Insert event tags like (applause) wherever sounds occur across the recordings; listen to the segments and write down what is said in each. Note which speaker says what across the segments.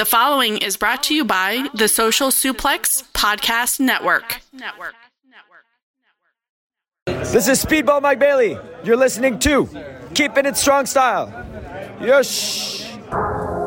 Speaker 1: The following is brought to you by the Social Suplex Podcast Network.
Speaker 2: This is Speedball Mike Bailey. You're listening to Keeping It Strong Style. Yes.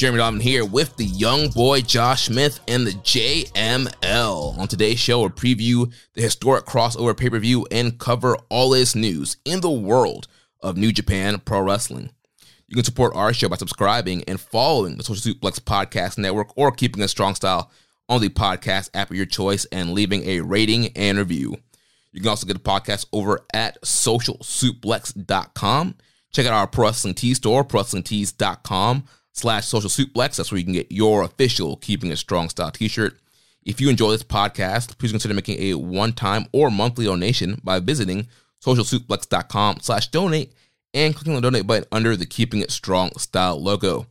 Speaker 3: Jeremy Donovan here with the young boy Josh Smith and the JML. On today's show, we'll preview the historic crossover pay per view and cover all this news in the world of New Japan Pro Wrestling. You can support our show by subscribing and following the Social Suplex Podcast Network or keeping a strong style on the podcast app of your choice and leaving a rating and review. You can also get the podcast over at socialsuplex.com. Check out our Pro Wrestling Tees store, prowrestlingtees.com slash social suplex. That's where you can get your official Keeping It Strong style t-shirt. If you enjoy this podcast, please consider making a one-time or monthly donation by visiting socialsuplex.com slash donate and clicking the donate button under the Keeping It Strong style logo.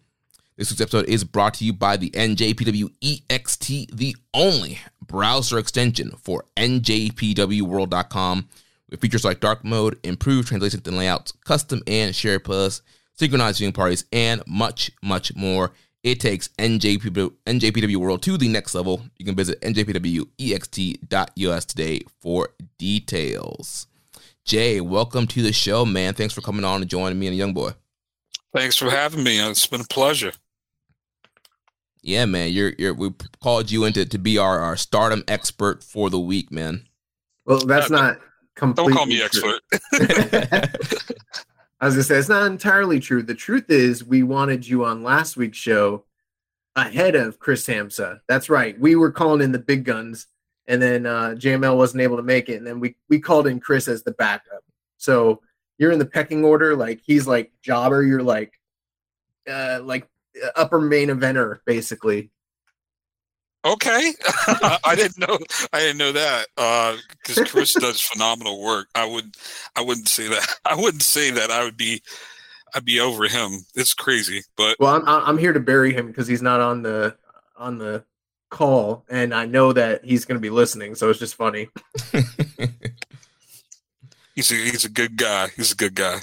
Speaker 3: This week's episode is brought to you by the NJPW EXT, the only browser extension for NJPWWorld.com with features like dark mode, improved translations and layouts, custom and share plus, synchronized viewing parties, and much, much more. It takes NJPW, NJPW World to the next level. You can visit njpwext.us today for details. Jay, welcome to the show, man. Thanks for coming on and joining me and Young Boy.
Speaker 4: Thanks for having me. It's been a pleasure.
Speaker 3: Yeah, man. You're you're we called you into to be our, our stardom expert for the week, man.
Speaker 5: Well, that's
Speaker 4: Yeah,
Speaker 5: not completely
Speaker 4: Don't call me
Speaker 5: true.
Speaker 4: expert. (laughs) (laughs)
Speaker 5: I was gonna say it's not entirely true. The truth is, we wanted you on last week's show ahead of Chris Hamsa. That's right. We were calling in the big guns, and then uh, JML wasn't able to make it, and then we we called in Chris as the backup. So you're in the pecking order. Like he's like jobber. You're like uh like upper main eventer basically.
Speaker 4: Okay. (laughs) (laughs) I didn't know. I didn't know that uh, because Chris (laughs) does phenomenal work. I would. I wouldn't say that. I wouldn't say that. I would be. I'd be over him. It's crazy, but
Speaker 5: Well, I'm I'm here to bury him because he's not on the on the call, and I know that he's going to be listening. So it's just funny.
Speaker 4: he's a he's a good guy. He's a good guy.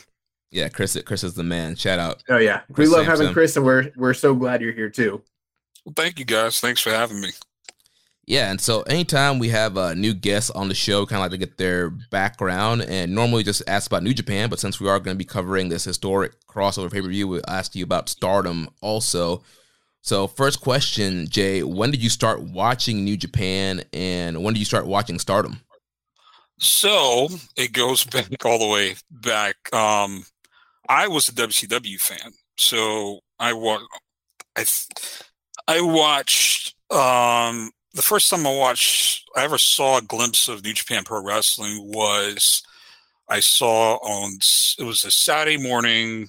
Speaker 3: yeah, Chris Chris is the man. Shout out.
Speaker 5: Oh yeah,
Speaker 3: Chris
Speaker 5: we love
Speaker 3: Sampson.
Speaker 5: having Chris, and we're we're so glad you're here too.
Speaker 4: Well, thank you guys. Thanks for having me.
Speaker 3: Yeah, and so anytime we have a new guest on the show, kind of like to get their background, and normally just ask about New Japan, but since we are going to be covering this historic crossover pay per view, we'll ask you about Stardom also. So, first question, Jay, when did you start watching New Japan, and when did you start watching Stardom?
Speaker 4: So it goes (laughs) back all the way back. Um, I was a WCW fan, so I was. I th- I watched um, the first time I watched, I ever saw a glimpse of New Japan Pro Wrestling was I saw on it was a Saturday morning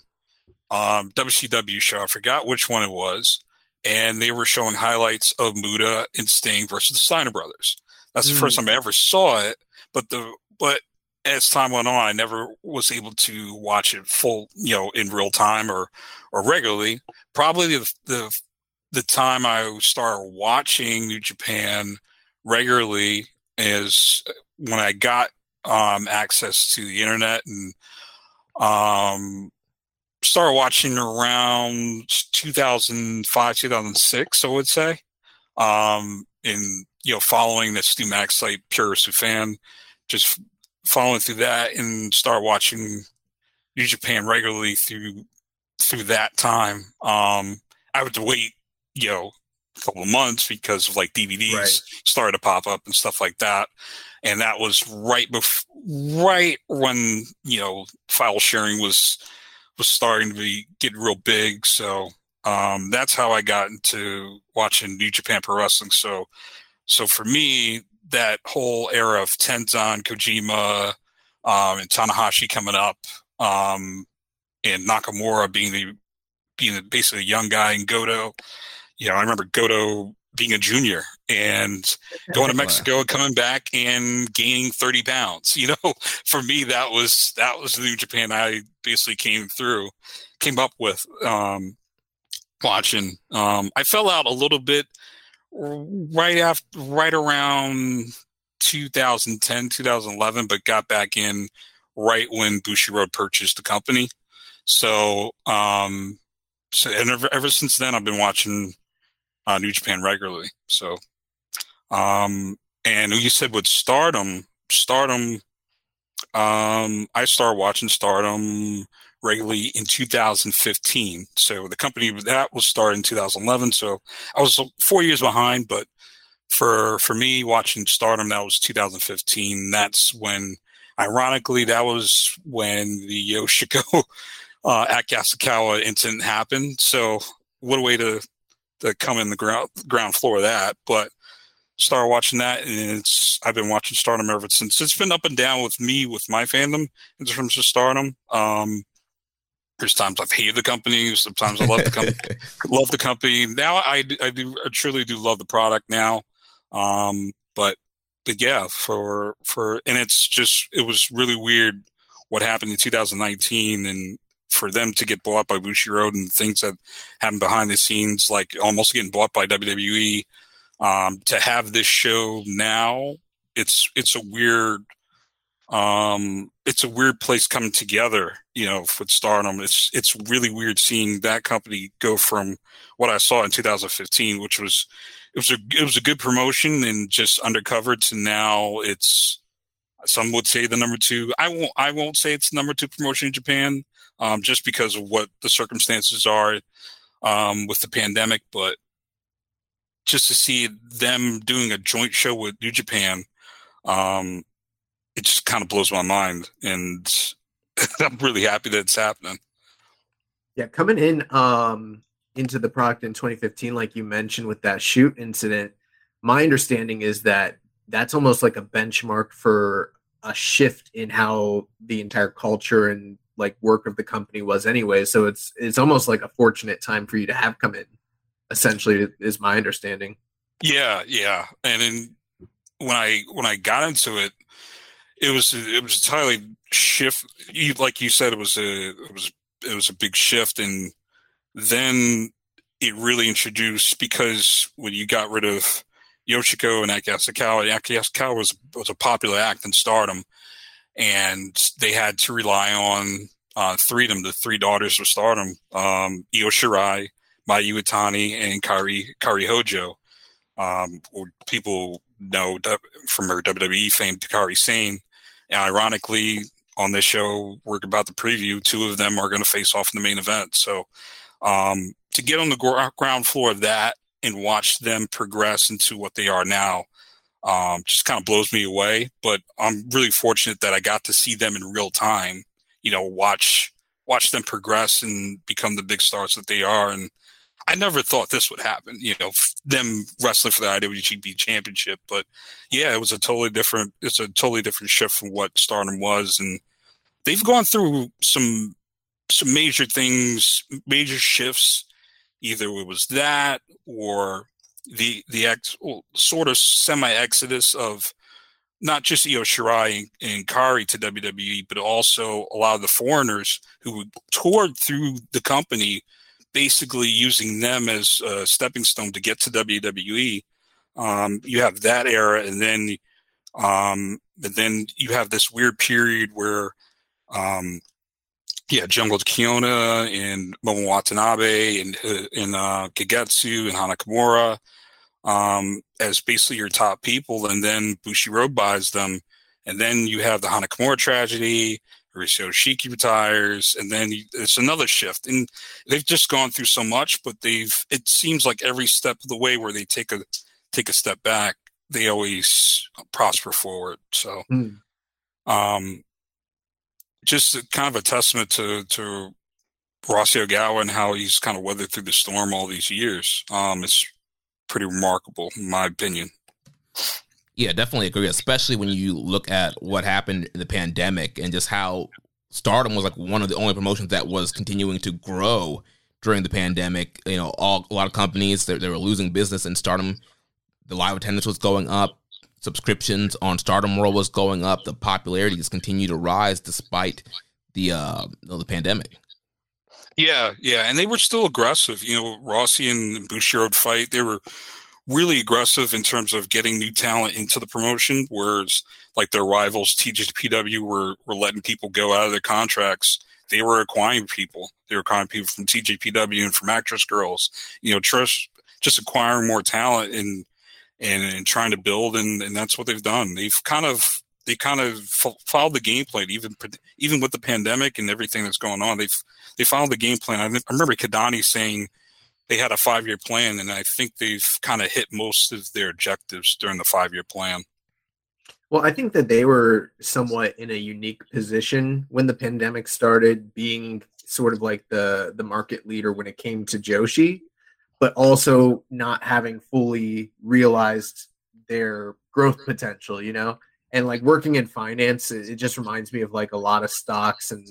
Speaker 4: um, WCW show. I forgot which one it was, and they were showing highlights of Muta and Sting versus the Steiner Brothers. That's the first time I ever saw it but the but as time went on, I never was able to watch it full, you know, in real time or or regularly. Probably the the the time I started watching New Japan regularly is when I got um, access to the internet and um, started watching around 2005, 2006, I would say. Um, you know, following the Stu Max site, Purist fan, just following through that and start watching New Japan regularly through through that time. Um, I would wait, you know, a couple of months because of like DVDs
Speaker 5: Right.
Speaker 4: started to pop up and stuff like that. And that was right before, right when you know file sharing was was starting to be getting real big. So um, that's how I got into watching New Japan Pro Wrestling. So so for me, that whole era of Tenzan, Kojima, um, and Tanahashi coming up, um, and Nakamura being the being basically a young guy, and Goto. You know, I remember Goto being a junior and going to Mexico and coming back and gaining 30 pounds. You know, (laughs) for me, that was that was the New Japan I basically came through, came up with um, watching. Um, I fell out a little bit right after, right around 2010, 2011, but got back in right when Bushiroad purchased the company. So, um, so and ever, ever since then, I've been watching uh, New Japan regularly. So, um, and you said with Stardom, Stardom, um, I started watching Stardom regularly in 2015. So the company that was started in 2011. So I was four years behind, but for for me watching Stardom, that was 2015. That's when, ironically, that was when the Yoshiko (laughs) uh, Act Yasukawa incident happened. So what a way to to come in the ground ground floor of that. But started watching that, and it's I've been watching Stardom ever since. It's been up and down with me with my fandom in terms of Stardom. Um, there's times I've hated the company. Sometimes I love the company. (laughs) love the company. Now I, I do I truly do love the product now. Um, but but yeah, for for and it's just it was really weird what happened in 2019 and for them to get bought by Bushiroad and things that happened behind the scenes, like almost getting bought by WWE. Um, to have this show now, it's it's a weird um it's a weird place coming together you know with stardom it's it's really weird seeing that company go from what i saw in 2015 which was it was a it was a good promotion and just undercover to now it's some would say the number two i won't i won't say it's number two promotion in japan um just because of what the circumstances are um with the pandemic but just to see them doing a joint show with new japan um it just kind of blows my mind and (laughs) i'm really happy that it's happening.
Speaker 5: Yeah, coming in um into the product in 2015, like you mentioned with that shoot incident, my understanding is that that's almost like a benchmark for a shift in how the entire culture and like work of the company was anyway. So it's it's almost like a fortunate time for you to have come in. Essentially, is my understanding.
Speaker 4: Yeah, yeah. And then when I when I got into it, it was it was entirely shift. You, like you said, it was a it was it was a big shift, and then it really introduced because when you got rid of Yoshiko and Act Yasukawa, Act Yasukawa was was a popular act in Stardom, and they had to rely on uh, them—the three daughters of Stardom, um, Io Shirai, Mayu Iwatani, and Kairi Kairi Hojo um, or people know from her WWE fame, Kairi Sane. And ironically, on this show, we're about to preview. Two of them are going to face off in the main event. So um, to get on the gr- ground floor of that and watch them progress into what they are now um, just kind of blows me away. But I'm really fortunate that I got to see them in real time. You know, watch watch them progress and become the big stars that they are. And I never thought this would happen. You know, them wrestling for the IWGP Championship, but yeah, it was a totally different. It's a totally different shift from what Stardom was, and they've gone through some some major things, major shifts. Either it was that or the the ex, well, sort of semi exodus of not just Io Shirai and, and Kairi to WWE, but also a lot of the foreigners who toured through the company basically using them as a stepping stone to get to WWE. Um, you have that era, and then, um, and then you have this weird period where, um, yeah, Jungle Kyona and Momo Watanabe and uh, and uh, Kagetsu and Hana Kimura um, as basically your top people, and then Bushiroad buys them, and then you have the Hana Kimura tragedy, Hiroshi Shiki retires, and then it's another shift. And they've just gone through so much, but they've it seems like every step of the way where they take a take a step back, they always prosper forward. So,
Speaker 5: Hmm.
Speaker 4: um, just kind of a testament to to Rossi Ogawa and how he's kind of weathered through the storm all these years. Um, it's pretty remarkable, in my opinion.
Speaker 3: Yeah, definitely agree. Especially when you look at what happened in the pandemic and just how Stardom was like one of the only promotions that was continuing to grow during the pandemic. You know, all a lot of companies they, they were losing business, and Stardom, the live attendance was going up, subscriptions on Stardom World was going up, the popularity just continued to rise despite the uh the pandemic.
Speaker 4: Yeah, yeah, and they were still aggressive. You know, Rossi and Bushiroad fight. They were really aggressive in terms of getting new talent into the promotion. Whereas, like their rivals, TJPW were were letting people go out of their contracts. They were acquiring people. They were acquiring people from TJPW and from Actress Girls. You know, just just acquiring more talent and and, and trying to build, and, and that's what they've done. They've kind of they kind of fo- followed the game plan, even even with the pandemic and everything that's going on. They've they followed the game plan. I, I remember Kidani saying they had a five year plan, and I think they've kind of hit most of their objectives during the five year plan.
Speaker 5: Well, I think that they were somewhat in a unique position when the pandemic started, being sort of like the the market leader when it came to Joshi, but also not having fully realized their growth potential, you know? And like working in finance, it just reminds me of like a lot of stocks and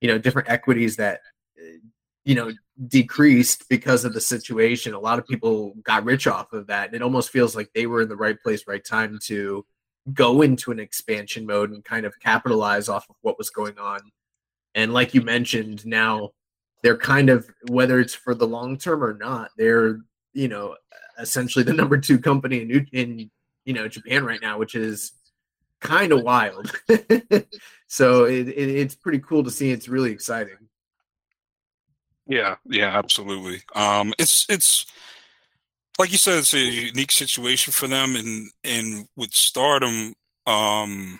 Speaker 5: you know different equities that uh, you know decreased because of the situation. A lot of people got rich off of that, and it almost feels like they were in the right place, right time to go into an expansion mode and kind of capitalize off of what was going on. And like you mentioned, now they're kind of whether it's for the long term or not, they're you know essentially the number two company in in you know Japan right now, which is kind of wild. (laughs) so it, it, it's pretty cool to see. It's really exciting.
Speaker 4: Yeah, yeah, absolutely. Um, it's it's like you said, it's a unique situation for them, and and with Stardom, um,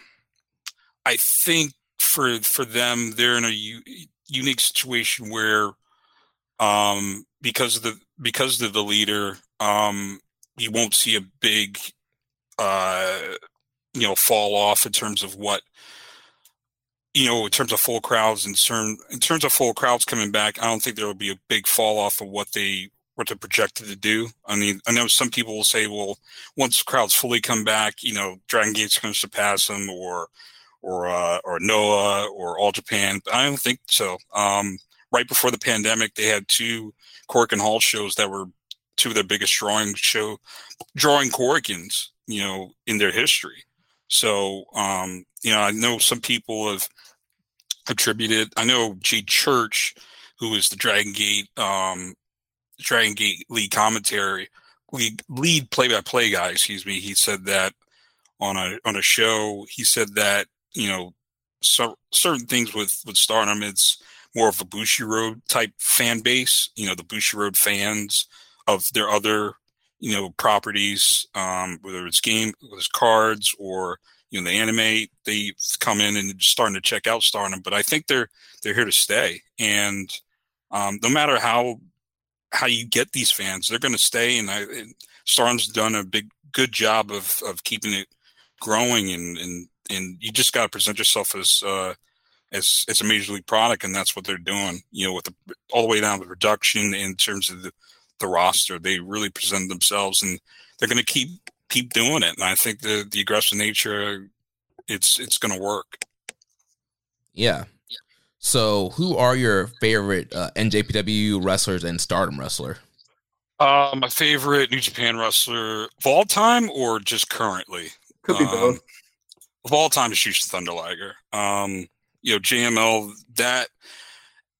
Speaker 4: I think for for them, they're in a unique situation where, um, because of the because of the leader, um, you won't see a big, uh, you know, fall off in terms of what you know, in terms of full crowds and certain in terms of full crowds coming back, I don't think there will be a big fall off of what they what they're projected to do. I mean, I know some people will say, well, once crowds fully come back, you know, Dragon Gate's going to surpass them, or or uh, or Noah or All Japan. I don't think so. Um, right before the pandemic, they had two Korakuen Hall shows that were two of their biggest drawing show drawing Korakuens, you know, in their history. So, um, you know, I know some people have attributed. I know G Church, who is the Dragon Gate, um, Dragon Gate lead commentary, lead, lead play-by-play guy. Excuse me. He said that on a on a show. He said that you know, so, certain things with with Stardom, it's more of a Bushiroad type fan base. You know, the Bushiroad fans of their other you know properties, um, whether it's game, whether it's cards or you know the anime. They come in and starting to check out Stardom, but I think they're they're here to stay. And um, no matter how how you get these fans, they're going to stay. And, I, Stardom's done a big good job of of keeping it growing, and and and you just got to present yourself as uh, as as a major league product, and that's what they're doing. You know, with the all the way down to production in terms of the the roster. They really present themselves, and they're going to keep keep doing it. And I think the the aggressive nature, it's it's going to work.
Speaker 3: Yeah. So, who are your favorite uh, NJPW wrestlers and Stardom wrestler?
Speaker 4: Uh, my favorite New Japan wrestler of all time, or just currently?
Speaker 5: Could be
Speaker 4: Um,
Speaker 5: both.
Speaker 4: Of all time, is Jushin Thunder Liger. Um, you know, JML. That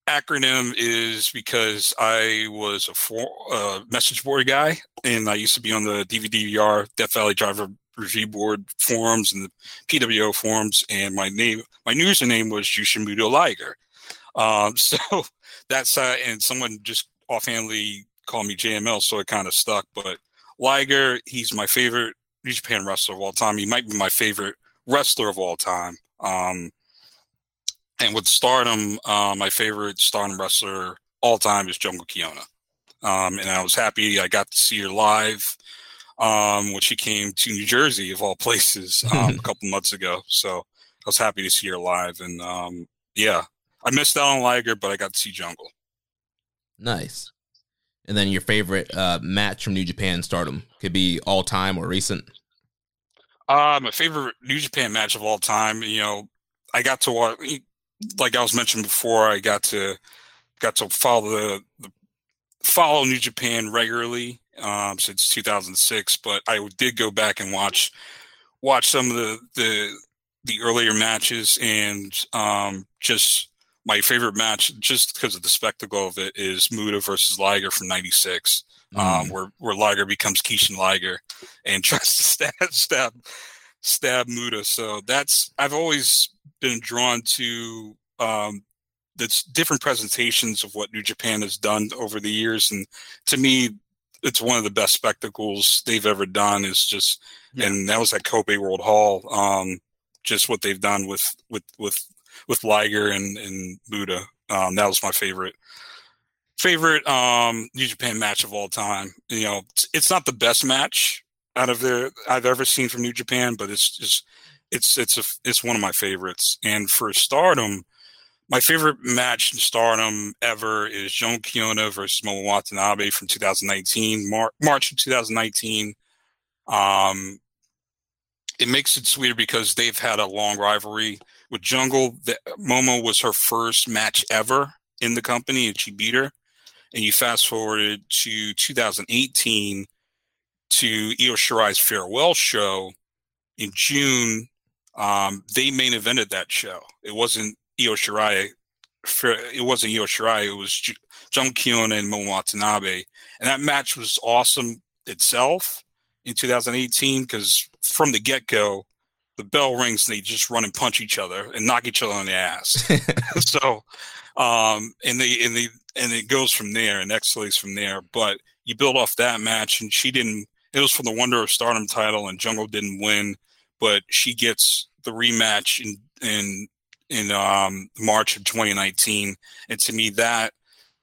Speaker 4: acronym is because I was a for, uh, message board guy, and I used to be on the DVDVR Death Valley Driver Review Board forums and the PWO forums, and my name, my username was Jushin Mudo Liger. Um, (laughs) so that's uh, and someone just offhandedly called me JML, so it kind of stuck. But Liger, he's my favorite New Japan wrestler of all time. He might be my favorite wrestler of all time. Um, and with Stardom, uh, my favorite Stardom wrestler all time is Jungle Kyona. Um, and I was happy I got to see her live um, when she came to New Jersey, of all (laughs) places, um, a (laughs) couple months ago. So I was happy to see her live. And um, yeah, I missed out on Liger, but I got to see Jungle.
Speaker 3: Nice. And then your favorite uh, match from New Japan Stardom could be all time or recent.
Speaker 4: Uh, my favorite New Japan match of all time. You know, I got to watch, like I was mentioned before, I got to got to follow the, the follow New Japan regularly um, since 2006. But I did go back and watch watch some of the the the earlier matches and um, just my favorite match, just because of the spectacle of it, is Muta versus Liger from '96, um, mm. um, where where Liger becomes Kishin Liger and (laughs) tries to stab stab stab Muta. So that's I've always been drawn to um, the different presentations of what New Japan has done over the years, and to me, it's one of the best spectacles they've ever done. Is just, yeah. and that was at Kobe World Hall. Um, just what they've done with with with with Liger and and Muta. Um, that was my favorite favorite um, New Japan match of all time. You know, it's, not the best match out of the I've ever seen from New Japan, but it's just it's it's a it's one of my favorites. And for Stardom, my favorite match in Stardom ever is Jungle Kyona versus Momo Watanabe from 2019, Mar- March of 2019. Um, it makes it sweeter because they've had a long rivalry with Jungle. Momo was her first match ever in the company, and she beat her. And you fast forwarded to 2018 to Io Shirai's farewell show in June. Um, they main evented that show. It wasn't Io Shirai. It wasn't Io Shirai. It was Jungle Kyona and Momo Watanabe, and that match was awesome itself in 2018 because from the get go, the bell rings and they just run and punch each other and knock each other on the ass. (laughs) so, um, and they and they and it goes from there and escalates from there. But you build off that match, and she didn't. It was for the Wonder of Stardom title, and Jungle didn't win, but she gets the rematch in in in um, March of 2019. And to me, that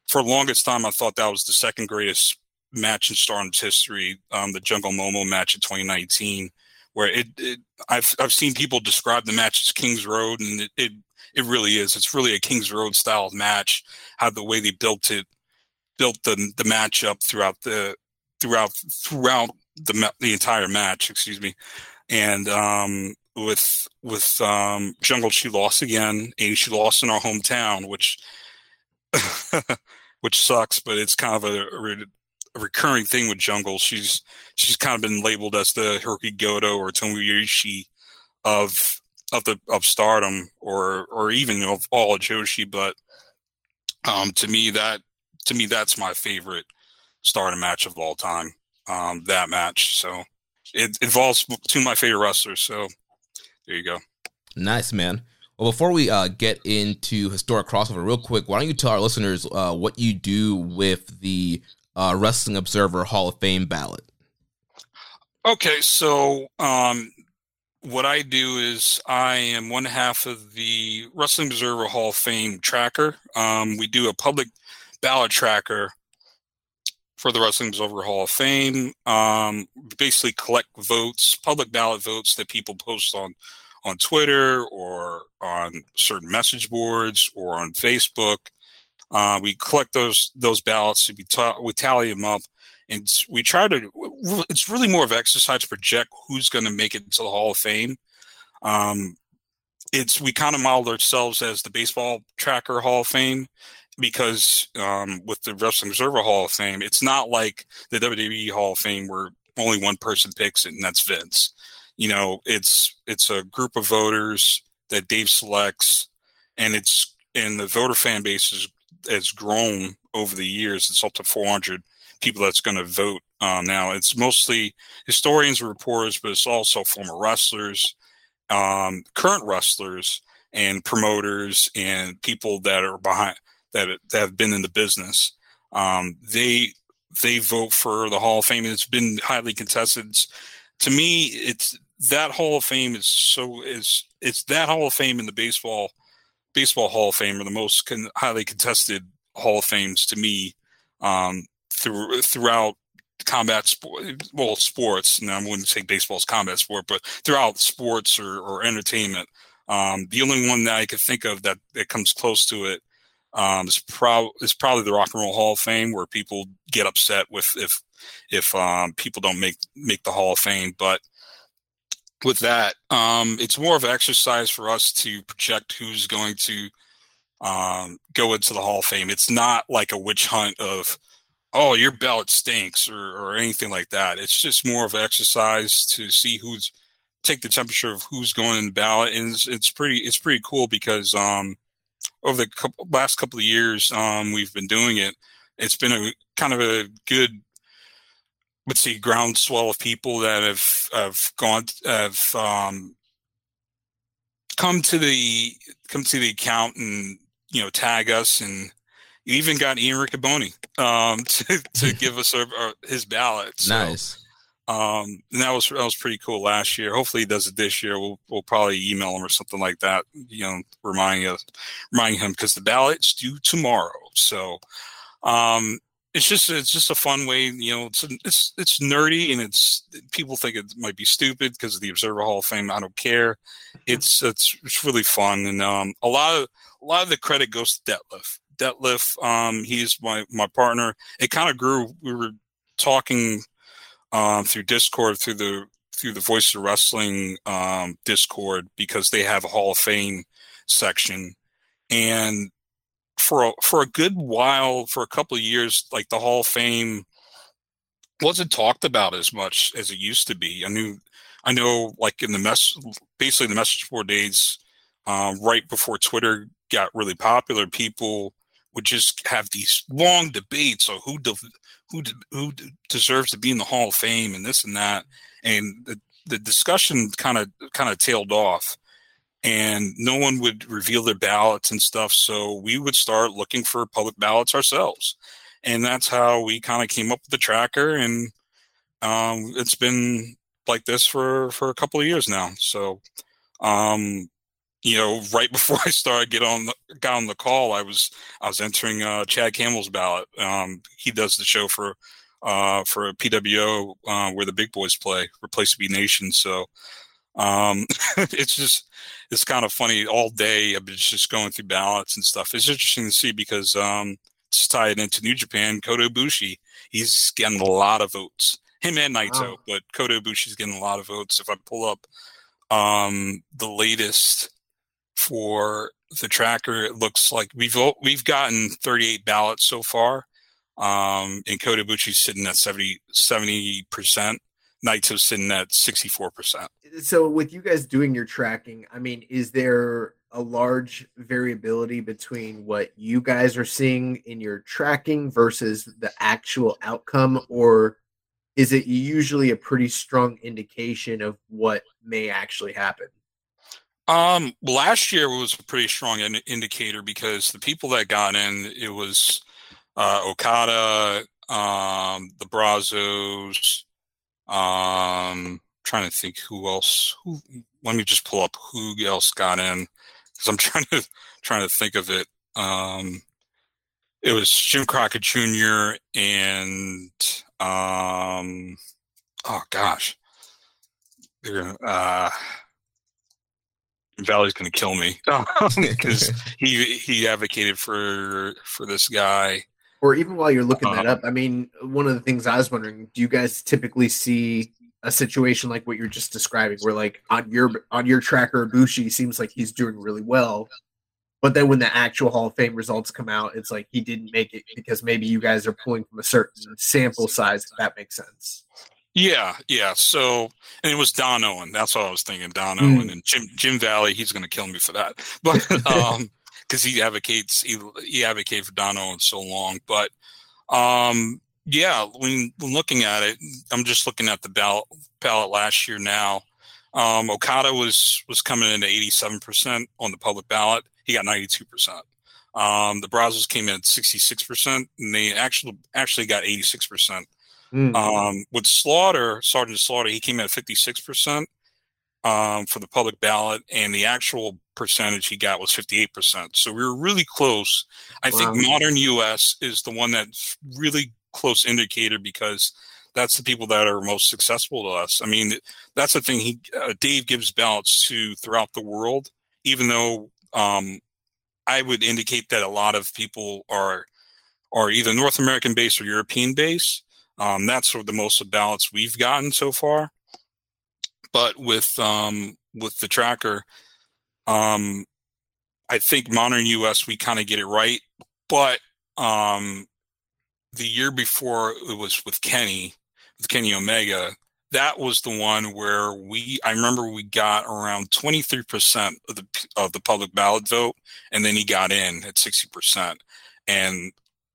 Speaker 4: for longest time, I thought that was the second greatest match in Stardom's history, um, the Jungle Momo match in 2019, where it, it, I've I've seen people describe the match as King's Road, and it, it it really is. It's really a King's Road style match. How the way they built it, built the the match up throughout the throughout throughout the the entire match. Excuse me, and um, with with um, Jungle, she lost again, and she lost in our hometown, which (laughs) which sucks. But it's kind of a, a, recurring thing with Jungle. She's she's kind of been labeled as the Hirooki Goto or Tomoyoshi of of the of Stardom, or or even of all of Joshi. But um, to me, that to me that's my favorite Stardom match of all time. Um, that match, so it involves two of my favorite wrestlers. So there you go.
Speaker 3: Nice, man. Well, before we uh, get into historic crossover, real quick, why don't you tell our listeners uh, what you do with the uh, Wrestling Observer Hall of Fame ballot?
Speaker 4: Okay, so um, what I do is I am one half of the Wrestling Observer Hall of Fame tracker. Um, we do a public ballot tracker for the Wrestling Observer Hall of Fame. Um, basically, collect votes, public ballot votes that people post on on Twitter or on certain message boards or on Facebook. Uh, we collect those those ballots. We ta- we tally them up, and we try to. It's really more of exercise to project who's going to make it to the Hall of Fame. Um, it's we kind of modeled ourselves as the baseball tracker Hall of Fame, because um, with the Wrestling Observer Hall of Fame, it's not like the WWE Hall of Fame where only one person picks it, and that's Vince. You know, it's it's a group of voters that Dave selects, and it's and the voter fan base has has grown over the years. It's up to 400 people that's going to vote um, now. It's mostly historians and reporters, but it's also former wrestlers, um, current wrestlers, and promoters, and people that are behind that, that have been in the business. Um, they they vote for the Hall of Fame. It's been highly contested. It's, to me, it's that Hall of Fame is so is it's that Hall of Fame in the baseball baseball Hall of Fame are the most con- highly contested Hall of Fames to me um, through throughout combat sport, well, sports. And I wouldn't say baseball's combat sport, but throughout sports or, or entertainment. Um, the only one that I could think of that, that comes close to it um, is, pro- is probably the Rock and Roll Hall of Fame, where people get upset with if if um, people don't make make the Hall of Fame. But with that, um, it's more of an exercise for us to project who's going to um, go into the Hall of Fame. It's not like a witch hunt of, oh, your ballot stinks or, or anything like that. It's just more of exercise to see who's take the temperature of who's going in the ballot, and it's, it's pretty it's pretty cool because um, over the couple, last couple of years um, we've been doing it. It's been a kind of a good let's see groundswell of people that have have gone have um, come to the come to the account and you know tag us and you even got Ian Riccoboni um, (laughs) to to give us a, a, his ballot. So,
Speaker 3: nice.
Speaker 4: Um, and that was that was pretty cool last year. Hopefully, he does it this year. We'll we'll probably email him or something like that. You know, reminding us, reminding him because the ballot's due tomorrow. So, um, it's just it's just a fun way. You know, it's it's it's nerdy and it's people think it might be stupid because of the Observer Hall of Fame. I don't care. It's it's it's really fun and um, a lot of a lot of the credit goes to Detlef. Detlef, um, he's my my partner. It kind of grew. We were talking um, through Discord through the through the Voice of Wrestling um, Discord because they have a Hall of Fame section, and for a, for a good while, for a couple of years, like the Hall of Fame wasn't talked about as much as it used to be. I knew, I know, like in the mess, basically the message board days, um, right before Twitter got really popular, people would just have these long debates on who de- who de- who de- deserves to be in the Hall of Fame and this and that, and the the discussion kind of kind of tailed off, and no one would reveal their ballots and stuff. So we would start looking for public ballots ourselves, and that's how we kind of came up with the tracker, and um, it's been like this for for a couple of years now. So um, you know, right before I started get on the, got on the call, I was I was entering uh, Chad Campbell's ballot. Um, he does the show for uh, for PWO uh, where the big boys play, Place to Be Nation. So um, (laughs) it's just it's kind of funny. All day I've been just going through ballots and stuff. It's interesting to see because um, it's tied into New Japan. Kota Ibushi, he's getting a lot of votes. Him and Naito, wow. but Kota Ibushi's getting a lot of votes. If I pull up um, the latest for the tracker, it looks like we've we've gotten 38 ballots so far. Um, and Kota Ibushi's sitting at 70 percent. Naito's sitting at 64 percent.
Speaker 5: So, with you guys doing your tracking, I mean, is there a large variability between what you guys are seeing in your tracking versus the actual outcome, or is it usually a pretty strong indication of what may actually happen?
Speaker 4: Um, last year was a pretty strong in- indicator because the people that got in, it was uh, Okada, um, the Briscos. Um, trying to think who else. Who? Let me just pull up who else got in because I'm (laughs) trying to trying to think of it. Um, it was Jim Crockett Jr. and um, oh gosh, they're uh, Valley's going to kill me (laughs) (laughs) because he he advocated for for this guy.
Speaker 5: Or even while you're looking that um, up, I mean, one of the things I was wondering: Do you guys typically see a situation like what you're just describing, where like on your on your tracker, Bushi seems like he's doing really well, but then when the actual Hall of Fame results come out, it's like he didn't make it because maybe you guys are pulling from a certain sample size. If that makes sense.
Speaker 4: Yeah, yeah. So, and it was Don Owen. That's what I was thinking. Don mm. Owen and Jim Jim Valley. He's going to kill me for that, (laughs) but um, because he advocates he he advocated for Don Owen so long. But um, yeah, when, when looking at it, I'm just looking at the ballot ballot last year now. Um, Okada was was coming in at 87 percent on the public ballot. He got 92 percent. Um, the Briscos came in at 66 percent, and they actually actually got 86 percent Mm. Um, with Slaughter, Sergeant Slaughter, he came in at 56%, um, for the public ballot, and the actual percentage he got was 58%. So we were really close. I wow. think Modern US is the one that's really close indicator because that's the people that are most successful to us. I mean, that's the thing. He uh, Dave gives ballots to throughout the world, even though um, I would indicate that a lot of people are are either North American based or European based. Um, that's sort of the most of ballots we've gotten so far. But with um, with the tracker, um, I think modern US we kind of get it right. But um, the year before it was with Kenny, with Kenny Omega, that was the one where we I remember we got around 23% of the of the public ballot vote and then he got in at 60%. And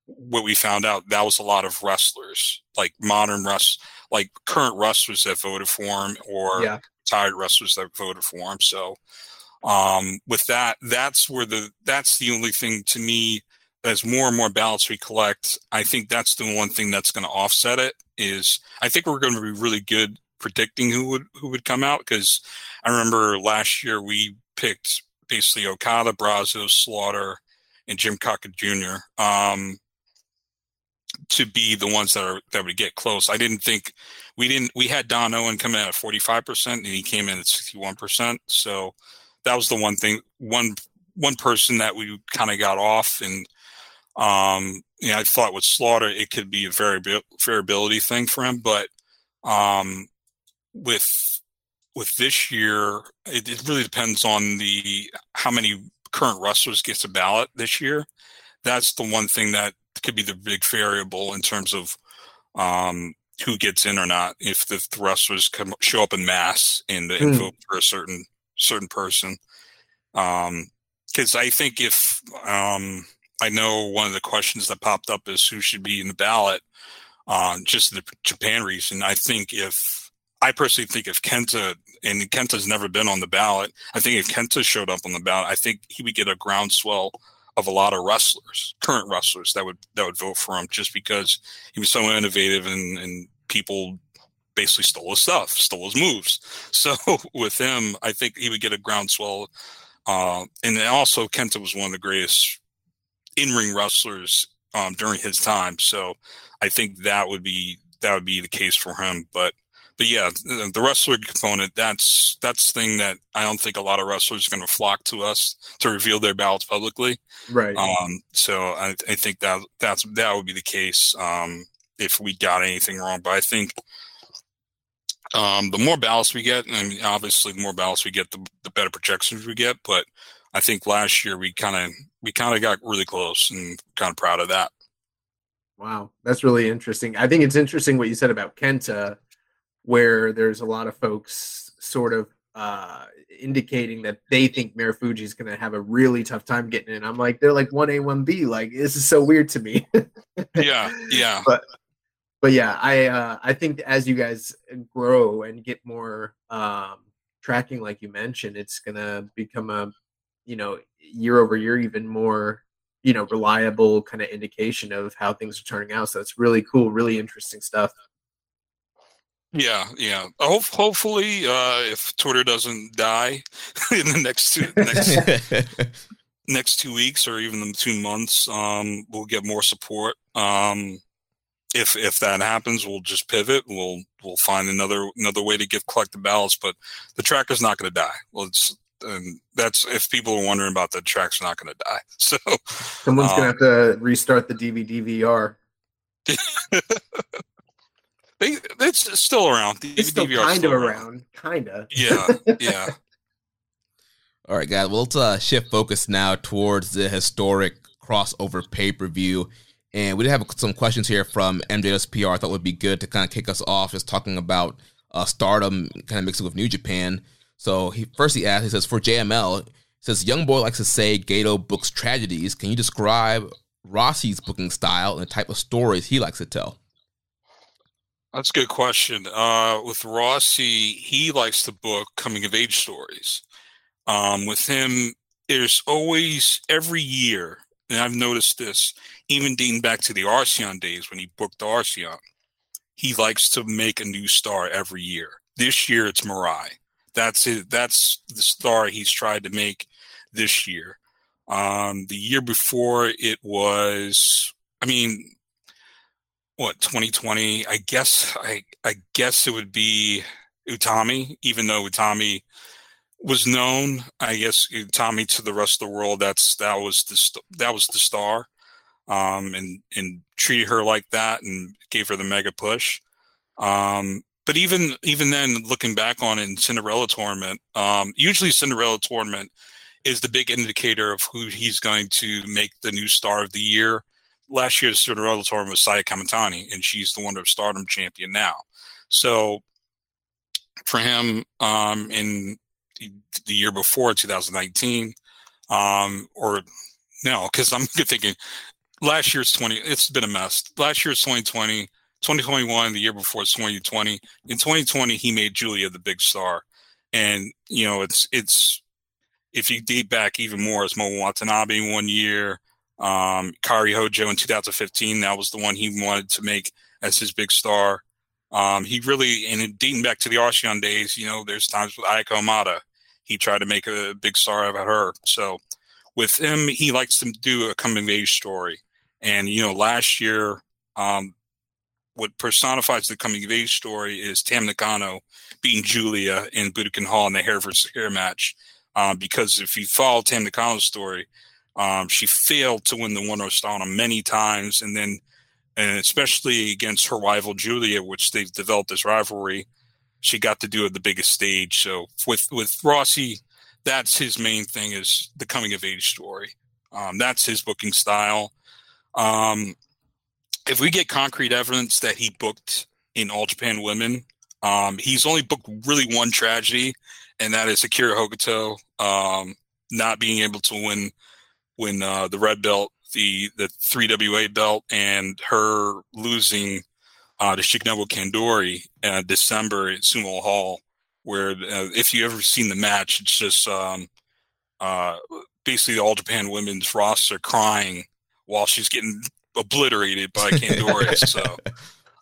Speaker 4: what we found out that was a lot of wrestlers, like modern wrestlers, like current wrestlers that voted for him or yeah. retired wrestlers that voted for him. So um, with that, that's where the that's the only thing to me as more and more ballots we collect, I think that's the one thing that's going to offset it. Is I think we're going to be really good predicting who would who would come out because I remember last year we picked basically Okada, Briscos, Slaughter, and Jim Crockett Jr. Um, to be the ones that are that would get close. I didn't think we didn't we had Don Owen come in at forty five percent and he came in at sixty one percent. So that was the one thing one one person that we kind of got off and um, you know, I thought with Slaughter it could be a variabil- variability thing for him, but um, with with this year, it, it, really depends on the how many current wrestlers gets a ballot this year. That's the one thing that could be the big variable in terms of um, who gets in or not. If the, thrusters come show up in mass and, mm. and vote for a certain certain person, because um, I think if um, I know one of the questions that popped up is who should be in the ballot. Uh, just the Japan region. I think if I personally think if Kenta and Kenta's never been on the ballot, I think if Kenta showed up on the ballot, I think he would get a groundswell of a lot of wrestlers, current wrestlers that would that would vote for him just because he was so innovative and, and people basically stole his stuff, stole his moves. (laughs) So with him, I think he would get a groundswell. Uh, and then also Kenta was one of the greatest in-ring wrestlers um, during his time. So I think that would be that would be the case for him. But but yeah, the wrestler component that's that's the thing that I don't think a lot of wrestlers are going to flock to us to reveal their ballots publicly.
Speaker 5: Right.
Speaker 4: Um, so I, I think that that's that would be the case um, if we got anything wrong. But I think um, the more ballots we get, I mean, obviously, the more ballots we get, the, the better projections we get. But I think last year we kind of we kind of got really close and kind of proud of that.
Speaker 5: Wow, that's really interesting. I think it's interesting what you said about Kenta, where there's a lot of folks sort of uh, indicating that they think Marufuji is going to have a really tough time getting in. I'm like, they're like one A, one B. Like this is so weird to me.
Speaker 4: yeah, yeah. (laughs)
Speaker 5: But but yeah, I uh, I think as you guys grow and get more um, tracking, like you mentioned, it's gonna become a you know year over year even more you know reliable kind of indication of how things are turning out so it's really cool really interesting stuff
Speaker 4: yeah yeah Hope, hopefully uh if twitter doesn't die (laughs) in the next two next, (laughs) next two weeks or even the two months um we'll get more support um if if that happens we'll just pivot we'll we'll find another another way to get collect the ballots but the tracker's not going to die well it's and that's if people are wondering about the track's not going to die. (laughs) So
Speaker 5: someone's um, going to have to restart the DVD VR.
Speaker 4: They, it's still around.
Speaker 5: The it's still kind of around, kind of.
Speaker 4: Yeah, (laughs) yeah.
Speaker 3: All right, guys. Well, let's uh, shift focus now towards the historic crossover pay per view. And we did have some questions here from MJSPR. I thought would be good to kind of kick us off, just talking about uh, Stardom, kind of mixing with New Japan. So he first he asked, he says, for JML, says, Young Boy likes to say Gedo books tragedies. Can you describe Rossi's booking style and the type of stories he likes to tell?
Speaker 4: That's a good question. Uh, with Rossi, he likes to book coming of age stories. Um, with him, there's always every year, and I've noticed this, even dating back to the Arsion days when he booked the Arsion. he likes to make a new star every year. This year it's Mirai That's it. That's the star he's tried to make this year. Um, the year before it was, I mean, what 2020? I guess I I guess it would be Utami, even though Utami was known. I guess Utami to the rest of the world. That's that was the that was the star, um, and and treated her like that and gave her the mega push. Um, but even even then, looking back on it in Cinderella tournament, um, usually Cinderella tournament is the big indicator of who he's going to make the new star of the year. Last year's Cinderella tournament was Saya Kamitani, and she's the Wonder of Stardom champion now. So for him, um, in the, year before 2019, um, or no, because I'm (laughs) thinking last year's 20. It's been a mess. Last year's 2020 2021, the year before 2020. In 2020, he made Julia the big star, and you know it's it's if you date back even more, it's Momo Watanabe one year, um, Kairi Hojo in 2015. That was the one he wanted to make as his big star. Um, he really and dating back to the Arsion days, you know, there's times with Ayako Hamada, he tried to make a big star about her. So with him, he likes to do a coming of age story. And you know, last year, um, what personifies the coming of age story is Tam Nakano beating Julia in Budokan Hall in the hair versus hair match. Um, because if you follow Tam Nakano's story, um, she failed to win the one or star many times, and then, and especially against her rival Julia, which they've developed this rivalry, she got to do it the biggest stage. So with with Rossy, that's his main thing is the coming of age story. Um, that's his booking style. Um, if we get concrete evidence that he booked in All Japan Women, um, he's only booked really one tragedy, and that is Akira Hokuto um, not being able to win win uh, the red belt, the the three WA belt, and her losing uh, to Shinobu Kandori in December at Sumo Hall. Where uh, if you ever seen the match, it's just um, uh, basically the All Japan Women's roster crying while she's getting obliterated by Kandori. (laughs) so,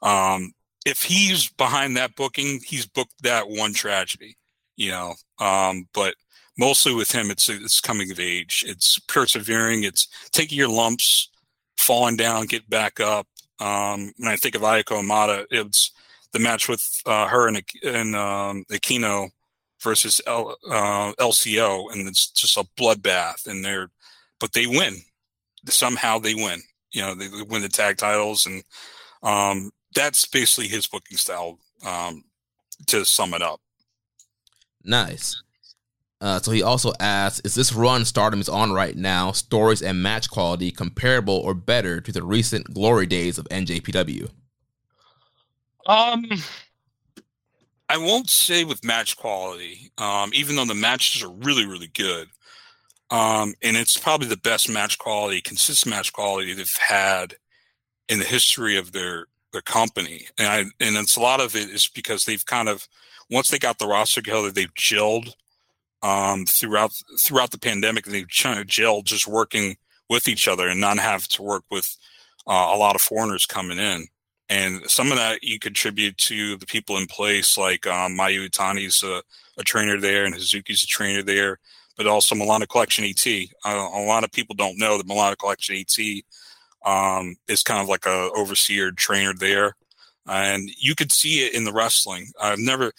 Speaker 4: um, if he's behind that booking, he's booked that one tragedy, you know. Um, but mostly with him, it's it's coming of age. It's persevering. It's taking your lumps, falling down, get back up. Um, when I think of Ayako Hamada, it's the match with uh, her and and um, Aquino versus L, uh, LCO, and it's just a bloodbath. And they're, but they win. Somehow they win you know they win the tag titles, and um, that's basically his booking style. Um, to sum it up.
Speaker 3: Nice. Uh, so he also asks, is this run Stardom is on right now, stories and match quality comparable or better to the recent glory days of NJPW?
Speaker 4: Um, I won't say with match quality, um, even though the matches are really, really good. Um, and it's probably the best match quality, consistent match quality they've had in the history of their their company. And I and it's a lot of it is because they've kind of once they got the roster together, they've gelled um, throughout throughout the pandemic. They've kind of gelled just working with each other and not have to work with uh, a lot of foreigners coming in. And some of that you contribute to the people in place, like um, Mayu Iwatani's a, a trainer there, and Hazuki's a trainer there but also Milano Collection AT. Uh, a lot of people don't know that Milano Collection AT um, is kind of like a overseer trainer there, and you could see it in the wrestling. I've never.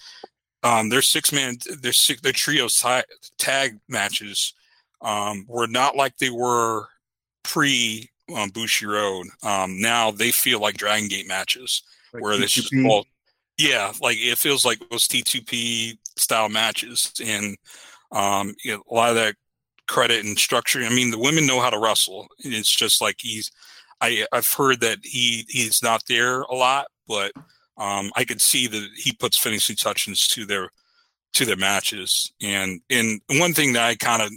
Speaker 4: Um, their six man, their six, their trio tag matches um, were not like they were pre um, Bushiroad. Um, now they feel like Dragon Gate matches, like where this is all, yeah, like it feels like those T2P style matches, and um, you know, a lot of that credit and structure. I mean, the women know how to wrestle. It's just like he's. I I've heard that he he's not there a lot, but um, I could see that he puts finishing touches to their to their matches. And and one thing that I kind of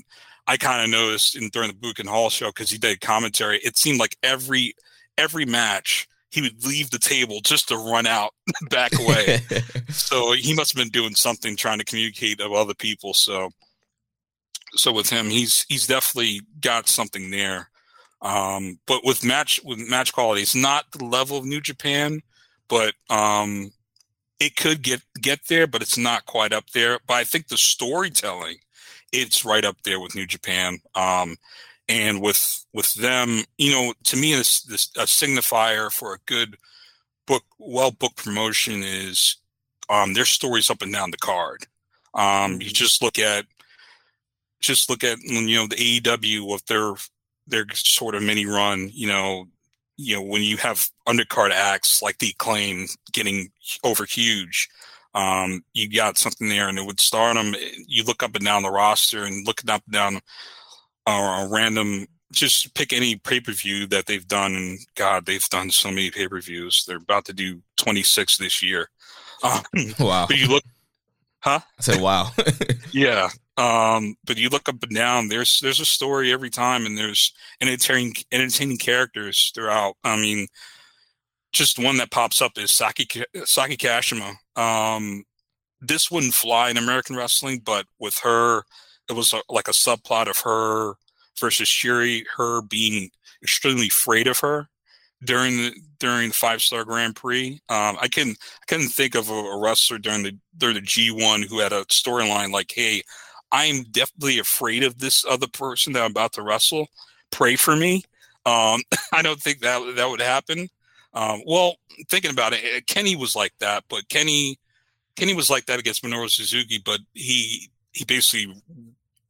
Speaker 4: I kind of noticed in during the Budokan Hall show because he did commentary, it seemed like every every match he would leave the table just to run out (laughs) back away. (laughs) so he must have been doing something trying to communicate with other people. So so with him, he's he's definitely got something there. Um, but with match with match quality, it's not the level of New Japan, but um, it could get get there, but it's not quite up there. But I think the storytelling, it's right up there with New Japan. Um, and with with them, you know, to me, this, this a signifier for a good book, well book promotion is um, their stories up and down the card. Um, you mm-hmm. just look at just look at you know the AEW with their their sort of mini run. You know, you know when you have undercard acts like the acclaim getting over huge um, you got something there and it would Stardom you look up and down the roster and looking up and down uh, a random just pick any pay-per-view that they've done and god they've done so many pay-per-views. They're about to do 26 this year.
Speaker 3: Um, (laughs) wow.
Speaker 4: But you look huh?
Speaker 3: I said wow. (laughs)
Speaker 4: Yeah um, but you look up and down, there's there's a story every time, and there's entertaining entertaining characters throughout. I mean, just one that pops up is Saki Saki Kashima. Um, this wouldn't fly in American wrestling, but with her, it was a, like a subplot of her versus Syuri, her being extremely afraid of her during the during the five star Grand Prix. Um, I can I couldn't think of a, a wrestler during the during the G one who had a storyline like, "Hey, I'm definitely afraid of this other person that I'm about to wrestle. Pray for me. Um, (laughs) I don't think that that would happen. Um, well, thinking about it, eh, Kenny was like that, but Kenny Kenny was like that against Minoru Suzuki, but he he basically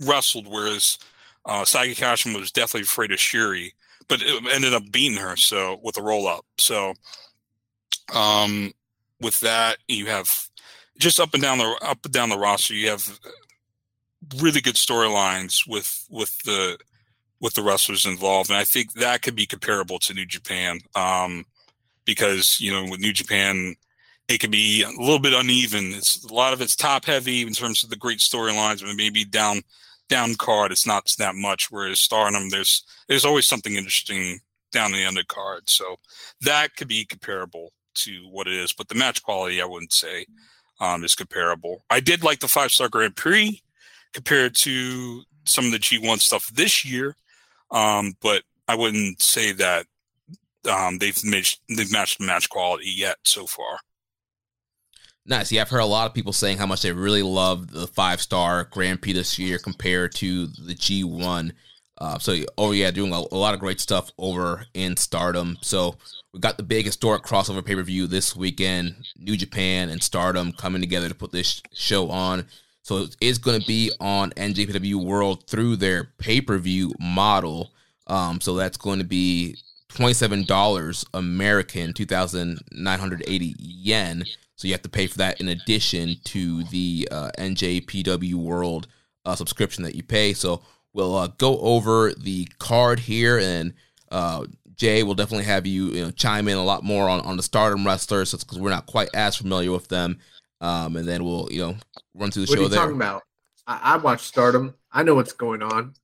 Speaker 4: wrestled, whereas uh, Saki Kashima was definitely afraid of Syuri, but it ended up beating her so with a roll up. So, um, with that, you have just up and down the up and down the roster. You have really good storylines with with the with the wrestlers involved, and I think that could be comparable to New Japan, um, because you know with New Japan, it can be a little bit uneven. It's a lot of it's top heavy in terms of the great storylines, but maybe down down card it's not that much. Whereas Stardom, there's there's always something interesting down the undercard, so that could be comparable to what it is. But the match quality, I wouldn't say um, is comparable. I did like the five star Grand Prix compared to some of the G1 stuff this year. Um, but I wouldn't say that um, they've matched they've matched match quality yet so far.
Speaker 3: Nice. Yeah, I've heard a lot of people saying how much they really love the five star Grand Prix this year compared to the G1. Uh, so, oh yeah, doing a, a, lot of great stuff over in Stardom. So we got the big historic crossover pay per view this weekend. New Japan and Stardom coming together to put this show on. So it's going to be on NJPW World through their pay per view model. Um, so that's going to be $27 American, 2,980 yen. So you have to pay for that in addition to the uh, NJPW World uh, subscription that you pay. So we'll uh, go over the card here, and uh, Jay will definitely have you, you know, chime in a lot more on, on the Stardom wrestlers because we're not quite as familiar with them um, and then we'll you know run through the
Speaker 5: what
Speaker 3: show.
Speaker 5: What are you
Speaker 3: there.
Speaker 5: talking about? I, I watch Stardom. I know what's going on.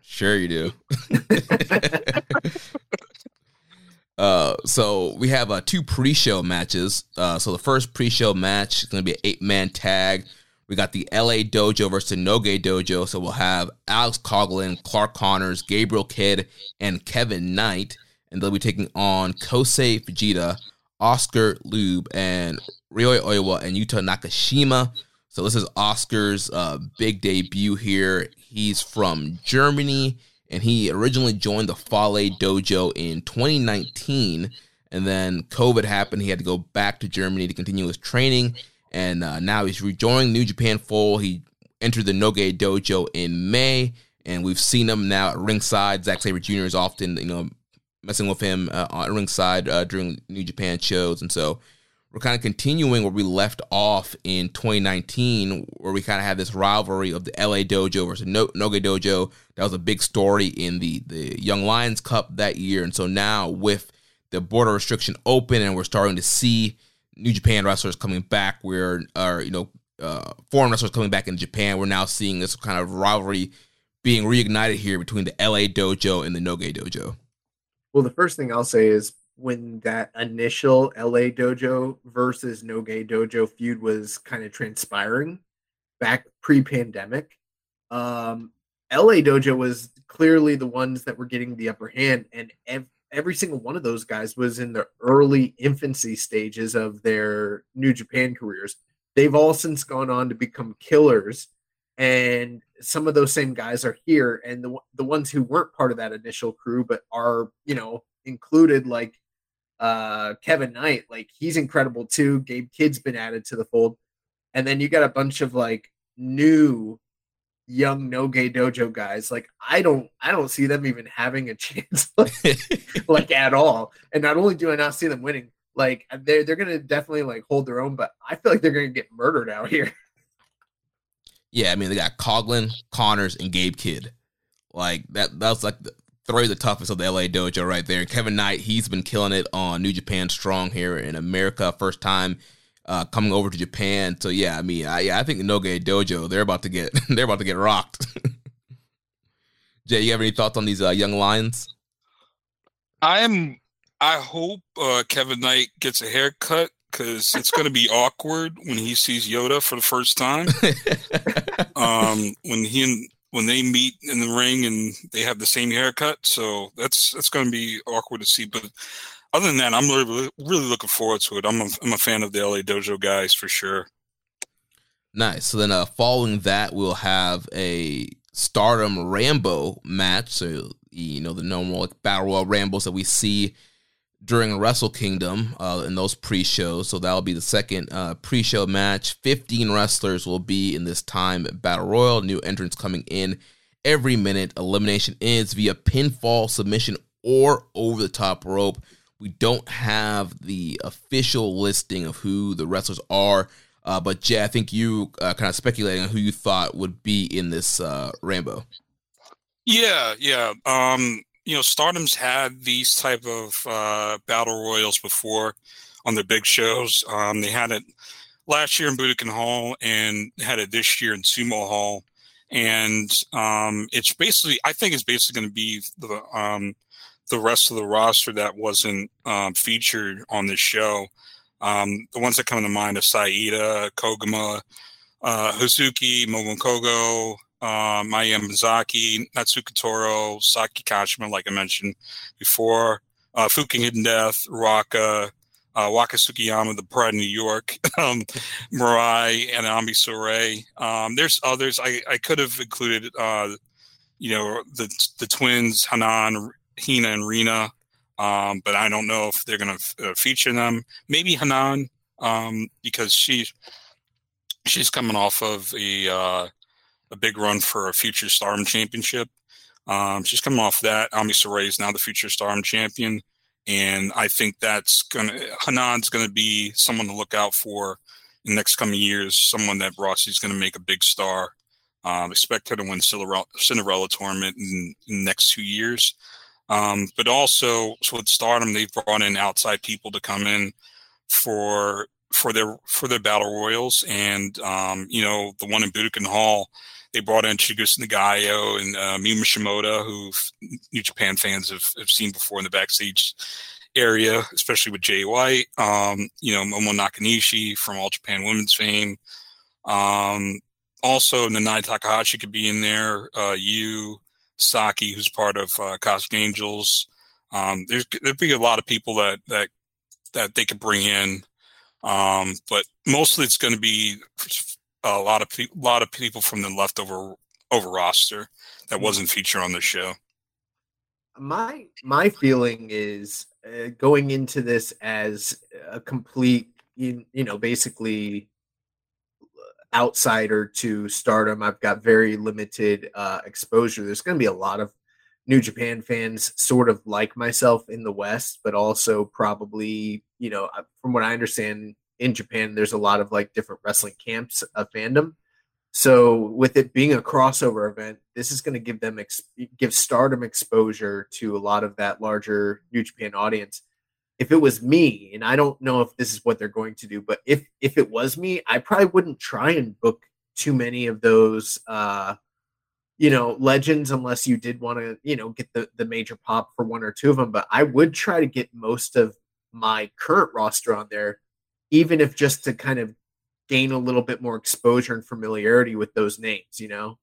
Speaker 3: Sure, you do. (laughs) (laughs) uh, so we have uh, two pre-show matches. Uh, so the first pre-show match is going to be an eight-man tag. We got the LA Dojo versus Noge Dojo. So we'll have Alex Coughlin, Clark Connors, Gabriel Kidd, and Kevin Knight. And they'll be taking on Kosei Fujita, Oscar Leube, and Ryo Oiwa and Yuto Nakashima. So this is Oscar's uh, big debut here. He's from Germany, and he originally joined the Fale Dojo in 2019. And then COVID happened. He had to go back to Germany to continue his training. And uh, now he's rejoining New Japan Full. He entered the Noge Dojo in May, and we've seen him now at ringside. Zack Sabre Jr. is often, you know, messing with him uh, on ringside uh, during New Japan shows. And so we're kind of continuing where we left off in 2019, where we kind of had this rivalry of the LA Dojo versus no- Dojo. That was a big story in the the Young Lions Cup that year, and so now with the border restriction open, and we're starting to see New Japan wrestlers coming back, where are you know uh, foreign wrestlers coming back in Japan. We're now seeing this kind of rivalry being reignited here between the LA Dojo and the Noge Dojo.
Speaker 5: Well, the first thing I'll say is when that initial LA Dojo versus Noge Dojo feud was kind of transpiring back pre-pandemic. Um, LA Dojo was clearly the ones that were getting the upper hand, and ev- every single one of those guys was in the early infancy stages of their New Japan careers. They've all since gone on to become killers, and some of those same guys are here. And the the ones who weren't part of that initial crew but are you know included, like uh, Kevin Knight, like he's incredible too. Gabe Kidd's been added to the fold, and then you got a bunch of like new young Noge Dojo guys. Like I don't I don't see them even having a (laughs) chance like, (laughs) like at all. And not only do I not see them winning, like they're they're gonna definitely like hold their own, but I feel like they're gonna get murdered out here. (laughs)
Speaker 3: Yeah, I mean they got Coughlin, Connors, and Gabe Kidd. Like that that's like the, three of the toughest of the LA dojo right there. And Kevin Knight, he's been killing it on New Japan Strong here in America. First time uh, coming over to Japan. So yeah, I mean, I, yeah, I think the Noge Dojo they're about to get (laughs) they're about to get rocked. (laughs) Jay, you have any thoughts on these uh, young lions?
Speaker 4: I'm. I hope uh, Kevin Knight gets a haircut because it's going to be awkward when he sees Yoda for the first time. (laughs) um, when he and when they meet in the ring and they have the same haircut, so that's that's going to be awkward to see. But other than that, I'm really, really looking forward to it. I'm a, I'm a fan of the LA Dojo guys for sure.
Speaker 3: Nice. So then, uh, following that, we'll have a Stardom Rambo match. So you know the normal like, battle royal Rambles that we see during Wrestle Kingdom uh, in those pre-shows. So that'll be the second uh, pre-show match. Fifteen wrestlers will be in this time battle royal. New entrants coming in every minute. Elimination is via pinfall, submission, or over the top rope. We don't have the official listing of who the wrestlers are, uh, but Jay, I think you uh, kind of speculating on who you thought would be in this uh, Rambo.
Speaker 4: Yeah, yeah. Um, you know, Stardom's had these type of uh, battle royals before on their big shows. Um, they had it last year in Budokan Hall and had it this year in Sumo Hall. And um, it's basically, I think it's basically going to be the um, the rest of the roster that wasn't um, featured on this show. Um, the ones that come to mind are Saida, Koguma, uh, Hazuki, Momo Kohgo, uh, Maya Mizaki, Natsuko Tora, Saki Kashima, like I mentioned before, uh, Fukigen Death, Ruaka, uh, Waka Tsukiyama, The Pride of New York, (laughs) um, Mirai, and Ami Sourei. Um, there's others. I, I could have included, uh, you know, the the twins, Hanan, Hina and Rena, um, but I don't know if they're going to f- uh, feature them. Maybe Hanan, um, because she she's coming off of a uh, a big run for a future Stardom Championship. Um, she's coming off that. Ami Sourei is now the future Stardom Champion, and I think that's gonna Hanan's gonna be someone to look out for in the next coming years. Someone that Rossy's gonna make a big star. Um, expect her to win Cinderella, Cinderella tournament in, in the next two years. Um, but also, so with Stardom, they've brought in outside people to come in for for their for their battle royals, and um, you know the one in Budokan Hall, they brought in Chigusa Nagayo and uh, Mima Shimoda, who New Japan fans have, have seen before in the backstage area, especially with Jay White. Um, you know Momoe Nakanishi from All Japan Women's fame. Um, also, Nanae Takahashi could be in there. Uh, you Saki, who's part of uh, Cosmic Angels. Um, there's there'd be a lot of people that that that they could bring in, um, but mostly it's going to be a lot of pe- a lot of people from the leftover over roster that hmm. wasn't featured on the show.
Speaker 5: My my feeling is uh, going into this as a complete, you, you know, basically outsider to stardom. I've got very limited uh, exposure. There's going to be a lot of New Japan fans, sort of like myself in the West, but also probably, you know, uh, from what I understand in Japan, there's a lot of like different wrestling camps of fandom. So with it being a crossover event, this is going to give them ex- give Stardom exposure to a lot of that larger New Japan audience if it was me, and I don't know if this is what they're going to do, but if if it was me, I probably wouldn't try and book too many of those uh you know legends unless you did want to you know get the the major pop for one or two of them but i would try to get most of my current roster on there even if just to kind of gain a little bit more exposure and familiarity with those names you know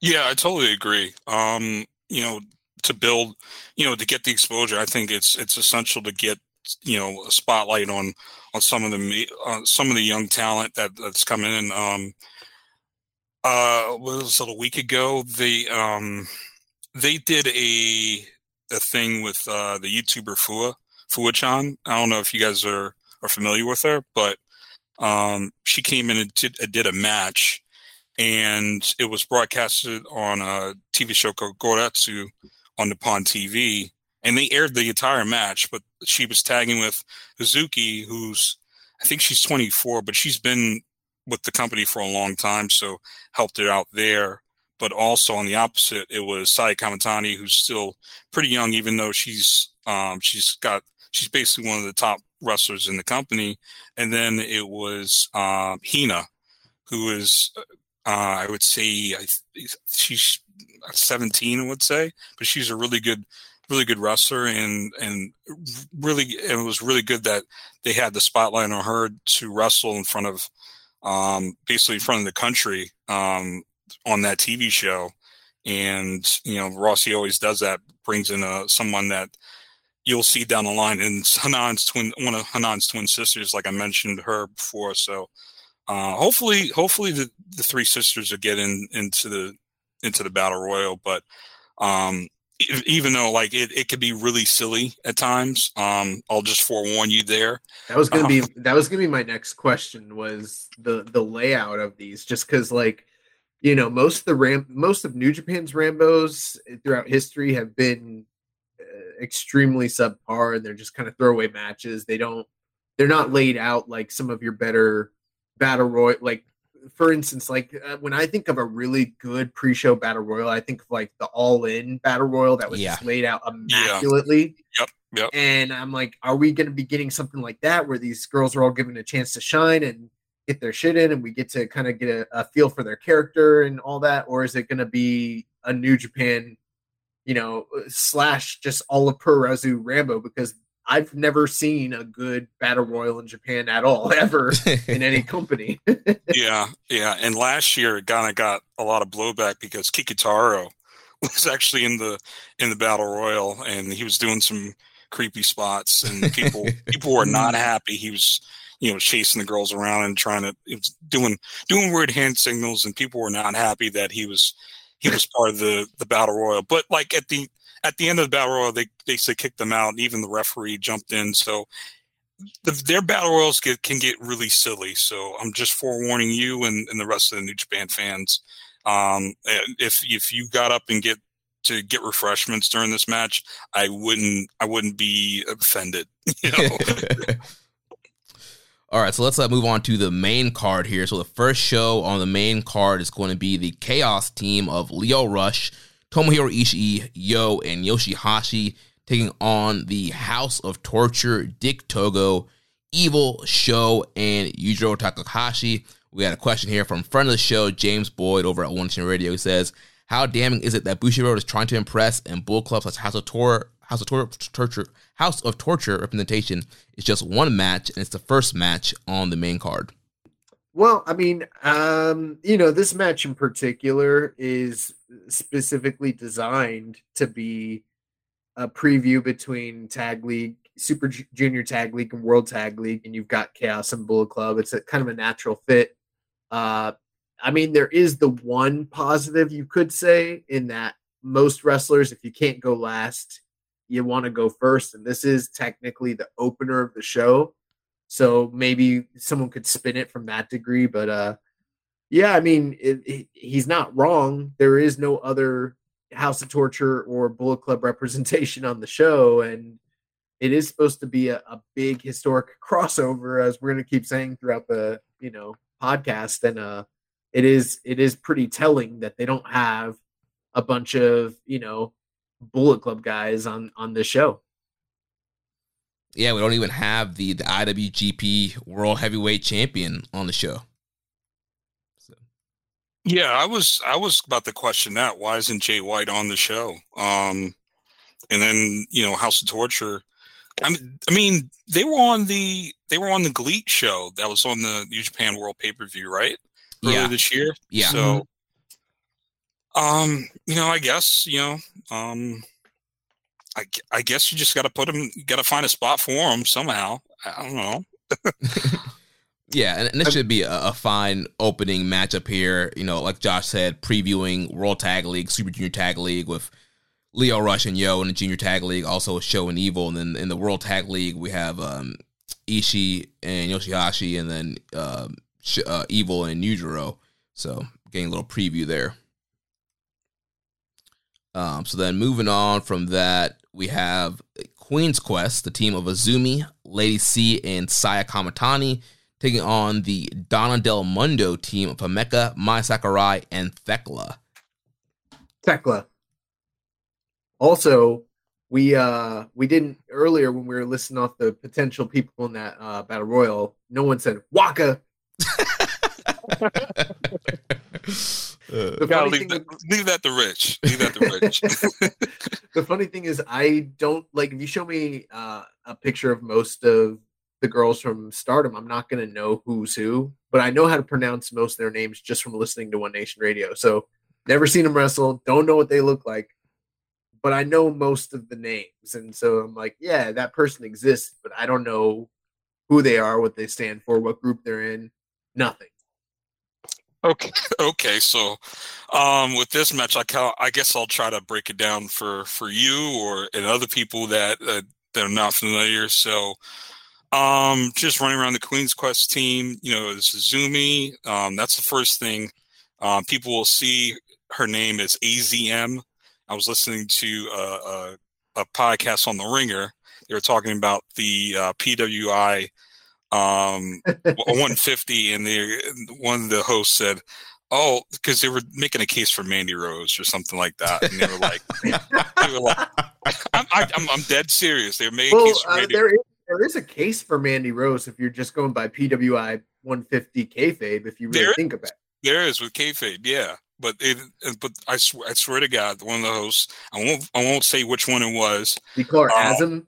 Speaker 4: yeah i totally agree um you know to build, you know, to get the exposure. I think it's it's essential to get you know a spotlight on on some of the uh, some of the young talent that that's coming in. Um, uh, was it a week ago? They um, they did a a thing with uh, the YouTuber Fua Fua-chan. I don't know if you guys are are familiar with her, but um, she came in and did, did a match, and it was broadcasted on a TV show called Goretsu on Nippon TV, and they aired the entire match. But she was tagging with Hazuki, who's I think she's 24, but she's been with the company for a long time, so helped her out there. But also on the opposite, it was Sai Kamitani, who's still pretty young, even though she's um, she's got she's basically one of the top wrestlers in the company. And then it was uh, Hina, who is uh, I would say she's 17, I would say, but she's a really good really good wrestler and and really and it was really good that they had the spotlight on her to wrestle in front of um, basically in front of the country um, on that TV show. And you know, Rossy always does that, brings in a someone that you'll see down the line. And Hanan's twin, one of Hanan's twin sisters, like I mentioned her before. So uh, hopefully, hopefully the, the three sisters are getting into the into the battle royal. But um, even though like it, it could be really silly at times um i'll just forewarn you there
Speaker 5: that was gonna um, be that was gonna be my next question was the the layout of these just because like you know most of the ram most of new japan's rambos throughout history have been extremely subpar and they're just kind of throwaway matches they don't they're not laid out like some of your better battle royal like for instance, like uh, when I think of a really good pre-show battle royal, I think of like the all-in battle royal that was yeah. just laid out immaculately.
Speaker 4: Yeah. Yep. Yep.
Speaker 5: And I'm like, are we going to be getting something like that where these girls are all given a chance to shine and get their shit in, and we get to kind of get a, a feel for their character and all that, or is it going to be a New Japan, you know, slash just all of Puroresu Rambo because I've never seen a good battle royal in Japan at all, (laughs) ever in any (laughs) company. (laughs)
Speaker 4: yeah, yeah. And last year, Ghana got a lot of blowback because Kikutaro was actually in the in the battle royal, and he was doing some creepy spots, and people people were not mm. happy. He was you know chasing the girls around and trying to doing doing weird hand signals, and people were not happy that he was he was part of the the battle royal. But like at the at the end of the battle royal, they basically kicked them out, and even the referee jumped in. So the, their battle royals get, can get really silly. So I'm just forewarning you and, and the rest of the New Japan fans. Um, if if you got up and get to get refreshments during this match, I wouldn't I wouldn't be offended. (laughs) You know. (laughs)
Speaker 3: All right, so let's uh, move on to the main card here. So the first show on the main card is going to be the Chaos team of Lio Rush, Tomohiro Ishii, Yo, and Yoshihashi taking on the House of Torture, Dick Togo, Evil, Sho, and Yujiro Takahashi. We got a question here from friend of the show, James Boyd over at One Nation Radio. He says, How damning is it that Bushiroad is trying to impress and Bullet Club such House of Tor House of Tor- Torture House of Torture representation is just one match and it's the first match on the main card?
Speaker 5: Well, I mean, um, you know, this match in particular is specifically designed to be a preview between Tag League, Super Junior Tag League, and World Tag League, and you've got Chaos and Bullet Club. It's a kind of a natural fit. Uh, I mean, there is the one positive you could say in that most wrestlers, if you can't go last, you want to go first, and this is technically the opener of the show. So maybe someone could spin it from that degree, but uh, yeah, I mean, it, it, he's not wrong. There is no other House of Torture or Bullet Club (laughs) representation on the show, and it is supposed to be a, a big historic (laughs) crossover, as we're going to keep saying throughout the you know podcast. And uh, it is it is pretty telling that they don't have a bunch of you know Bullet Club guys on on the show
Speaker 3: yeah, we don't even have the the IWGP World Heavyweight Champion on the show.
Speaker 4: So. Yeah, I was I was about to question that. Why isn't Jay White on the show? Um, and then you know House of Torture. I mean, I mean, they were on the they were on the GLEAT show that was on the New Japan World Pay Per View, right? Earlier yeah. this year.
Speaker 3: Yeah.
Speaker 4: So, um, you know, I guess you know, um, I, I guess you just got to put him. Got to find a spot for him somehow. I don't know. (laughs)
Speaker 3: yeah, and, and this should be a, a, fine opening matchup here. You know, like Josh said, previewing World Tag League, Super Junior Tag League with Lio Rush and Yo in the Junior Tag League, also Sho and Evil, and then in the World Tag League we have um, Ishii and Yoshihashi, and then um, uh, Evil and Yujiro. So getting a little preview there. Um, so then moving on from that, we have Queen's Quest, the team of Azumi, Lady C, and Saya Kamitani, taking on the Donna Del Mondo team of Himeka, Mai Sakurai, and Thekla.
Speaker 5: Thekla. Also, we uh we didn't earlier when we were listing off the potential people in that uh, battle royal. No one said Waka. (laughs) (laughs)
Speaker 4: the funny leave, that, leave that to Rich. Leave that to Rich. (laughs) (laughs)
Speaker 5: the funny thing is, I don't like if you show me uh, a picture of most of the girls from Stardom, I'm not going to know who's who, but I know how to pronounce most of their names just from listening to One Nation Radio. So, never seen them wrestle, don't know what they look like, but I know most of the names. And so I'm like, yeah, that person exists, but I don't know who they are, what they stand for, what group they're in, nothing.
Speaker 4: Okay. (laughs) Okay. So, um, with this match, I I guess I'll try to break it down for for you or and other people that uh, that are not familiar. So, um, just running around the Queen's Quest team, you know, it's Azumi. Um, that's the first thing. Um, people will see her name is AZM. I was listening to a, a, a podcast on the Ringer. They were talking about the uh, PWI um (laughs) 150 and they one of the hosts said oh because they were making a case for mandy rose or something like that and they were like they were like I'm, I'm, I'm dead serious they're making well, a case for uh, mandy-
Speaker 5: uh, there, is, there is a case for mandy rose if you're just going by pwi 150 kayfabe if you really there think about it
Speaker 4: there is with kayfabe yeah but it, but I swear, I swear to God, one of the hosts, I won't, I won't say which one it was.
Speaker 5: You call her uh, Azim?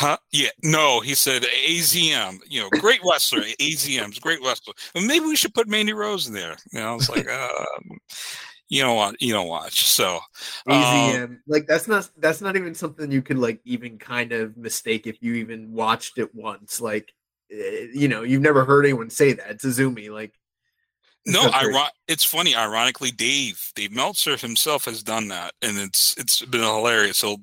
Speaker 4: Huh? Yeah. No, he said AZM. You know, great wrestler. AZM's great wrestler. Well, maybe we should put Mandy Rose in there. You know, I was like, (laughs) um, you don't want, you don't watch. So
Speaker 5: AZM, um, like that's not that's not even something you could like even kind of mistake if you even watched it once. Like, eh, you know, you've never heard anyone say that. It's Azumi. Like,
Speaker 4: no, iron- it's funny. Ironically, Dave Dave Meltzer himself has done that, and it's it's been hilarious. So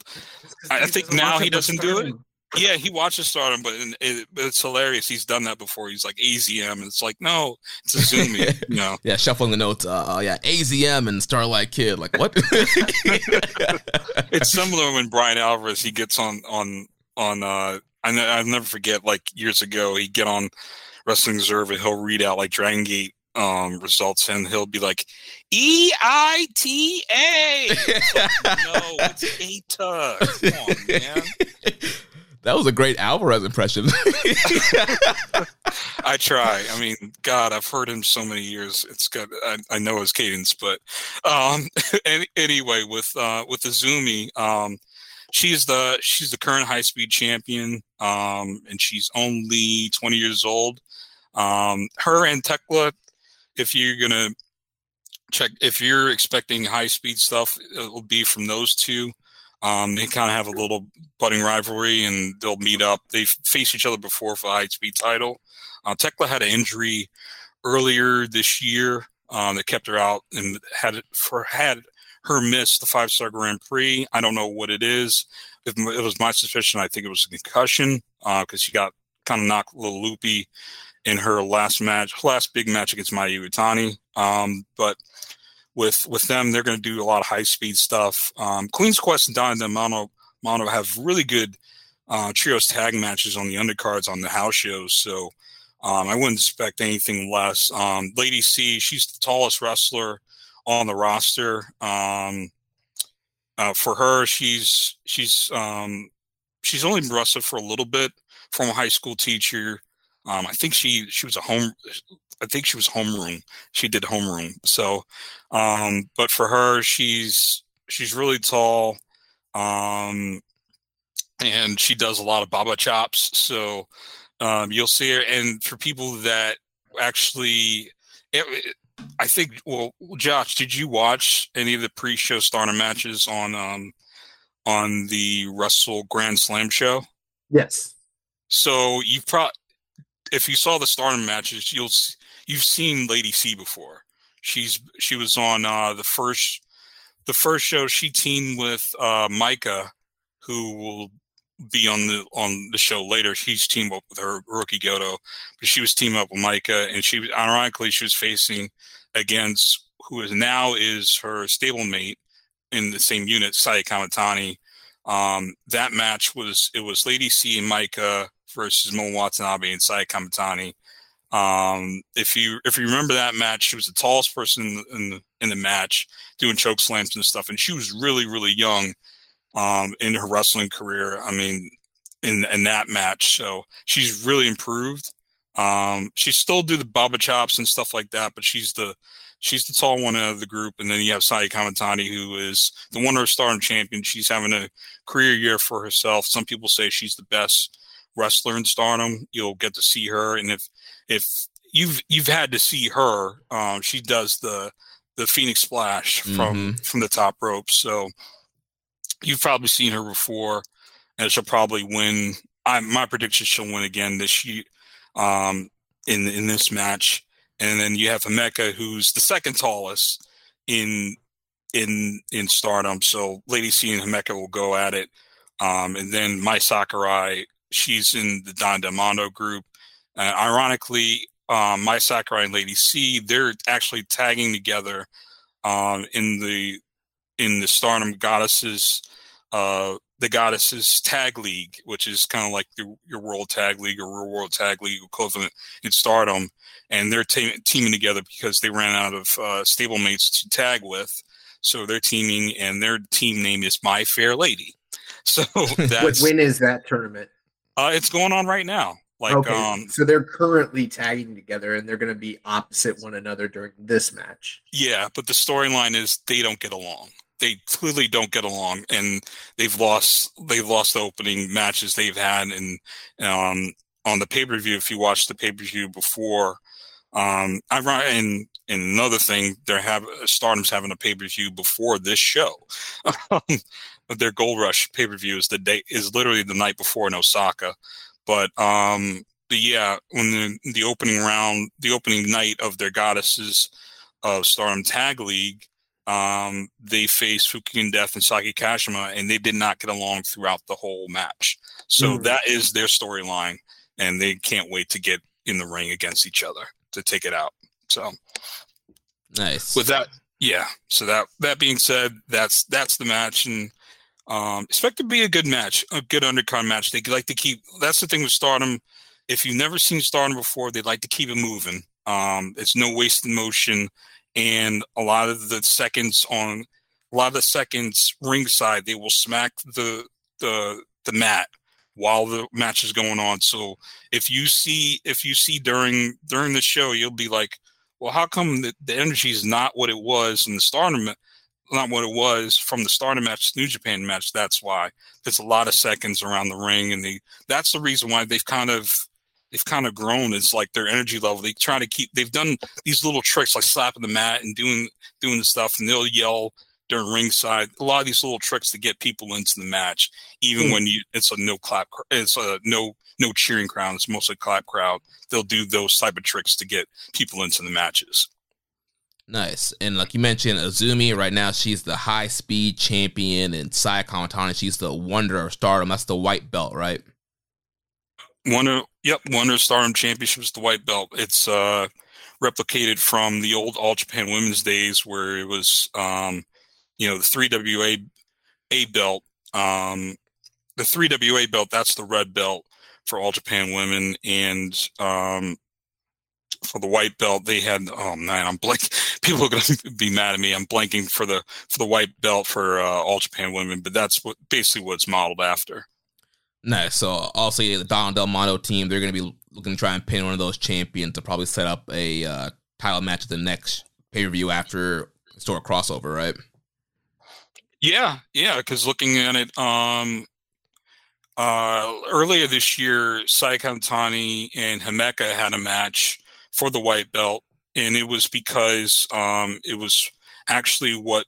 Speaker 4: I, I think now he doesn't do it. Yeah, he watches Stardom, but it, it's hilarious. He's done that before. He's like AZM, and it's like, no, it's a Zumi. (laughs) you know?
Speaker 3: Yeah, shuffling the notes. Uh, uh yeah, AZM and Starlight Kid. Like what?
Speaker 4: it's (laughs) similar when Bryan Alvarez he gets on on on. uh I know, I'll never forget. Like years ago, he'd get on Wrestling Observer. and he'll read out like Dragon Gate um, results and he'll be like E I T A. No, it's EITA. Come on, man. (laughs)
Speaker 3: That was a great Alvarez impression. (laughs)
Speaker 4: I try. I mean, God, I've heard him so many years. It's good. I, I know his cadence, but um, (laughs) any, anyway, with uh, with Azumi, um, she's the she's the current high speed champion, um, and she's only twenty years old. Um, her and Thekla, if you're gonna check, if you're expecting high speed stuff, it will be from those two. Um, they kind of have a little budding rivalry, and they'll meet up. They've faced each other before for the high speed title. Uh, Thekla had an injury earlier this year um, that kept her out and had for had her miss the five star Grand Prix. I don't know what it is. If it was my suspicion, I think it was a concussion because uh, she got kind of knocked a little loopy in her last match, last big match against Mayu Iwatani. Um, but with with them, they're going to do a lot of high speed stuff. Um, Queen's Quest and Don and Mono Mono have really good uh, trios tag matches on the undercards on the house shows. So um, I wouldn't expect anything less. Um, Lady C, she's the tallest wrestler on the roster. Um, uh, for her, she's she's um, she's only wrestled for a little bit a high school teacher. Um, I think she she was a home I think she was homeroom. She did homeroom. So, um, but for her, she's she's really tall, um, and she does a lot of baba chops. So um, you'll see her. And for people that actually, it, I think. Well, Josh, did you watch any of the pre-show starter matches on um, on the Wrestle Grand Slam show.
Speaker 5: Yes.
Speaker 4: So you've probably, if you saw the Stardom matches, you'll you've seen Lady C before. She's she was on uh, the first the first show. She teamed with uh, Maika, who will be on the on the show later. She's teamed up with her rookie Goto, but she was teamed up with Maika, and she was ironically she was facing against who is now is her stablemate in the same unit, Saya Kamitani. Um, that match was it was Lady C and Maika versus Mo Watanabe and Saya Kamitani. Um, if you if you remember that match, she was the tallest person in the, in the, in the match, doing choke slams and stuff, and she was really really young um, in her wrestling career. I mean, in in that match, so she's really improved. Um, she still do the baba chops and stuff like that, but she's the she's the tall one out of the group. And then you have Saya Kamitani, who is the one Stardom champion. She's having a career year for herself. Some people say she's the best wrestler in Stardom. You'll get to see her, and if if you've you've had to see her, um, she does the the Phoenix Splash from mm-hmm. from the top rope. So you've probably seen her before, and she'll probably win. I, my prediction she'll win again this year um, in in this match. And then you have Himeka, who's the second tallest in in in Stardom. So Lady C and Himeka will go at it. Um, and then Mai Sakurai, she's in the Don Mondo group. Uh, ironically, um, Mai Sakurai and Lady C, they're actually tagging together um, in the in the Stardom Goddesses, uh, the Goddesses Tag League, which is kind of like the, your World Tag League or Real World Tag League equivalent in Stardom, and they're te- teaming together because they ran out of uh, stablemates to tag with, so they're teaming, and their team name is My Fair Lady. (laughs) So (laughs) that's
Speaker 5: when is that tournament?
Speaker 4: Uh, it's going on right now. Like, okay. um,
Speaker 5: so they're currently tagging together, and they're going to be opposite one another during this match.
Speaker 4: Yeah, but the storyline is they don't get along. They clearly don't get along, and they've lost. They've lost the opening matches they've had, and um, on the pay per view. If you watch the pay per view before, um, I and and another thing, they're have Stardom's having a pay per view before this show. (laughs) their Gold Rush pay per view is the day is literally the night before in Osaka. But um, but yeah, when the, the opening round, the opening night of their goddesses of Stardom Tag League, um, they faced Fukigen Death and Saki Kashima, and they did not get along throughout the whole match. So mm-hmm. that is their storyline, and they can't wait to get in the ring against each other to take it out. So
Speaker 3: nice.
Speaker 4: With that, yeah. So that that being said, that's that's the match, and um, expect to be a good match, a good undercard match. They like to keep. That's the thing with Stardom. If you've never seen Stardom before, they like to keep it moving. Um, it's no wasted motion, and a lot of the seconds on a lot of the seconds ringside, they will smack the the the mat while the match is going on. So if you see if you see during during the show, you'll be like, well, how come the, the energy is not what it was in the Stardom not what it was from the starting match, New Japan match. That's why there's a lot of seconds around the ring, and they that's the reason why they've kind of they've kind of grown. It's like their energy level. They try to keep. They've done these little tricks like slapping the mat and doing doing the stuff, and they'll yell during ringside. A lot of these little tricks to get people into the match, even mm. when you it's a no clap, it's a no no cheering crowd. It's mostly clap crowd. They'll do those type of tricks to get people into the matches.
Speaker 3: Nice. And like you mentioned, Azumi, right now she's the high speed champion, and Saya Kamitani, she's the wonder of stardom. That's the white belt, right?
Speaker 4: Wonder, yep, Wonder of Stardom Championship is the white belt. It's uh, replicated from the old All Japan Women's days, where it was, um, you know, the three WA A belt. Um, the three WA belt, that's the red belt for All Japan Women, and um, for the white belt they had oh man i'm blank (laughs) people are going to be mad at me i'm blanking for the for the white belt for uh, all japan women but that's what basically what it's modeled after.
Speaker 3: Nice. So also the don del mondo team they're going to be looking to try and pin one of those champions to probably set up a uh, title match at the next pay-per-view after historic crossover right?
Speaker 4: Yeah yeah because looking at it um uh, earlier this year, Saya Kamitani and Himeka had a match for the white belt, and it was because um, it was actually what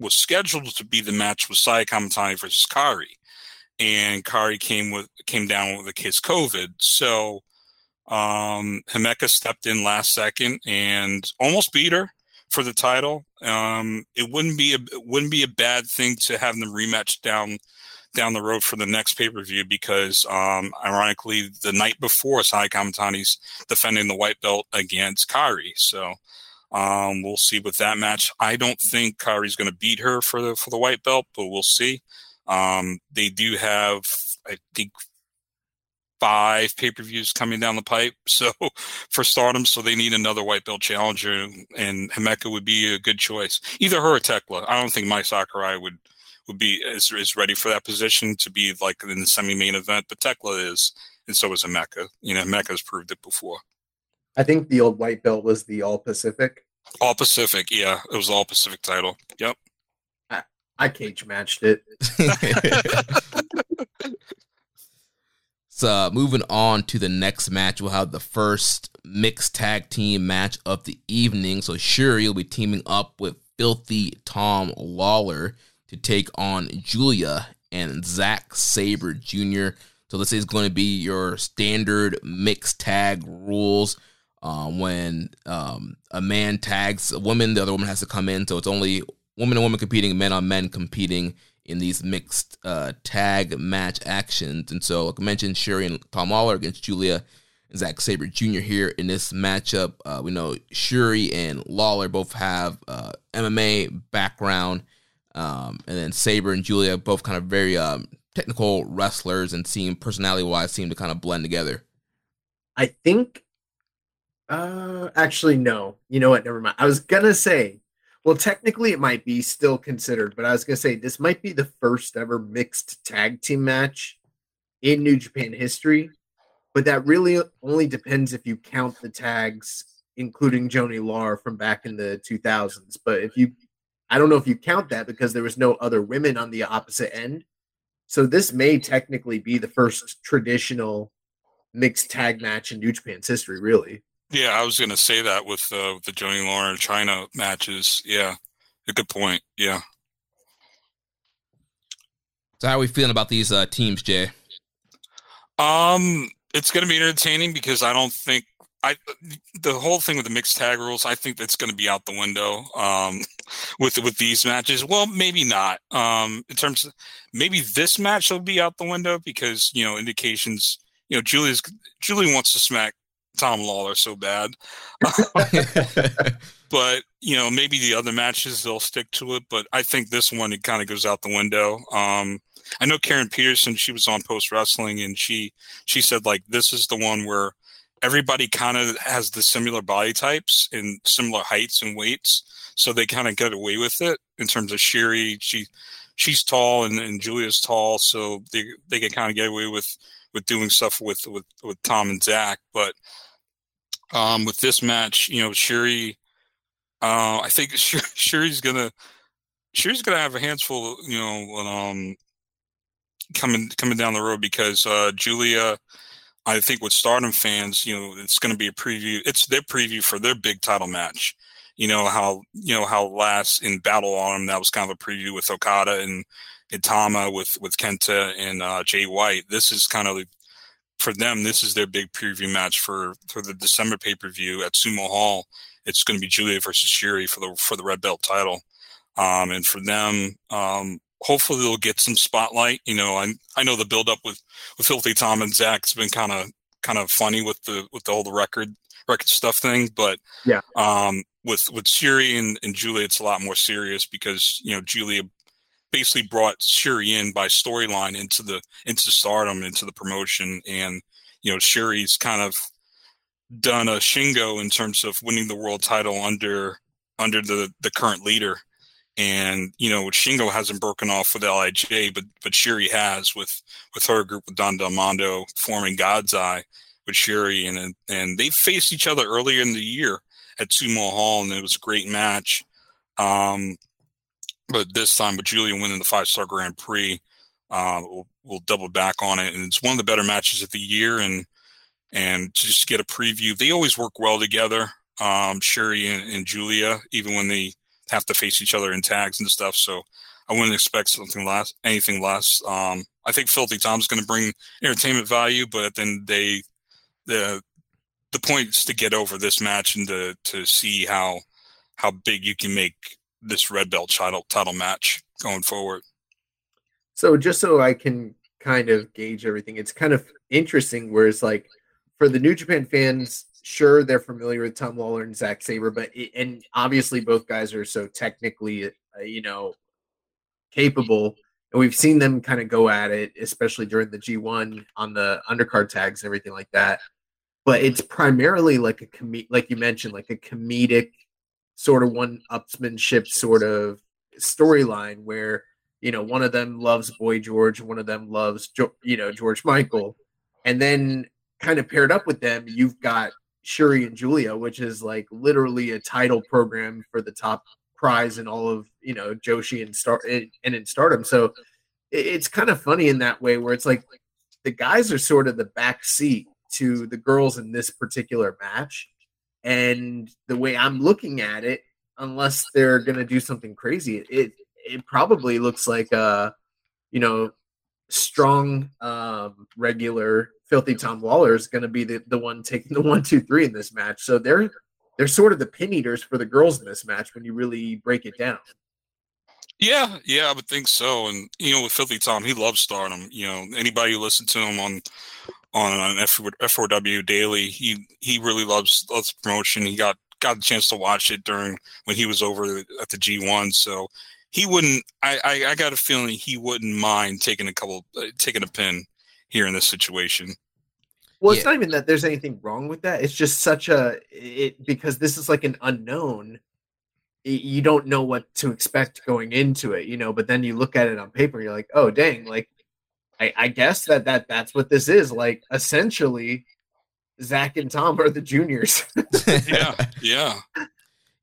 Speaker 4: was scheduled to be the match with Saya Kamitani versus Kairi, and Kairi came with came down with a case COVID. So um, Himeka stepped in last second and almost beat her for the title. Um, it wouldn't be a it wouldn't be a bad thing to have them rematch down down the road for the next pay per view because, um, ironically, the night before Sai Kamitani's defending the white belt against Kairi. So um, we'll see with that match. I don't think Kairi's going to beat her for the for the white belt, but we'll see. Um, they do have, I think, five pay per views coming down the pipe. (laughs) So for Stardom, so they need another white belt challenger, and Himeka would be a good choice. Either her or Thekla. I don't think Mai Sakurai would would be is, is ready for that position to be like in the semi main event, but Thekla is, and so is Himeka. You know, Himeka has proved it before.
Speaker 5: I think the old white belt was the All Pacific.
Speaker 4: All Pacific, yeah, it was All Pacific title. Yep.
Speaker 5: I, I cage matched it. (laughs)
Speaker 3: so moving on to the next match, we'll have the first mixed tag team match of the evening. So Shuri will be teaming up with Filthy Tom Lawler to take on Julia and Zack Sabre Jr. So this is going to be your standard mixed tag rules. Uh, when um, a man tags a woman, the other woman has to come in. So it's only woman and woman competing, men on men competing in these mixed uh, tag match actions. And so, like I mentioned, Shuri and Tom Lawler against Julia and Zack Sabre Jr. here in this matchup. Uh, we know Shuri and Lawler both have uh, MMA background um, and then Sabre and Julia both kind of very um, technical wrestlers and seem personality wise seem to kind of blend together.
Speaker 5: I think uh actually no. You know what? Never mind. I was gonna say, well, technically it might be still considered, but I was gonna say this might be the first ever mixed tag team match in New Japan history. But that really only depends if you count the tags, including Joanie Laurer from back in the 2000s. But if you I don't know if you count that because there was no other women on the opposite end. So this may technically be the first traditional mixed tag match in New Japan's history, really.
Speaker 4: Yeah, I was going to say that with uh, the Joanie Laurer and Chyna matches. Yeah, a good point. Yeah.
Speaker 3: So how are we feeling about these uh, teams, Jay?
Speaker 4: Um, it's going to be entertaining because I don't think I the whole thing with the mixed tag rules, I think that's going to be out the window um, with with these matches. Well, maybe not. Um, in terms of maybe this match will be out the window because you know indications. You know, Julia's Julie wants to smack Tom Lawler so bad, (laughs) but you know maybe the other matches they'll stick to it. But I think this one it kind of goes out the window. Um, I know Karen Peterson; she was on Post Wrestling, and she she said like this is the one where everybody kind of has the similar body types and similar heights and weights, so they kind of get away with it. In terms of Shuri. she she's tall and, and Julia's tall, so they they can kind of get away with with doing stuff with with with Tom and Zack. But um, with this match, you know, Shuri, uh, I think (laughs) Shuri's gonna Shuri's gonna have a handful, you know, um, coming coming down the road because uh, Julia I think with Stardom fans, you know, it's going to be a preview. It's their preview for their big title match. You know how you know how last in Battle on that was kind of a preview with Okada and Itama with with Kenta and uh, Jay White. This is kind of for them. This is their big preview match for for the December pay per view at Sumo Hall. It's going to be Julia versus Shuri for the for the red belt title. Um, and for them, um, hopefully they'll get some spotlight. You know, I I know the build up with with Filthy Tom and Zack's been kind of kind of funny with the with the whole the record record stuff thing, but
Speaker 5: yeah,
Speaker 4: um, with with Shuri and, and Julia, it's a lot more serious because you know Julia basically brought Shuri in by storyline into the into Stardom into the promotion, and you know Shuri's kind of done a Shingo in terms of winning the world title under under the the current leader and you know Shingo hasn't broken off with LIJ, but but Shuri has with with her group with Donna Del Mondo forming God's Eye with Shuri, and and they faced each other earlier in the year at Sumo Hall, and it was a great match. Um, but this time with Julia winning the five star Grand Prix, uh, we'll, we'll double back on it, and it's one of the better matches of the year, and and to just get a preview, they always work well together. Um, Shuri and, and Julia, even when they have to face each other in tags and stuff. So I wouldn't expect something less, anything less. Um, I think Filthy Tom's going to bring entertainment value, but then they the the point is to get over this match and to to see how how big you can make this red belt title title match going forward.
Speaker 5: So just so I can kind of gauge everything, it's kind of interesting. Where it's like for the New Japan fans, sure they're familiar with Tom Lawler and Zack Sabre, but it, and obviously both guys are so technically, uh, you know, capable, and we've seen them kind of go at it, especially during the G1 on the undercard tags and everything like that. But it's primarily like a com- like you mentioned, like a comedic sort of one upsmanship sort of storyline where you know one of them loves boy george one of them loves you know george michael and then kind of paired up with them you've got shuri and julia which is like literally a title program for the top prize in all of you know joshi and star and in stardom. So it's kind of funny in that way where it's like the guys are sort of the back seat to the girls in this particular match. And the way I'm looking at it, unless they're gonna do something crazy, it it probably looks like a you know strong um regular filthy Tom Lawler is gonna be the, the one taking the one, two, three in this match. So they're they're sort of the pin eaters for the girls in this match when you really break it down.
Speaker 4: Yeah, yeah, I would think so. And you know, with Filthy Tom, he loves stardom. You know, anybody who listened to him on on an F4W daily. He he really loves loves promotion. He got got a chance to watch it during when he was over at the G1. So he wouldn't. I I, I got a feeling he wouldn't mind taking a couple uh, taking a pin here in this situation.
Speaker 5: Well, it's yeah. not even that there's anything wrong with that. It's just such a it because this is like an unknown. You don't know what to expect going into it, you know. But then you look at it on paper, you're like, oh dang, like I, I guess that that that's what this is. Like essentially, Zack and Tom are the juniors. (laughs)
Speaker 4: yeah, yeah.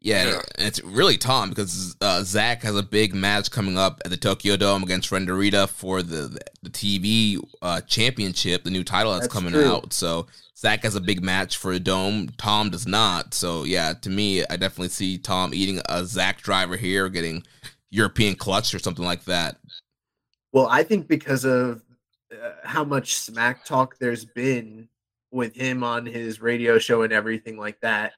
Speaker 3: Yeah, yeah, it's really Tom because uh, Zack has a big match coming up at the Tokyo Dome against Ren Narita for the the TV uh, championship, the new title that's, that's coming true. out. So Zack has a big match for the Dome. Tom does not. So yeah, to me, I definitely see Tom eating a Zack driver here, getting European clutch or something like that.
Speaker 5: Well, I think because of uh, how much smack talk there's been with him on his radio show and everything like that,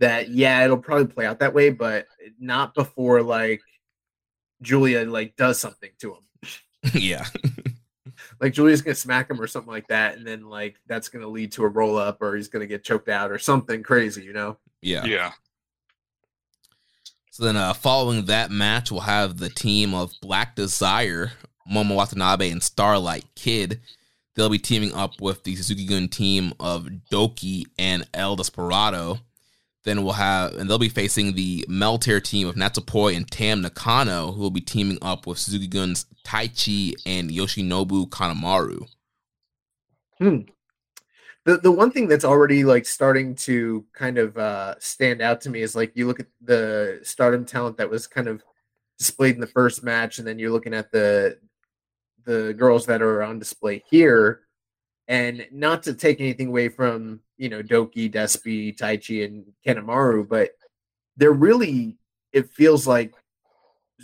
Speaker 5: that yeah, it'll probably play out that way, but not before like Julia like does something to him. (laughs)
Speaker 3: yeah. (laughs)
Speaker 5: like Julia's gonna smack him or something like that, and then like that's gonna lead to a roll up or he's gonna get choked out or something crazy, you know?
Speaker 3: Yeah.
Speaker 4: Yeah.
Speaker 3: So then, uh, following that match, we'll have the team of Black Desire Momo Watanabe and Starlight Kid. They'll be teaming up with the Suzuki Gun team of Douki and El Desperado. Then we'll have, and they'll be facing the Meltear team of Natsupoi and Tam Nakano, who will be teaming up with Suzuki Gun's Taichi and Yoshinobu Kanemaru.
Speaker 5: Hmm. The, the one thing that's already like starting to kind of uh, stand out to me is like you look at the stardom talent that was kind of displayed in the first match, and then you're looking at the the girls that are on display here. And not to take anything away from, you know, Douki, Despi, Taichi, and Kanemaru, but they're really, it feels like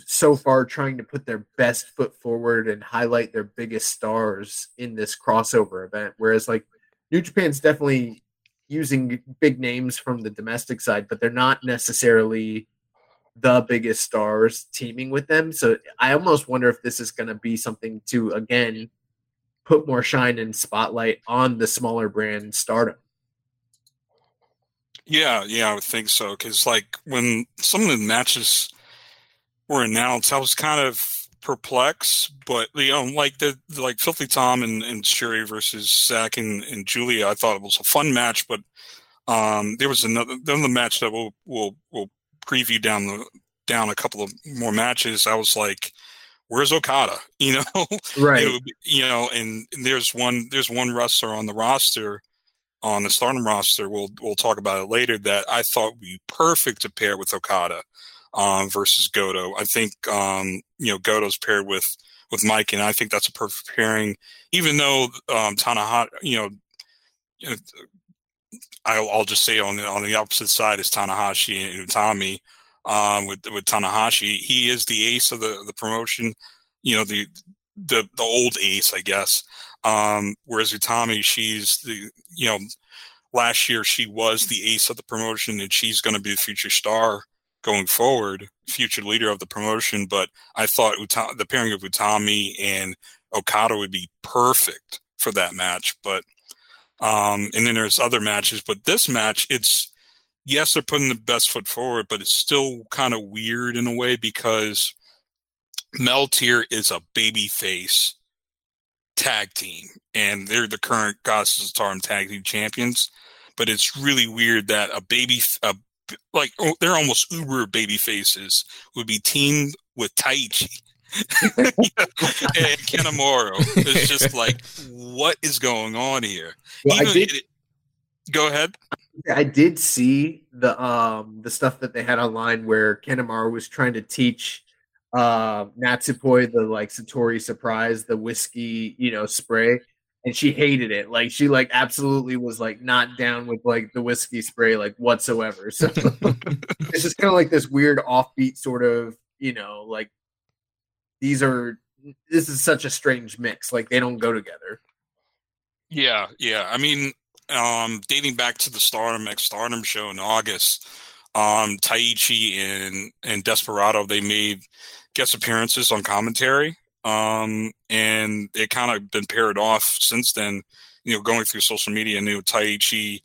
Speaker 5: so far trying to put their best foot forward and highlight their biggest stars in this crossover event. Whereas like New Japan's definitely using big names from the domestic side, but they're not necessarily the biggest stars teaming with them. So I almost wonder if this is going to be something to again put more shine and spotlight on the smaller brand stardom.
Speaker 4: Yeah, yeah, I would think so. Because like when some of the matches were announced, I was kind of perplexed. But you know, like the like Filthy Tom and, and Shuri versus Zack and, and Julia, I thought it was a fun match. But um, there was another another match that we'll we'll we'll preview down the down a couple of more matches, I was like, "Where's Okada?" (laughs) You know,
Speaker 5: right?
Speaker 4: you know, and, and there's one there's one wrestler on the roster on the Stardom roster. We'll we'll talk about it later. That I thought would be perfect to pair with Okada um, versus Goto. I think um, you know Goto's paired with with Mike, and I think that's a perfect pairing. Even though um, Tanahashi, you know, you know I'll, I'll, just say on the on the opposite side is Tanahashi and Utami. Um, with with Tanahashi. He is the ace of the the promotion. You know the the the old ace, I guess. Um, whereas Utami, she's the you know last year she was the ace of the promotion, and she's going to be the future star going forward, future leader of the promotion. But I thought Uta- the pairing of Utami and Okada would be perfect for that match. But um, and then there's other matches, but this match, it's yes, they're putting the best foot forward, but it's still kind of weird in a way because Meltear is a baby face tag team, and they're the current of Stardom tag team champions. But it's really weird that a baby, a, like oh, they're almost uber baby faces, would be teamed with Taichi (laughs) (laughs) and Kanemaru. It's just like, what is going on here?
Speaker 5: Well, I did-
Speaker 4: it- go ahead.
Speaker 5: I did see the um the stuff that they had online where Kanemaru was trying to teach uh Natsupoi the like Satori surprise, the whiskey, you know, spray. And she hated it. Like she like absolutely was like not down with like the whiskey spray like whatsoever. (laughs) So it's just kind of like this weird offbeat sort of, you know, like these are this is such a strange mix. Like they don't go together.
Speaker 4: Yeah, yeah. I mean, um, dating back to the Stardom X Stardom show in August, um, Taichi and and Desperado they made guest appearances on commentary, um, and it kind of been paired off since then. You know, going through social media, new Taichi,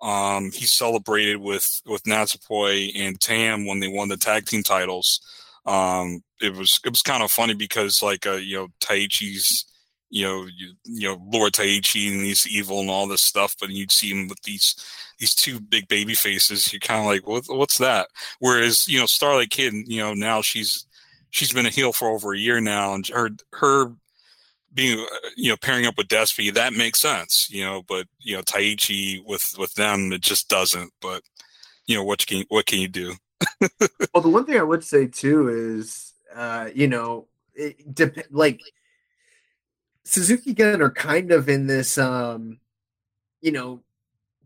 Speaker 4: um, he celebrated with with Natsupoi and Tam when they won the tag team titles. Um, it was it was kind of funny because like uh, you know Taichi's you know, you, you know, Lord Taichi and he's evil and all this stuff, but you'd see him with these these two big baby faces. You're kind of like, what, what's that? Whereas, you know, Starlight Kid, you know, now she's she's been a heel for over a year now, and her her being uh, you know pairing up with Despy that makes sense, you know, but you know Taichi with with them it just doesn't. But you know what can what can you do? (laughs)
Speaker 5: Well, the one thing I would say too is, uh, you know, it dep- like Suzuki Gun are kind of in this, um, you know,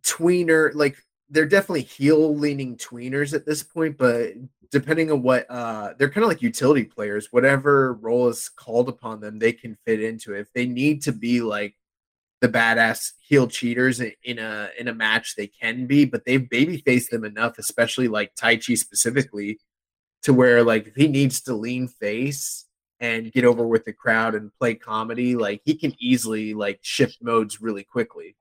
Speaker 5: tweener. Like they're definitely heel leaning tweeners at this point, but depending on what, uh, they're kind of like utility players. Whatever role is called upon them, they can fit into it. If they need to be like the badass heel cheaters in- a in a match, they can be, but they've baby faced them enough, especially like Taichi specifically, to where like if he needs to lean face and get over with the crowd and play comedy, like he can easily like shift modes really quickly.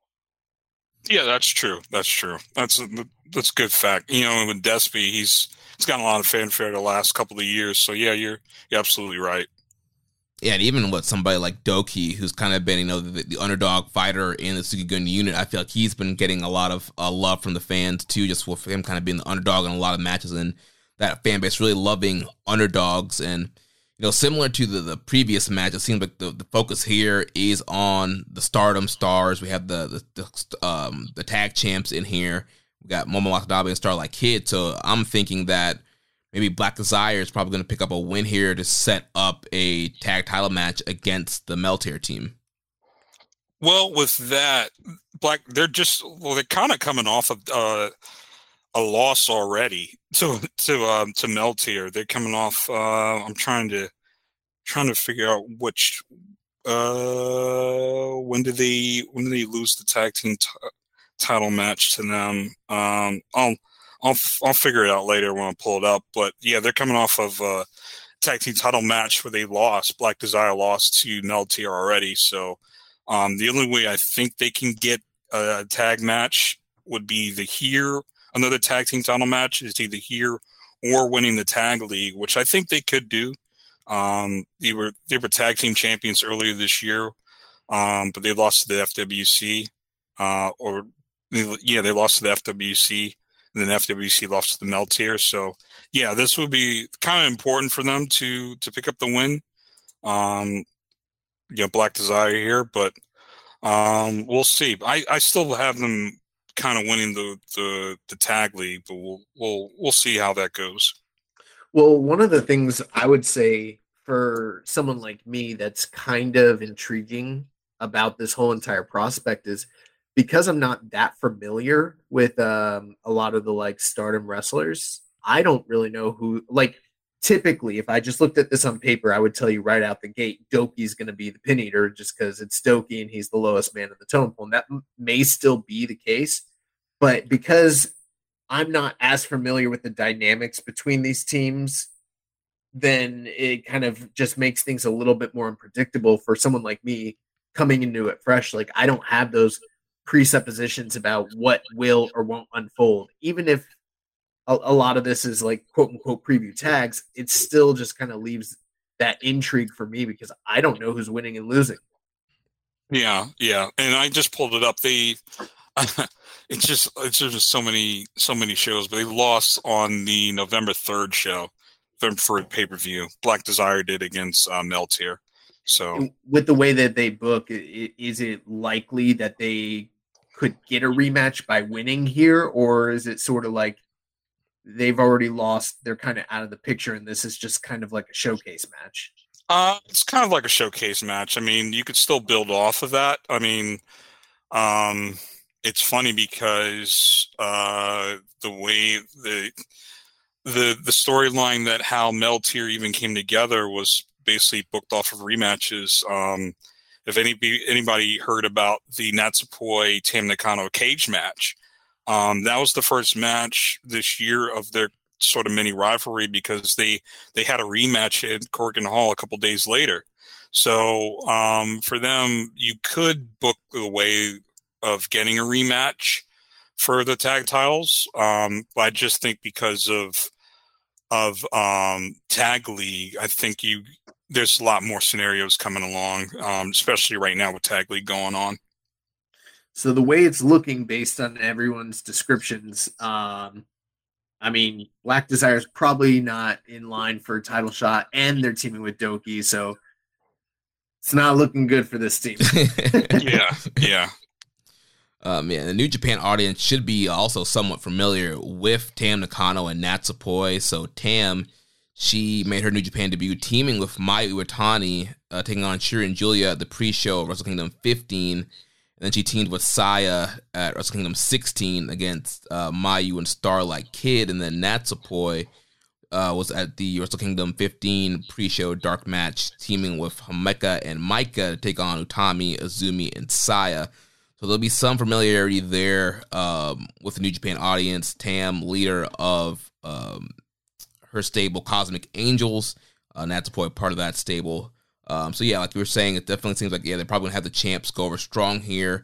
Speaker 4: Yeah, that's true. That's true. That's a, that's a good fact. You know, with Despy, he's he's gotten a lot of fanfare the last couple of years. So yeah, you're you're absolutely right.
Speaker 3: Yeah, and even with somebody like Douki, who's kind of been, you know, the, the underdog fighter in the Suzuki Gun unit, I feel like he's been getting a lot of uh, love from the fans too, just with him kind of being the underdog in a lot of matches and that fan base really loving underdogs. And, you know, similar to the, the previous match, it seems like the, the focus here is on the stardom stars. We have the, the, the, um, the tag champs in here. We got Momo Watanabe and Starlight Kid. So I'm thinking that maybe Black Desire is probably going to pick up a win here to set up a tag title match against the Meltear team.
Speaker 4: Well, with that, Black, they're just well, they're kind of coming off of uh, a loss already to to um, to Meltear. They're coming off. Uh, I'm trying to trying to figure out which. Uh, when did they when did they lose the tag team t- title match to them? Um, I'll I'll I'll figure it out later when I pull it up. But yeah, they're coming off of a tag team title match where they lost. Black Desire lost to Meltear already, so. Um, the only way I think they can get a tag match would be the here another tag team title match is either here or winning the tag league, which I think they could do. Um, they were they were tag team champions earlier this year, um, but they lost to the FWC, uh, or yeah, they lost to the FWC, and then FWC lost to the Meltear. So yeah, this would be kind of important for them to to pick up the win. Um, you know, Black Desire here, but um, we'll see. I, I still have them kind of winning the, the the tag league, but we'll we'll we'll see how that goes.
Speaker 5: Well, one of the things I would say for someone like me that's kind of intriguing about this whole entire prospect is because I'm not that familiar with um, a lot of the like stardom wrestlers. I don't really know who like typically if I just looked at this on paper, I would tell you right out the gate, Douki's going to be the pin eater just because it's Douki and he's the lowest man in the totem pole. And that may still be the case, but because I'm not as familiar with the dynamics between these teams, then it kind of just makes things a little bit more unpredictable for someone like me coming into it fresh. Like I don't have those presuppositions about what will or won't unfold, even if a, a lot of this is like quote unquote preview tags, it still just kind of leaves that intrigue for me because I don't know who's winning and losing.
Speaker 4: Yeah, yeah, and I just pulled it up. They, (laughs) it's just it's just so many so many shows, but they lost on the November third show for a pay per view. Black Desire did against uh, Meltear. So
Speaker 5: with the way that they book, is it likely that they could get a rematch by winning here, or is it sort of like they've already lost. They're kind of out of the picture, and this is just kind of like a showcase match.
Speaker 4: Uh, it's kind of like a showcase match. I mean, you could still build off of that. I mean, um, it's funny because uh, the way the the the storyline that how Meltear even came together was basically booked off of rematches. Um, if anybody anybody heard about the Natsupoi Tam Nakano cage match, um, that was the first match this year of their sort of mini rivalry because they they had a rematch at Korakuen Hall a couple days later. So um, for them, you could book the way of getting a rematch for the tag titles. Um, I just think because of of um, tag league, I think you there's a lot more scenarios coming along, um, especially right now with tag league going on.
Speaker 5: So the way it's looking based on everyone's descriptions, um, I mean, Black Desire is probably not in line for a title shot, and they're teaming with Douki, so it's not looking good for this team. (laughs)
Speaker 4: yeah, (laughs) yeah.
Speaker 3: Um, yeah, the New Japan audience should be also somewhat familiar with Tam Nakano and Natsupoi. So Tam, she made her New Japan debut teaming with Mayu Iwatani, uh, taking on Shirin Julia at the pre-show of Wrestle Kingdom 15 and then she teamed with Saya at Wrestle Kingdom 16 against uh, Mayu and Starlight Kid. And then Natsupoi uh, was at the Wrestle Kingdom 15 pre-show dark match, teaming with Himeka and Maika to take on Utami, Azumi, and Saya. So there'll be some familiarity there um, with the New Japan audience. Tam, leader of um, her stable, Cosmic Angels. Uh, Natsupoi, part of that stable. Um, so yeah, like you were saying, it definitely seems like yeah they're probably gonna have the champs go over strong here,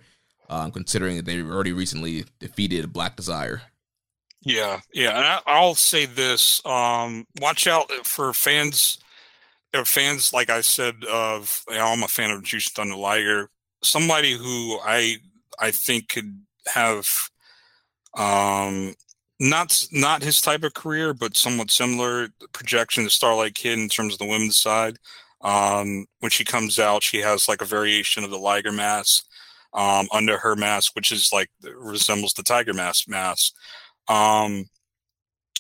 Speaker 3: um, considering that they already recently defeated Black Desire.
Speaker 4: Yeah, yeah, and I, will say this: um, watch out for fans. Are fans, like I said, of you know, I'm a fan of Jushin Thunder Liger. Somebody who I I think could have um not not his type of career, but somewhat similar projection to Starlight Kid in terms of the women's side. Um, when she comes out, she has like a variation of the Liger mask um, under her mask, which is like resembles the Tiger Mask mask. Um,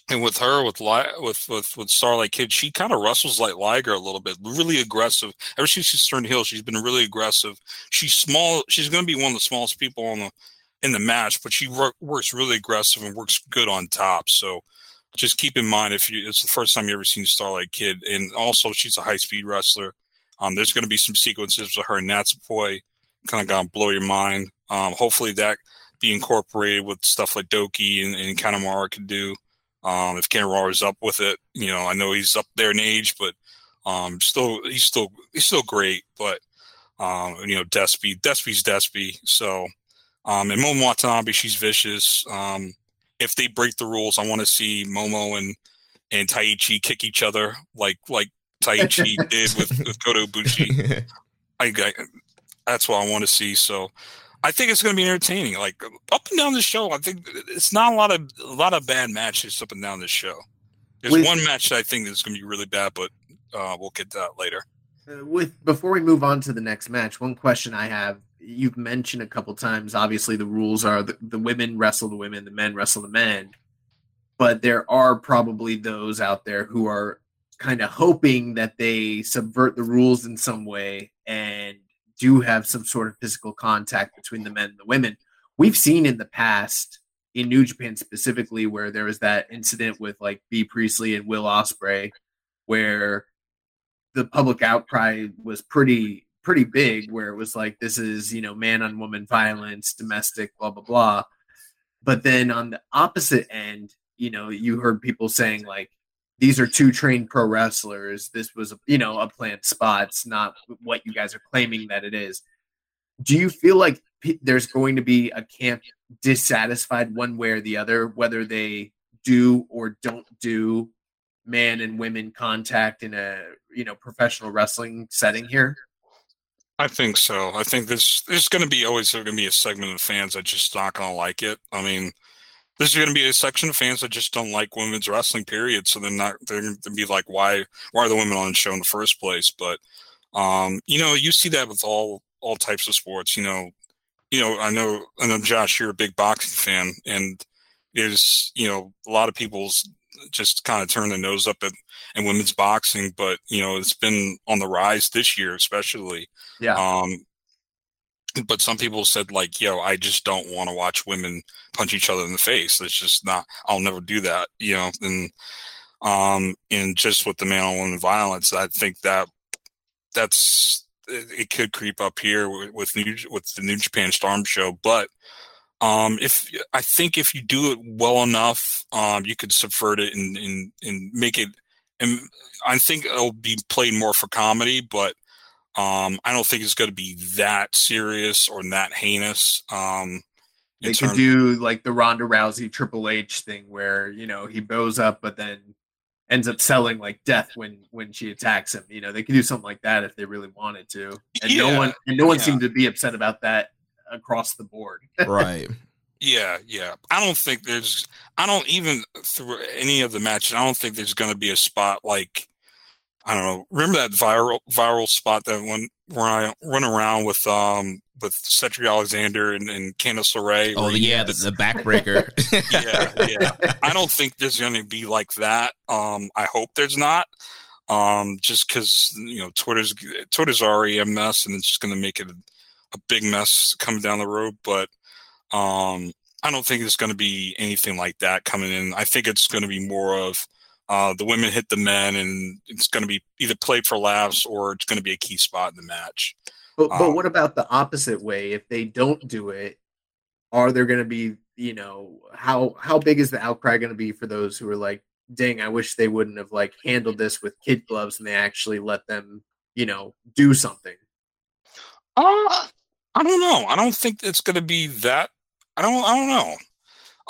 Speaker 4: and with her, with with with with Starlight Kid, she kind of wrestles like Liger a little bit, really aggressive. Ever since she's turned heel, she's been really aggressive. She's small. She's going to be one of the smallest people on the in the match, but she work, works really aggressive and works good on top. So just keep in mind if you it's the first time you ever seen Starlight Kid, and also she's a high speed wrestler. Um, there's going to be some sequences with her and Natsupoi, kind of gonna blow your mind. Um, hopefully that be incorporated with stuff like Douki and, and Kanemaru could do. Um, if Kanemaru is up with it, you know, I know he's up there in age, but um, still he's still he's still great. But um, you know, Despy, Despy's Despy. So, um, and Momo Watanabe, she's vicious. Um, if they break the rules, I want to see Momo and and Taichi kick each other like like Taichi (laughs) did with, with Kota Ibushi. (laughs) I, I, that's what I want to see. So I think it's going to be entertaining. Like up and down the show, I think it's not a lot of a lot of bad matches up and down this show. There's with, one match that I think is going to be really bad, but uh, we'll get to that later.
Speaker 5: Uh, with before we move on to the next match, one question I have you've mentioned a couple times. Obviously, the rules are the, the women wrestle the women, the men wrestle the men. But there are probably those out there who are kind of hoping that they subvert the rules in some way and do have some sort of physical contact between the men and the women. We've seen in the past in New Japan specifically, where there was that incident with like Bea Priestley and Will Ospreay, where the public outcry was pretty pretty big, where it was like this is you know man on woman violence, domestic, blah blah blah. But then on the opposite end, you know, you heard people saying like these are two trained pro wrestlers. This was, you know, a plant spot. It's not what you guys are claiming that it is. Do you feel like there's going to be a camp dissatisfied one way or the other, whether they do or don't do man and women contact in a you know professional wrestling setting here?
Speaker 4: I think so. I think there's there's going to be always going to be a segment of fans that just not going to like it. I mean, there's going to be a section of fans that just don't like women's wrestling. Period. So they're not they're going to be like, why why are the women on the show in the first place? But um, you know, you see that with all all types of sports. You know, you know, I know I know Josh, you're a big boxing fan, and there's you know a lot of people's just kind of turn their nose up at and women's boxing, but you know it's been on the rise this year, especially.
Speaker 5: Yeah.
Speaker 4: Um, but some people said like, yo, I just don't want to watch women punch each other in the face. It's just not. I'll never do that. You know, and um, and just with the man on woman violence, I think that that's it could creep up here with, with new with the New Japan Storm show, but um, if I think if you do it well enough, um, you could subvert it and, and and make it. And I think it'll be played more for comedy, but um, I don't think it's going to be that serious or that heinous. Um,
Speaker 5: they could do like the Ronda Rousey Triple H thing, where you know he bows up, but then ends up selling like death when when she attacks him. You know, they could do something like that if they really wanted to, and
Speaker 4: Yeah,
Speaker 5: no one and no one
Speaker 4: yeah.
Speaker 5: seemed to be upset about that across the board. (laughs)
Speaker 3: right.
Speaker 4: Yeah, yeah. I don't think there's. I don't even through any of the matches. I don't think there's going to be a spot like. I don't know. Remember that viral viral spot that went where I run around with um with Cedric Alexander and, and Candice LeRae.
Speaker 3: Oh
Speaker 4: where
Speaker 3: yeah, the, the backbreaker. (laughs) (laughs)
Speaker 4: yeah, yeah. I don't think there's going to be like that. Um, I hope there's not. Um, just because you know Twitter's Twitter's already a mess, and it's just going to make it a, a big mess coming down the road. But um, I don't think there's going to be anything like that coming in. I think it's going to be more of uh, the women hit the men, and it's going to be either played for laughs or it's going to be a key spot in the match.
Speaker 5: But but
Speaker 4: Um,
Speaker 5: what about the opposite way? If they don't do it, are there going to be you know how how big is the outcry going to be for those who are like, dang, I wish they wouldn't have like handled this with kid gloves and they actually let them you know do something.
Speaker 4: Uh, I don't know. I don't think it's going to be that. I don't. I don't know.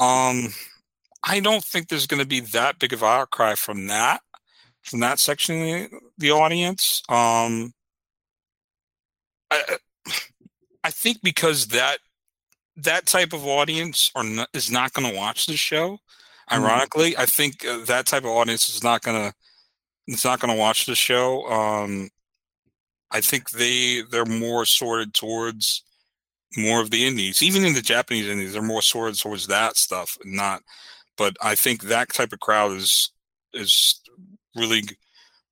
Speaker 4: Um, I don't think there's going to be that big of an outcry from that from that section of the, the audience. Um, I I think because that that type of audience are not, is not going to watch the show. Ironically, I think uh, that type of audience is not going to it's not going to watch the show. Um, I think they they're more sorted towards more of the indies, even in the Japanese indies, they're more sorted towards that stuff, not. But I think that type of crowd is is really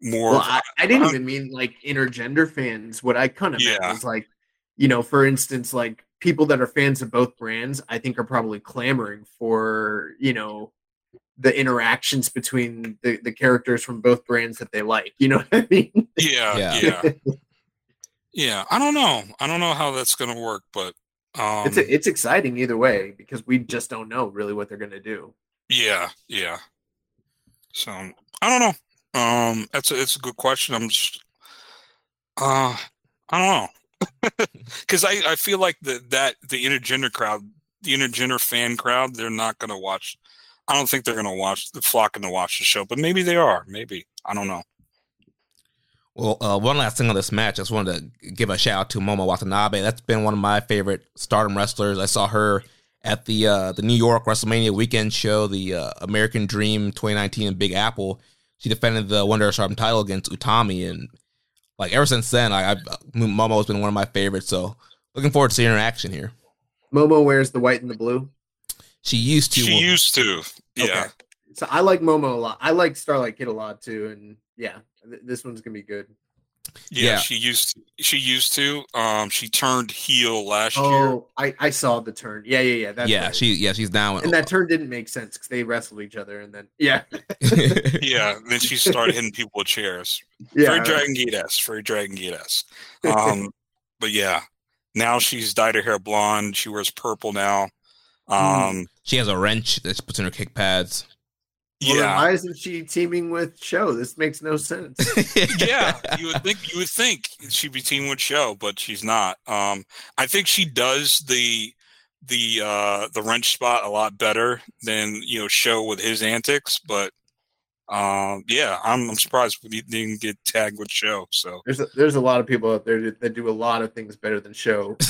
Speaker 4: more.
Speaker 5: Well,
Speaker 4: of-
Speaker 5: I, I didn't even mean like intergender fans. What I kind of meant
Speaker 4: Yeah.
Speaker 5: was like, you know, for instance, like people that are fans of both brands, I think are probably clamoring for, you know, the interactions between the, the characters from both brands that they like. You know (laughs) what I mean?
Speaker 4: yeah,
Speaker 3: Yeah.
Speaker 4: yeah, yeah, I don't know. I don't know how that's going to work, but um,
Speaker 5: it's it's exciting either way because we just don't know really what they're gonna do.
Speaker 4: Yeah, yeah. So I don't know. Um, that's a, it's a good question. I'm just, uh, I don't know, (laughs) because I I feel like the that the intergender crowd, the intergender fan crowd, they're not gonna watch. I don't think they're gonna watch the flocking to watch the show, but maybe they are. Maybe I don't know.
Speaker 3: Well, uh, one last thing on this match, I just wanted to give a shout out to Momo Watanabe. That's been one of my favorite Stardom wrestlers. I saw her at the uh, the New York WrestleMania weekend show, the uh, American Dream 2019 in Big Apple. She defended the Wonder Stardom title against Utami, and like ever since then, I, I've Momo has been one of my favorites. So looking forward to seeing her action here.
Speaker 5: Momo wears the white and the blue.
Speaker 3: She used to.
Speaker 4: She used to, yeah.
Speaker 5: Okay. So I like Momo a lot. I like Starlight Kid a lot too, and yeah, th- this one's gonna be good.
Speaker 4: Yeah,
Speaker 3: Yeah.
Speaker 4: she used she used to. Um, she turned heel last year.
Speaker 5: Oh, I, I saw the turn. Yeah, yeah, yeah. That's
Speaker 3: yeah,
Speaker 5: right.
Speaker 3: she yeah she's down.
Speaker 5: and that turn didn't make sense because they wrestled each other, and then yeah, (laughs)
Speaker 4: Yeah, then she started hitting people with chairs. (laughs)
Speaker 5: yeah.
Speaker 4: Very Dragon Gate esque. Very Dragon Gate esque. Um, but yeah, now she's dyed her hair blonde. She wears purple now. Um,
Speaker 3: she has a wrench that she puts in her kick pads.
Speaker 5: Well,
Speaker 4: yeah,
Speaker 5: why isn't she teaming with Sho? This makes no sense. (laughs)
Speaker 4: yeah. You would think you would think she'd be teaming with Sho, but she's not. Um, I think she does the the uh the wrench spot a lot better than you know Sho with his antics. But um, yeah, I'm, I'm surprised we didn't get tagged with Sho. So
Speaker 5: There's a, there's a lot of people out there that, that do a lot of things better than Sho. (laughs)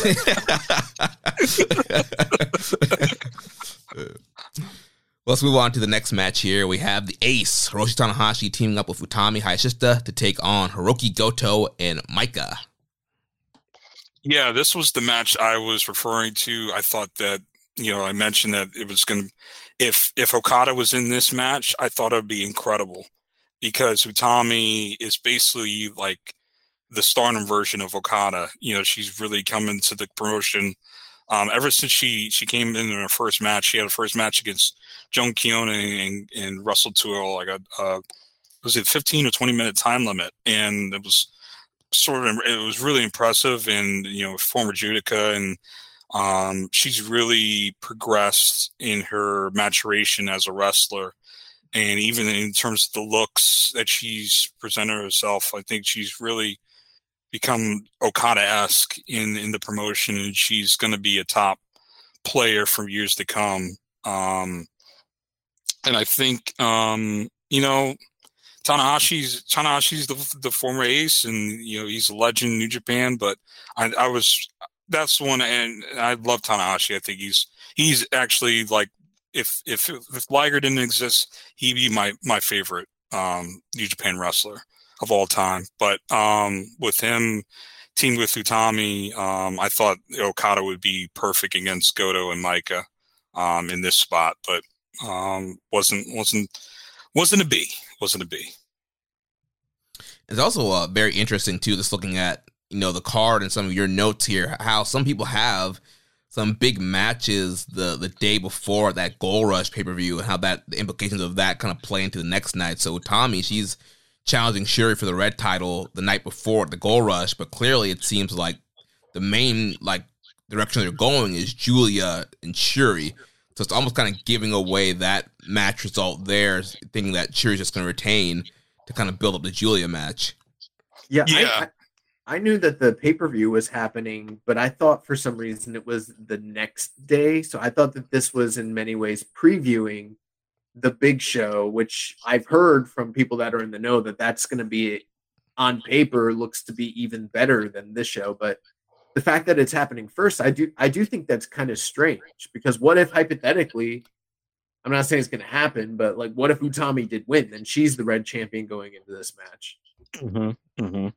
Speaker 3: Let's move on to the next match here. We have the Ace, Hiroshi Tanahashi, teaming up with Utami Hayashishita to take on Hirooki Goto and Micah.
Speaker 4: Yeah, this was the match I was referring to. I thought that you know I mentioned that it was going to if if Okada was in this match, I thought it would be incredible because Utami is basically like the Stardom version of Okada. You know, she's really coming to the promotion. Um, ever since she she came in in her first match, she had a first match against Jungle Kyona and, and Russell Tool. Like a uh, was it 15 or 20 minute time limit, and it was sort of it was really impressive and you know former judoka and um, she's really progressed in her maturation as a wrestler and even in terms of the looks that she's presented herself I think she's really become Okada-esque in in the promotion and she's going to be a top player for years to come um, and I think um, you know Tanahashi's Tanahashi's the the former ace, and you know he's a legend in New Japan. But I, I was that's one, and I love Tanahashi. I think he's he's actually like if if if Liger didn't exist, he'd be my my favorite um, New Japan wrestler of all time. But um, with him teamed with Utami, um, I thought Okada would be perfect against Goto and Micah um, in this spot, but um, wasn't wasn't wasn't a B. Wasn't a B.
Speaker 3: It's also uh, very interesting too, just looking at you know the card and some of your notes here, how some people have some big matches the the day before that Gold Rush pay per view, and how that the implications of that kind of play into the next night. So Utami, she's challenging Shuri for the red title the night before the Gold Rush, but clearly it seems like the main like direction they're going is Julia and Shuri. So it's almost kind of giving away that match result there, thinking that Shuri's just going to retain to kind of build up the Julia match.
Speaker 5: Yeah,
Speaker 4: Yeah.
Speaker 5: I, knew that the pay per view was happening, but I thought for some reason it was the next day. So I thought that this was in many ways previewing the big show, which I've heard from people that are in the know that that's going to be on paper looks to be even better than this show. But the fact that it's happening first, I do I do think that's kind of strange because what if hypothetically, I'm not saying it's going to happen, but like what if Utami did win? Then she's the red champion going into this match.
Speaker 4: Mm-hmm. Mm-hmm.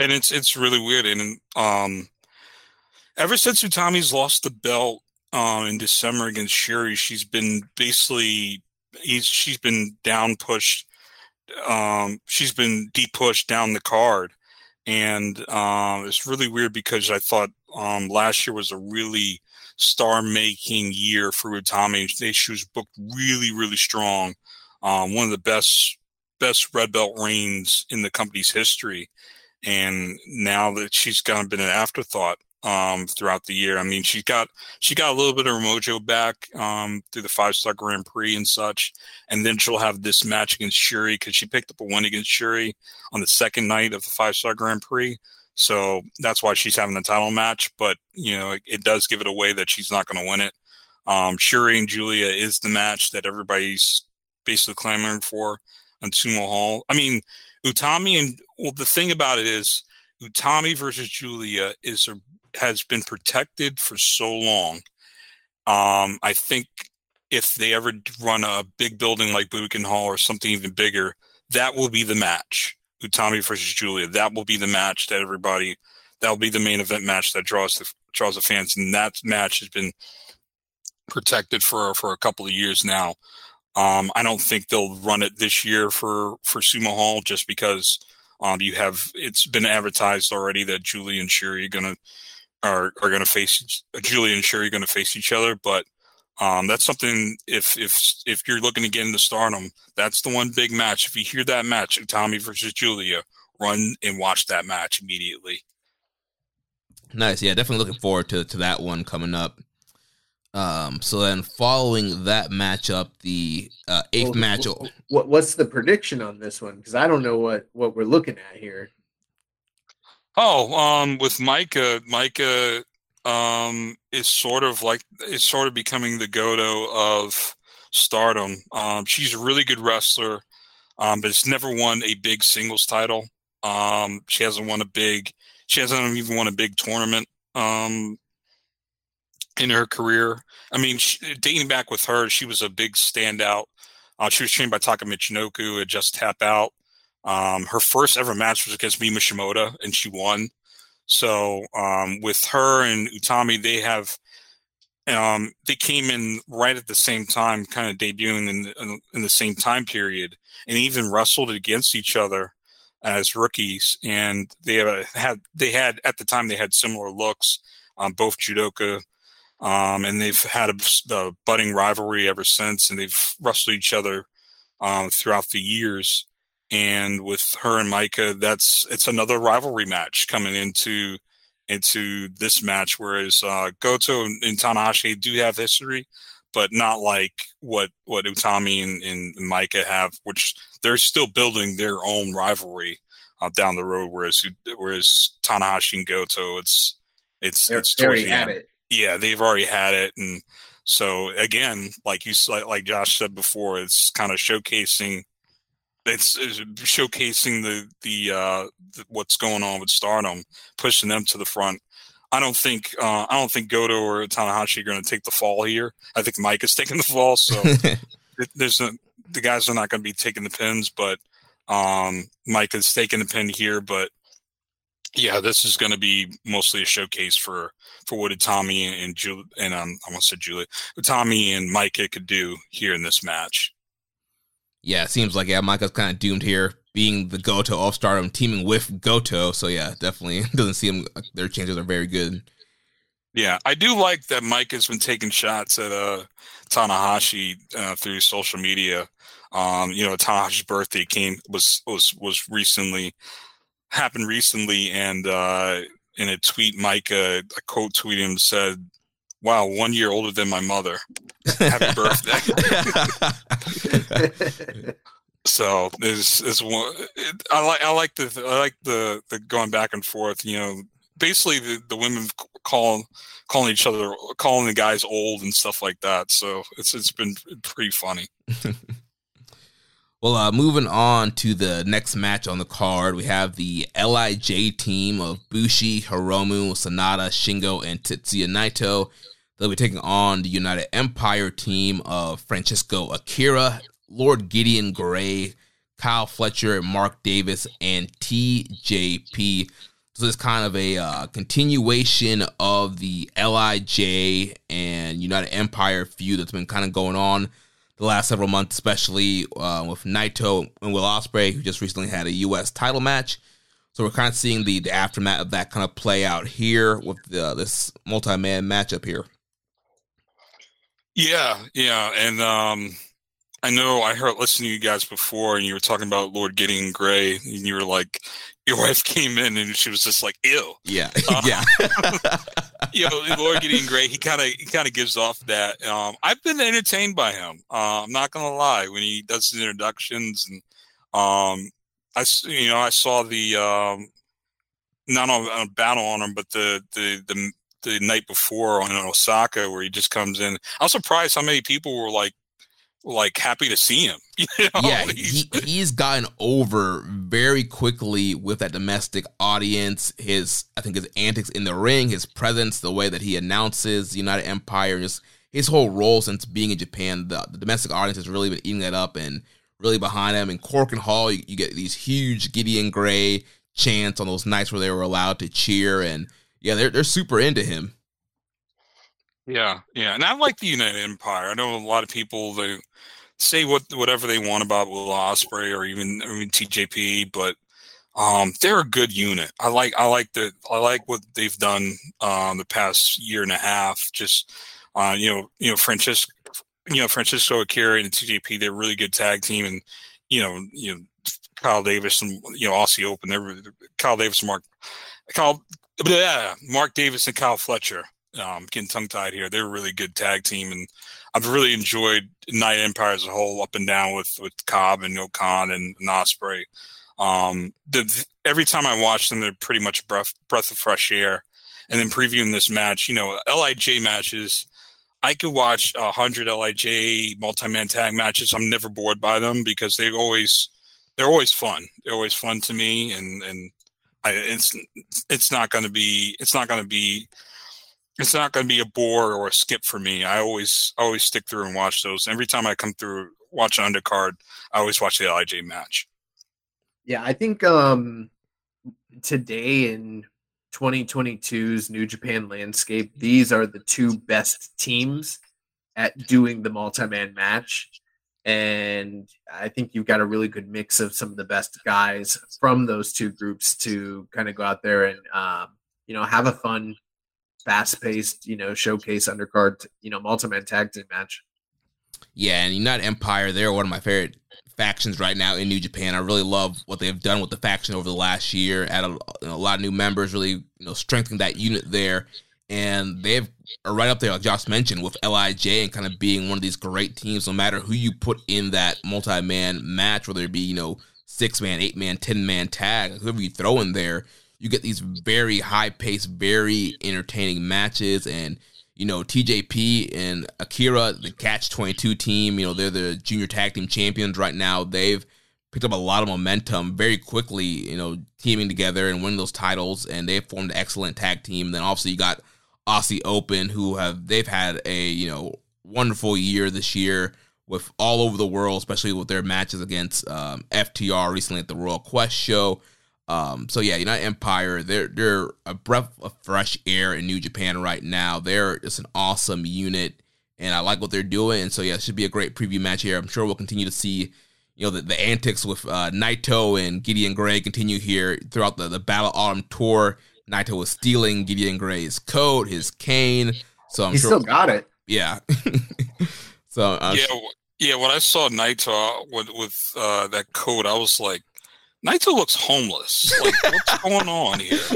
Speaker 4: And it's it's really weird. And um, ever since Utami's lost the belt um, in December against Shuri, she's been basically he's she's been down pushed. Um, she's been deep pushed down the card, and um, it's really weird because I thought um, last year was a really star making year for Utami. They, she was booked really really strong. Um, one of the best best red belt reigns in the company's history. And now that she's kind of been an afterthought um, throughout the year. I mean, she got she got a little bit of her mojo back um, through the five star Grand Prix and such, and then she'll have this match against Shuri because she picked up a win against Shuri on the second night of the five star Grand Prix. So that's why she's having the title match. But you know, it, it does give it away that she's not going to win it. Um, Shuri and Julia is the match that everybody's basically clamoring for on Sumo Hall. I mean, Utami and well, the thing about it is Utami versus Julia is a, has been protected for so long. Um, I think if they ever run a big building like Budokan Hall or something even bigger, that will be the match. Utami versus Julia. That will be the match that everybody. That will be the main event match that draws the draws the fans, and that match has been protected for for a couple of years now. Um, I don't think they'll run it this year for for Sumo Hall just because Um, you have it's been advertised already that Julie and Syuri gonna are are gonna face Julie and Syuri gonna face each other, but um, that's something if if if you're looking to get into Stardom, that's the one big match. If you hear that match, Utami versus Julia, run and watch that match immediately.
Speaker 3: Nice, yeah, definitely looking forward to to that one coming up. Um, so then following that matchup, the uh, eighth well, match.
Speaker 5: What what's the prediction on this one? Because I don't know what what we're looking at here.
Speaker 4: Oh, um, with Micah, Micah um, is sort of like is sort of becoming the Goto of Stardom. Um, she's a really good wrestler, um, but it's never won a big singles title. Um, she hasn't won a big. She hasn't even won a big tournament. Um, in her career. I mean, she, dating back with her, she was a big standout. Uh, she was trained by Taka Michinoku, at just Tap out. Um, her first ever match was against Mima Shimoda, and she won. So um, with her and Utami, they have um, they came in right at the same time, kind of debuting in the, in the same time period, and even wrestled against each other as rookies. And they have had they had at the time they had similar looks. Um, both judoka um, and they've had a, a, budding rivalry ever since, and they've wrestled each other um, throughout the years. And with her and Maika, that's it's another rivalry match coming into into this match. Whereas uh, Goto and, and Tanahashi do have history, but not like what what Utami and, and Maika have, which they're still building their own rivalry uh, down the road. Whereas whereas Tanahashi and Goto, it's it's
Speaker 5: they're,
Speaker 4: it's
Speaker 5: towards the end. It.
Speaker 4: Yeah, they've already had it, and so again, like you like Josh said before, it's kind of showcasing. It's, it's showcasing the the, uh, the what's going on with Stardom, pushing them to the front. I don't think uh, I don't think Goto or Tanahashi are going to take the fall here. I think Maika is (laughs) taking the fall, so (laughs) there's a, the guys are not going to be taking the pins, but um, Maika is taking the pin here. But yeah, this is going to be mostly a showcase for for what Tommy and Julie and um, I want to say Julie, Tommy and Maika could do here in this match.
Speaker 3: Yeah, it seems like yeah, Maika's kind of doomed here, being the Goto All Stardom, teaming with Goto. So yeah, definitely (laughs) doesn't seem their chances are very good.
Speaker 4: Yeah, I do like that Maika has been taking shots at uh, Tanahashi uh, through social media. Um, you know, Tanahashi's birthday came was was was recently happened recently, and uh, in a tweet, Maika uh, a quote tweeted him said, "Wow, one year older than my mother. Happy (laughs) birthday." (laughs) so there's is one. I like I like the I like the the going back and forth. You know, basically the the women calling calling each other calling the guys old and stuff like that. So it's it's been pretty funny. (laughs)
Speaker 3: Well, uh, moving on to the next match on the card, we have the LIJ team of Bushi, Hiromu, Sanada, Shingo, and Tetsuya Naito. They'll be taking on the United Empire team of Francesco Akira, Lord Gideon Grey, Kyle Fletcher, Mark Davis, and TJP. So it's kind of a uh, continuation of the LIJ and United Empire feud that's been kind of going on the last several months, especially uh, with Naito and Will Ospreay, who just recently had a U.S. title match. So we're kind of seeing the, the aftermath of that kind of play out here with the, this multi-man matchup here.
Speaker 4: Yeah, yeah, and um, I know I heard listening to you guys before, and you were talking about Lord Gideon Grey, and you were like, your (laughs) wife came in and she was just like, "Ew."
Speaker 3: Yeah, (laughs) uh, yeah. (laughs) (laughs)
Speaker 4: you know, Lord Gideon Grey, he kind of he kind of gives off that. Um, I've been entertained by him. Uh, I'm not gonna lie when he does his introductions, and um, I you know I saw the um, not on, on a battle on him, but the the the the night before on Osaka where he just comes in. I was surprised how many people were like like happy to see him. You (laughs)
Speaker 3: know? Yeah, he, he's gotten over very quickly with that domestic audience. His, I think, his antics in the ring, his presence, the way that he announces the United Empire, just his whole role since being in Japan. The, the domestic audience has really been eating that up and really behind him. In and Hall, you, you get these huge Gideon Grey chants on those nights where they were allowed to cheer, and yeah, they're they're super into him.
Speaker 4: Yeah, yeah, and I like the United Empire. I know a lot of people they say what whatever they want about Will Ospreay or even I mean TJP, but Um, they're a good unit. I like I like the I like what they've done um, the past year and a half. Just uh, you know you know Francesco you know Francesco Akira and TJP. They're a really good tag team, and you know you know Kyle Davis and you know Aussie Open. They're Kyle Davis, and Mark Kyle Mark Davis and Kyle Fletcher. Um, getting tongue tied here. They're a really good tag team, and I've really enjoyed United Empire as a whole, up and down with with Cobb and O-Khan and, and Ospreay. Um, the, every time I watch them, they're pretty much breath breath of fresh air. And then previewing this match, you know, LIJ matches. I could watch a hundred LIJ multi-man tag matches. I'm never bored by them because they always they're always fun. They're always fun to me, and and I, it's it's not going to be it's not going to be it's not going to be a bore or a skip for me. I always always stick through and watch those. Every time I come through watch an undercard, I always watch the LIJ match.
Speaker 5: Yeah, I think um today in 2022's New Japan landscape, these are the two best teams at doing the multi-man match. And I think you've got a really good mix of some of the best guys from those two groups to kind of go out there and um, you know have a fun, fast-paced, you know, showcase undercard, you know, multi-man tag team match.
Speaker 3: Yeah, and United Empire, they're one of my favorite factions right now in New Japan. I really love what they've done with the faction over the last year. Add a, a lot of new members, really you know strengthening that unit there, and they've are right up there, like Josh mentioned, with LIJ and kind of being one of these great teams. No matter who you put in that multi-man match, whether it be you know six man, eight man, ten man tag, whoever you throw in there, you get these very high paced, very entertaining matches and you know, TJP and Akira, the Catch 22 team, you know, they're the junior tag team champions right now. They've picked up a lot of momentum very quickly, you know, teaming together and winning those titles, and they've formed an excellent tag team. Then obviously you got Aussie Open, who have they've had a you know wonderful year this year with all over the world, especially with their matches against um, FTR recently at the Royal Quest show. Um, so yeah, United Empire, they're they're a breath of fresh air in New Japan right now. They're just an awesome unit, and I like what they're doing. And so yeah, it should be a great preview match here. I'm sure we'll continue to see, you know, the, the antics with uh, Naito and Gideon Grey continue here throughout the the Battle Autumn tour. Naito was stealing Gideon Grey's coat, his cane. So I'm
Speaker 5: he
Speaker 3: sure
Speaker 5: still got it.
Speaker 3: Yeah. (laughs) so uh,
Speaker 4: yeah, yeah. When I saw Naito with with uh, that coat, I was like, Naito looks homeless. Like, what's going on here? (laughs)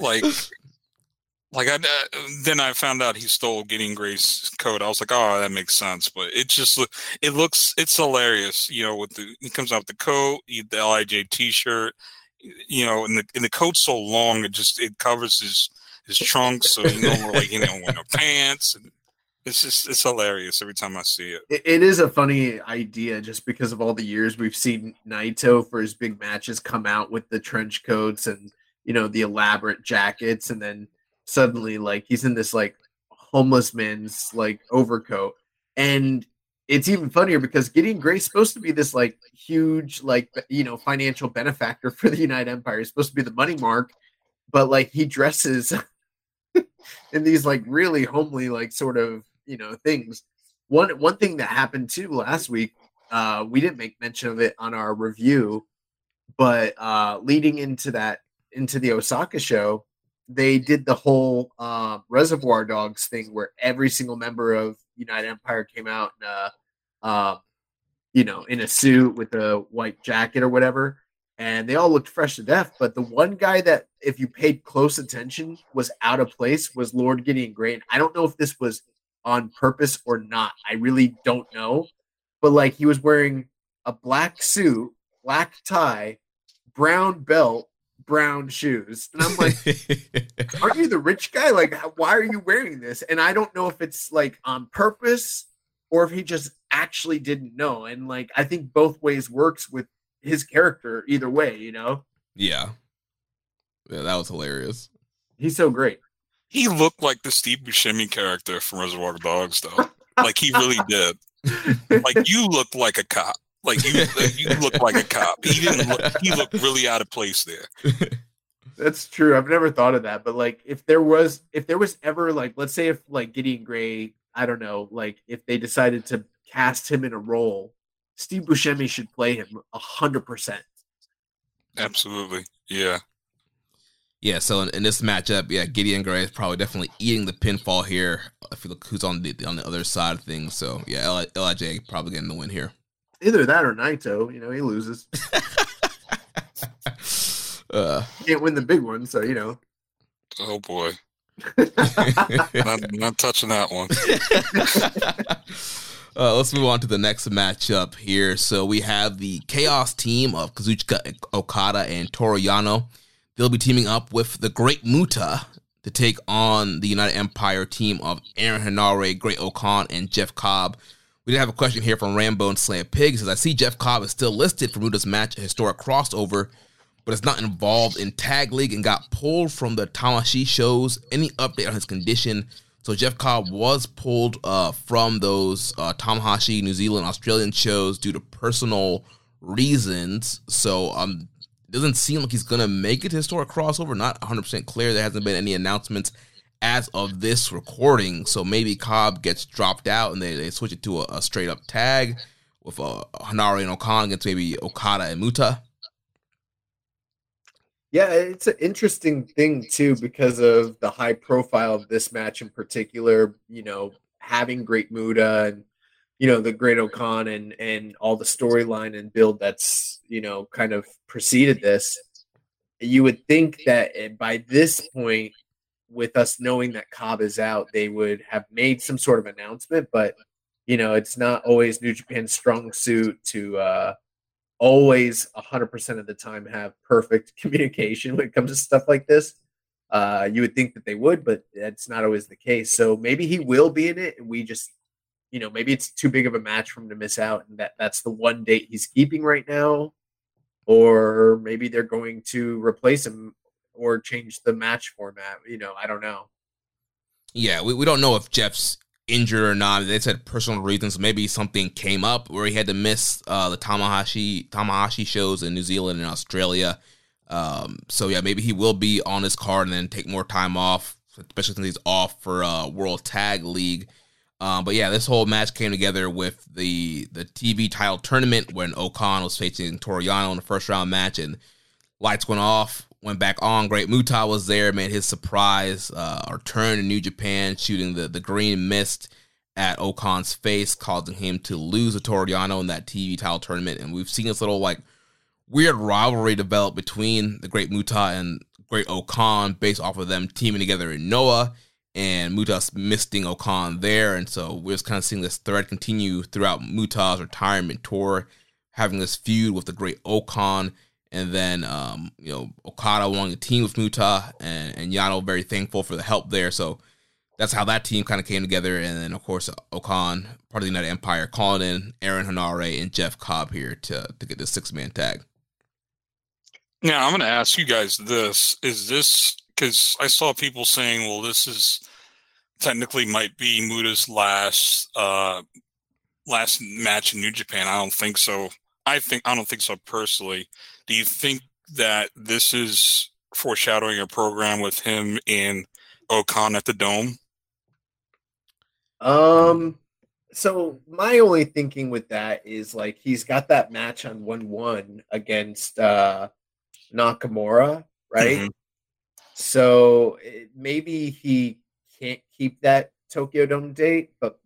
Speaker 4: Like, like I uh, then I found out he stole Gideon Grey's coat. I was like, oh, that makes sense. But it just it looks it's hilarious. You know, with the he comes out with the coat, the LIJ T-shirt. You know, and the and the coat's so long, it just it covers his his trunks, so you know, like he don't wear no pants and it's just it's hilarious every time I see it.
Speaker 5: it. It is a funny idea just because of all the years we've seen Naito for his big matches come out with the trench coats and you know the elaborate jackets, and then suddenly like he's in this like homeless man's like overcoat, and it's even funnier because Gideon Grey's supposed to be this like huge like you know financial benefactor for the United Empire. He's supposed to be the money mark, but like he dresses (laughs) in these like really homely like sort of you know things. One one thing that happened too last week, uh, we didn't make mention of it on our review, but uh, leading into that into the Osaka show, they did the whole uh, Reservoir Dogs thing where every single member of United Empire came out in a, uh, you know, in a suit with a white jacket or whatever, and they all looked fresh to death. But the one guy that, if you paid close attention, was out of place was Lord Gideon Grey. And I don't know if this was on purpose or not. I really don't know. But like he was wearing a black suit, black tie, brown belt, brown shoes. And I'm like, (laughs) aren't you the rich guy? Like, why are you wearing this? And I don't know if it's like on purpose or if he just actually didn't know. And like, I think both ways works with his character either way, you know?
Speaker 3: Yeah. Yeah, that was hilarious.
Speaker 5: He's so great.
Speaker 4: He looked like the Steve Buscemi character from Reservoir Dogs, though. like he really did. Like you look like a cop. Like you, you look like a cop. He didn't. Look, he looked really out of place there.
Speaker 5: That's true. I've never thought of that. But like, if there was, if there was ever like, let's say if like Gideon Grey, I don't know, like if they decided to cast him in a role, Steve Buscemi should play him a hundred percent.
Speaker 4: Absolutely. Yeah.
Speaker 3: Yeah, so in, in, this matchup, yeah, Gideon Grey is probably definitely eating the pinfall here. If you look who's on the on the other side of things, so yeah, LIJ probably getting the win here.
Speaker 5: Either that or Naito, you know, he loses. (laughs) uh, Can't win the big one, so you know.
Speaker 4: Oh boy. (laughs) not, not, touching that one. (laughs)
Speaker 3: Uh, let's move on to the next matchup here. So we have the Chaos team of Kazuchika Okada and Toru Yano. They'll be teaming up with the Great Muta to take on the United Empire team of Aaron Henare, Great-O-Khan, and Jeff Cobb. We did have a question here from Rambo and Slam Pig. Says I see Jeff Cobb is still listed for Muta's match, a historic crossover, but is not involved in tag league and got pulled from the Tamashii shows. Any update on his condition? So Jeff Cobb was pulled uh, from those uh, Tamashii, New Zealand, Australian shows due to personal reasons. So um, doesn't seem like he's gonna make it to historic crossover. Not 100 percent clear. There hasn't been any announcements as of this recording. So maybe Cobb gets dropped out and they, they switch it to a, a straight up tag with uh, Henare and O-Khan against maybe Okada and Muta.
Speaker 5: Yeah, it's an interesting thing too because of the high profile of this match in particular. You know, having Great Muta and you know the Great-O-Khan and and all the storyline and build that's you know kind of preceded this. You would think that eh, by this point, with us knowing that Cobb is out, they would have made some sort of announcement. But you know, it's not always New Japan's strong suit to uh, always 100% of the time have perfect (laughs) communication when it comes to stuff like this. Uh, you would think that they would, but that's not always the case. So maybe he will be in it, and we just, you know, maybe it's too big of a match for him to miss out, and that that's the one date he's keeping right now, or maybe they're going to replace him or change the match format. You know, I don't know.
Speaker 3: Yeah, we, we don't know if Jeff's injured or not. They said personal reasons. Maybe something came up where he had to miss uh, the Tamashii Tamashii shows in New Zealand and Australia. Um, so yeah, maybe he will be on his card and then take more time off, especially since he's off for uh, World Tag League. Um, but yeah, this whole match came together with the the TV title tournament when O-Khan was facing Toru Yano in the first round match, and lights went off went back on. Great Muta was there, made his surprise uh, return to New Japan, shooting the, the green mist at O-Khan's face, causing him to lose to Toru Yano in that TV title tournament. And we've seen this little like weird rivalry develop between the Great Muta and Great-O-Khan based off of them teaming together in Noah and Muta's misting O-Khan there. And so we're just kind of seeing this thread continue throughout Muta's retirement tour, having this feud with the Great-O-Khan and then um, you know Okada wanting a team with Muta and and Yano very thankful for the help there. So that's how that team kind of came together. And then of course O-Khan, part of the United Empire, calling in Aaron Henare and Jeff Cobb here to to get this six man tag.
Speaker 4: Now I'm going to ask you guys this: Is this because I saw people saying, "Well, this is technically might be Muta's last uh last match in New Japan"? I don't think so. I think I don't think so personally. Do you think that this is foreshadowing a program with him in O-Khan at the Dome?
Speaker 5: Um. So my only thinking with that is like he's got that match on one one against uh Nakamura, right? Mm-hmm. So maybe he can't keep that Tokyo Dome date, but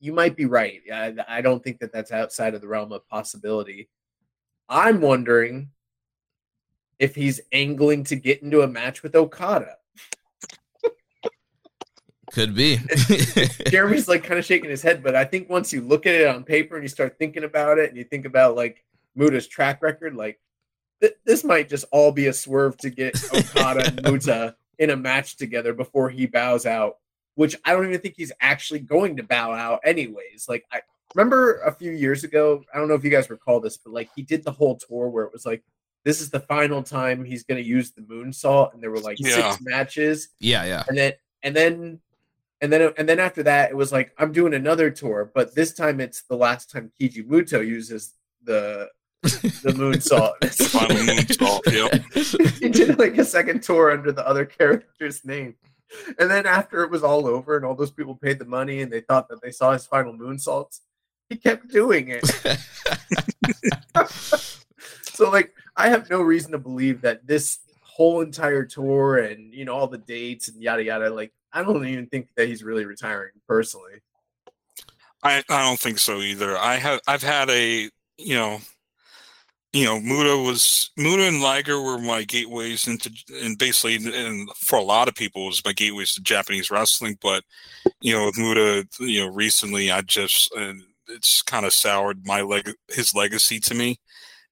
Speaker 5: you might be right. I, I don't think that that's outside of the realm of possibility. I'm wondering if he's angling to get into a match with Okada.
Speaker 3: Could be. (laughs)
Speaker 5: Jeremy's like kind of shaking his head, but I think once you look at it on paper and you start thinking about it and you think about like Muta's track record, like th- this might just all be a swerve to get (laughs) Okada and Muta in a match together before he bows out, which I don't even think he's actually going to bow out anyways. Like I remember a few years ago, I don't know if you guys recall this, but like he did the whole tour where it was like this is the final time he's going to use the moonsault, and there were like yeah. six matches.
Speaker 3: Yeah, yeah.
Speaker 5: And then and then and then and then after that, it was like I'm doing another tour, but this time it's the last time Keiji Muto uses the the moon moonsault. (laughs) final moon moonsault. Yep. he did like a second tour under the other character's name. And then after it was all over and all those people paid the money and they thought that they saw his final moon moonsaults, he kept doing it. (laughs) so like I have no reason to believe that this whole entire tour and you know all the dates and yada yada like I don't even think that he's really retiring personally.
Speaker 4: I, I don't think so either. I have I've had a you know you know Muta was Muta and Liger were my gateways into and basically and for a lot of people was my gateways to Japanese wrestling. But you know with Muta you know recently I just uh, it's kind of soured my leg his legacy to me.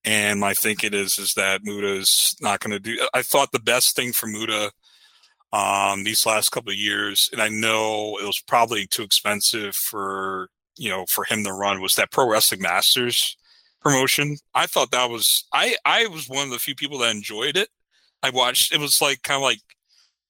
Speaker 4: And my thinking is is that Muta is not going to do. I thought the best thing for Muta um, these last couple of years, and I know it was probably too expensive for you know for him to run was that Pro Wrestling Masters promotion. I thought that was I I was one of the few people that enjoyed it. I watched it was like kind of like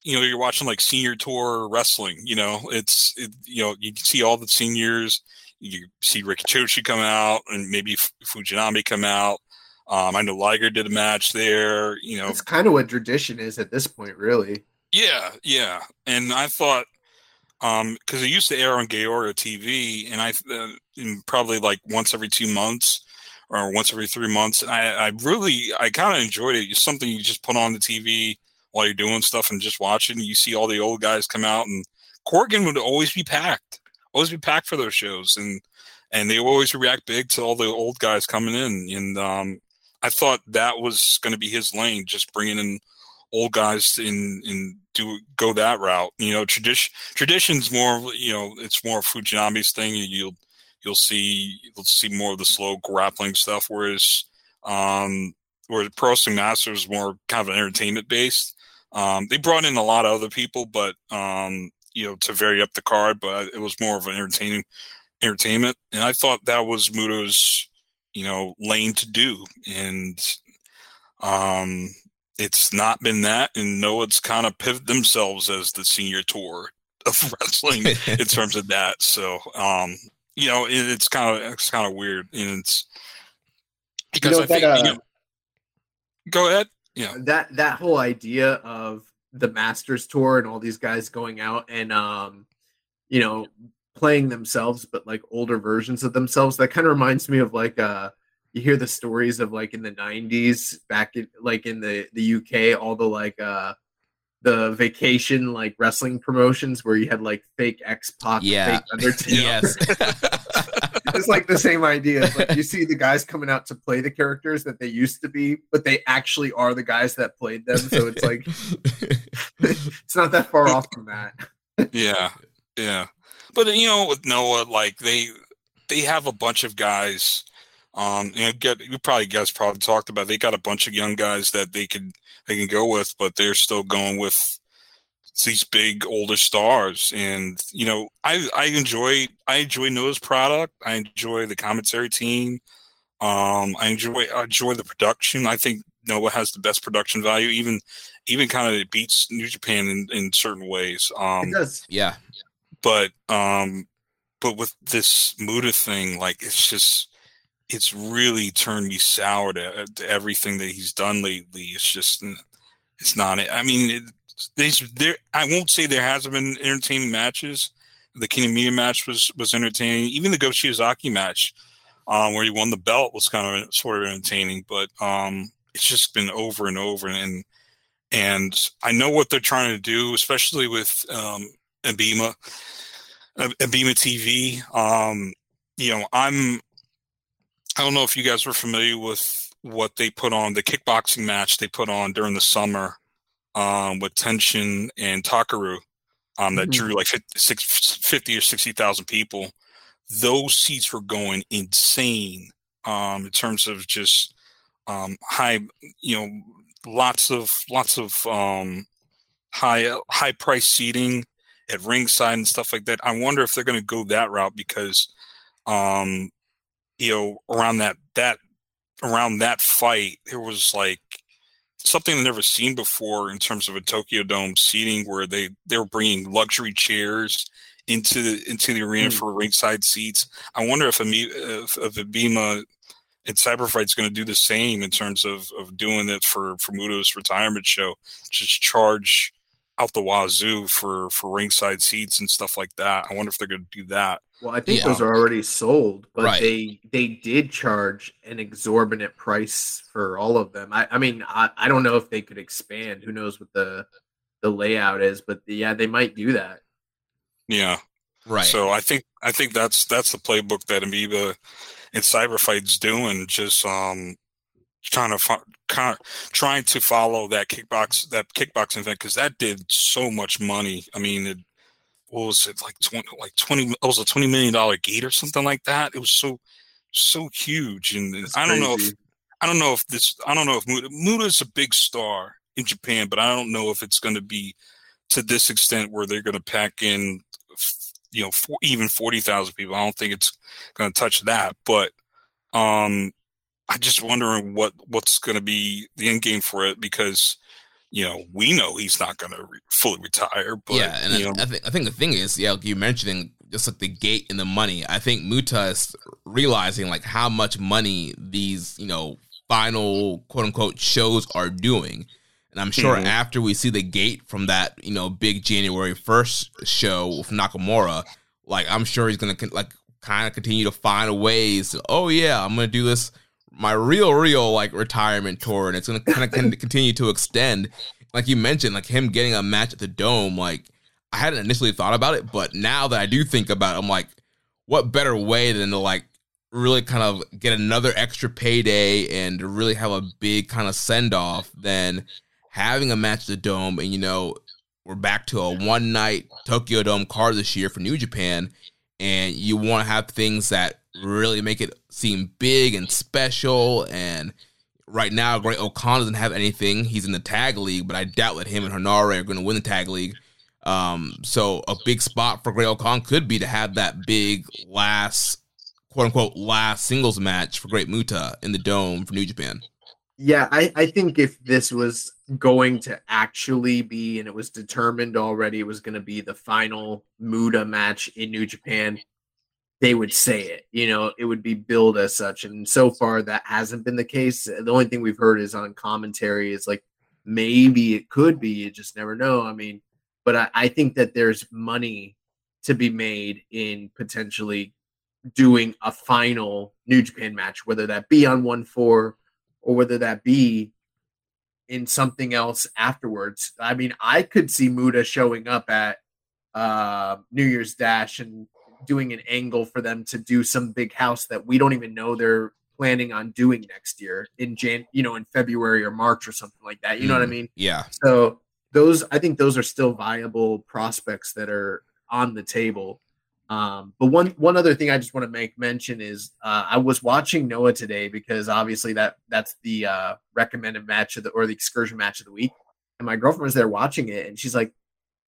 Speaker 4: you know you're watching like senior tour wrestling. You know it's it, you know you can see all the seniors. You see Riki Choshu come out and maybe Fujinami come out. Um, I know Liger did a match there. You know,
Speaker 5: it's kind of what Dradition is at this point, really.
Speaker 4: Yeah, yeah. And I thought, um, because it used to air on Gaora TV, and I uh, probably like once every two months or once every three months. And I, I really, I kind of enjoyed it. It's something you just put on the TV while you're doing stuff and just watching. You see all the old guys come out, and Korakuen would always be packed, always be packed for those shows, and and they always react big to all the old guys coming in. And um, I thought that was going to be his lane, just bringing in old guys in in do go that route. You know, Dradition Dradition's more. You know, it's more Fujinami's thing. You'll you'll see you'll see more of the slow grappling stuff, whereas um, where Pro Wrestling Masters is more kind of entertainment based. Um, they brought in a lot of other people, but um, you know, to vary up the card, but it was more of an entertaining entertainment, and I thought that was Muto's you know lane to do and um it's not been that and Noah's kind of pivoted themselves as the senior tour of (laughs) wrestling (laughs) in terms of that so um you know it, it's kind of it's kind of weird and it's because you know, I think that, uh, you know, go ahead yeah.
Speaker 5: That that whole idea of the masters tour and all these guys going out and um you know playing themselves but like older versions of themselves that kind of reminds me of like uh you hear the stories of like in the 90s back in like in the the UK all the like uh the vacation like wrestling promotions where you had like fake X Pac,
Speaker 3: yeah.
Speaker 5: fake Undertaker.
Speaker 3: yes, (laughs) (laughs)
Speaker 5: it's like the same idea. like you see the guys coming out to play the characters that they used to be, but they actually are the guys that played them. So it's like (laughs) it's not that far off from that.
Speaker 4: yeah, yeah. But you know, with Noah, like they they have a bunch of guys. Um, you know, get you probably guys probably talked about. They got a bunch of young guys that they could they can go with, but they're still going with these big older stars. And you know, I I enjoy I enjoy Noah's product. I enjoy the commentary team. Um, I enjoy I enjoy the production. I think Noah has the best production value, even even kind of beats New Japan in, in certain ways. Um,
Speaker 5: it does.
Speaker 3: Yeah
Speaker 4: but um but with this Muta thing, like it's just it's really turned me sour to, to everything that he's done lately. It's just it's not. I mean, it, there. I won't say there hasn't been entertaining matches. The Kiyomiya match was was entertaining. Even the Go match, um, where he won the belt, was kind of sort of entertaining. But um, it's just been over and over, and and I know what they're trying to do, especially with um, ABEMA, ABEMA TV. Um, you know, I'm. I don't know if you guys were familiar with what they put on the kickboxing match they put on during the summer um, with Tenshin and Takeru um, that mm-hmm. drew like 50, 50 or 60,000 people. Those seats were going insane um, in terms of just um, high, you know, lots of lots of um, high high price seating at ringside and stuff like that. I wonder if they're going to go that route because, um, you know, around that that around that fight, there was like something I've never seen before in terms of a Tokyo Dome seating, where they they were bringing luxury chairs into the into the arena mm. for ringside seats. I wonder if if, if ABEMA and Cyberfight's going to do the same in terms of of doing it for for Muta's retirement show. Just charge out the wazoo for for ringside seats and stuff like that. I wonder if they're going to do that.
Speaker 5: Well, I think
Speaker 3: Yeah.
Speaker 5: those are already sold, but
Speaker 3: Right.
Speaker 5: they they did charge an exorbitant price for all of them. I, I mean, I, I don't know if they could expand. Who knows what the the layout is, but yeah, they might do that.
Speaker 4: Yeah.
Speaker 3: Right.
Speaker 4: So I think I think that's that's the playbook that ABEMA and Cyberfight's doing. Just um trying to of trying to follow that kickbox that kickboxing event because that did so much money. I mean, it, what was it like twenty like twenty? It was a twenty million dollar gate or something like that. It was so so huge, and
Speaker 5: That's
Speaker 4: I don't know if. I don't know if this I don't know if Muta is a big star in Japan, but I don't know if it's going to be to this extent where they're going to pack in you know for, even 40,000 people. I don't think it's going to touch that, but um I just wondering what what's going to be the end game for it because you know we know he's not going to re- fully retire, but
Speaker 3: yeah, and I, I think I think the thing is, yeah, like you mentioning just like the gate and the money. I think Muta is realizing like how much money these you know final quote unquote shows are doing, and I'm sure
Speaker 4: Mhm.
Speaker 3: after we see the gate from that you know big January first show with Nakamura, like I'm sure he's gonna con- like kind of continue to find ways. To, oh yeah, I'm gonna do this my real real like retirement tour, and it's gonna kind of (laughs) continue to extend. Like you mentioned, like him getting a match at the dome, like I hadn't initially thought about it, but now that I do think about it, I'm like, what better way than to like really kind of get another extra payday and really have a big kind of send off than having a match at the dome and you know we're back to a one night Tokyo Dome card this year for New Japan and you want to have things that really make it seem big and special and right now Great-O-Khan doesn't have anything. He's in the tag league, but I doubt that him and Henare are going to win the tag league. Um, so a big spot for Great-O-Khan could be to have that big last quote unquote last singles match for Great Muta in the dome for New Japan.
Speaker 5: Yeah, I, I think if this was going to actually be, and it was determined already, it was going to be the final Muta match in New Japan, they would say it. You know, it would be billed as such. And so far, that hasn't been the case. The only thing we've heard is on commentary is like maybe it could be. You just never know. I mean, but I, I think that there's money to be made in potentially doing a final New Japan match, whether that be on 1 4 or whether that be in something else afterwards. I mean, I could see Muta showing up at uh, New Year's Dash and doing an angle for them to do some big house that we don't even know they're planning on doing next year in Jan, you know, in February or March or something like that. You know what I
Speaker 3: Mm,
Speaker 5: mean?
Speaker 3: Yeah.
Speaker 5: So those, I think those are still viable prospects that are on the table. Um, but one one other thing I just want to make mention is uh, I was watching Noah today because obviously that that's the uh, recommended match of the or the excursion match of the week, and my girlfriend was there watching it, and she's like,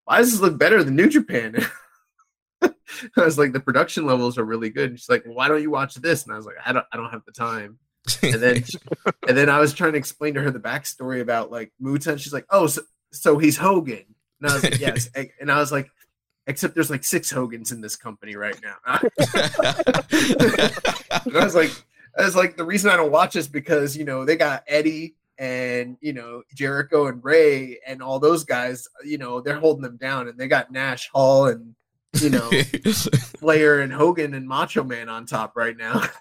Speaker 5: "Why does this look better than New Japan?" (laughs) (laughs) I was like, "The production levels are really good." And she's like, well, "Why don't you watch this?" And I was like, "I don't I don't have the time." and then (laughs) and then I was trying to explain to her the backstory about like Muta, and she's like, "Oh, so, so he's Hogan." And I was like, "Yes," (laughs) and I was like, "Except there's like six Hogans in this company right now." I was like, "I was like, the reason I don't watch is because you know they got Eddie and you know Jericho and Ray and all those guys. You know they're holding them down, and they got Nash, Hall, and you know (laughs) Flair and Hogan and Macho Man on top right now." (laughs)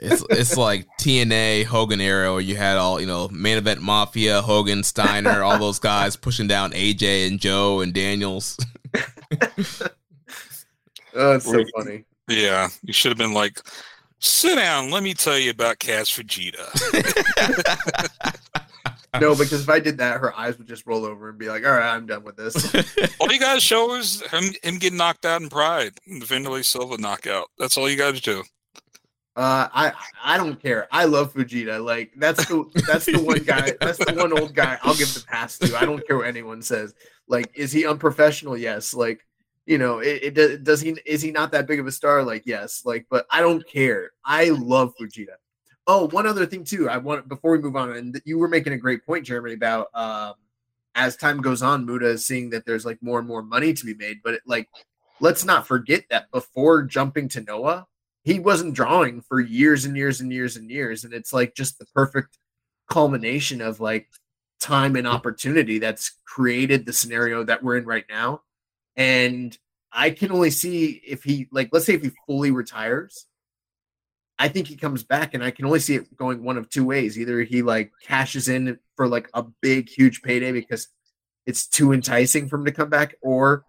Speaker 3: It's it's like TNA Hogan era where you had all you know main event Mafia, Hogan, Steiner, all those guys (laughs) pushing down AJ and Joe and Daniels.
Speaker 5: Oh, it's so funny.
Speaker 4: yeah, you should have been like, sit down. Let me tell you about Cass Vegeta.
Speaker 5: No, because if I did that, her eyes would just roll over and be like, "All right, I'm done with this." (laughs)
Speaker 4: all you gotta show is him, him getting knocked out in Pride, the Wanderlei Silva knockout. That's all you got to do.
Speaker 5: Uh, I I don't care. I love Fujita. Like that's the that's the one guy. (laughs) That's the one old guy. I'll give the pass to. I don't care what anyone says. Like, is he unprofessional? Yes. Like, you know, it, it does- does he is he not that big of a star? Like, yes. Like, but I don't care. I love Fujita. Oh, one other thing too. I want before we move on, and you were making a great point, Jeremy, about um, as time goes on, Muta is seeing that there's like more and more money to be made. But it, like, let's not forget that before jumping to Noah, he wasn't drawing for years and years and years and years, and it's like just the perfect culmination of like time and opportunity that's created the scenario that we're in right now. And I can only see if he like let's say if he fully retires, I think he comes back and I can only see it going one of two ways. Either he like cashes in for like a big huge payday because it's too enticing for him to come back or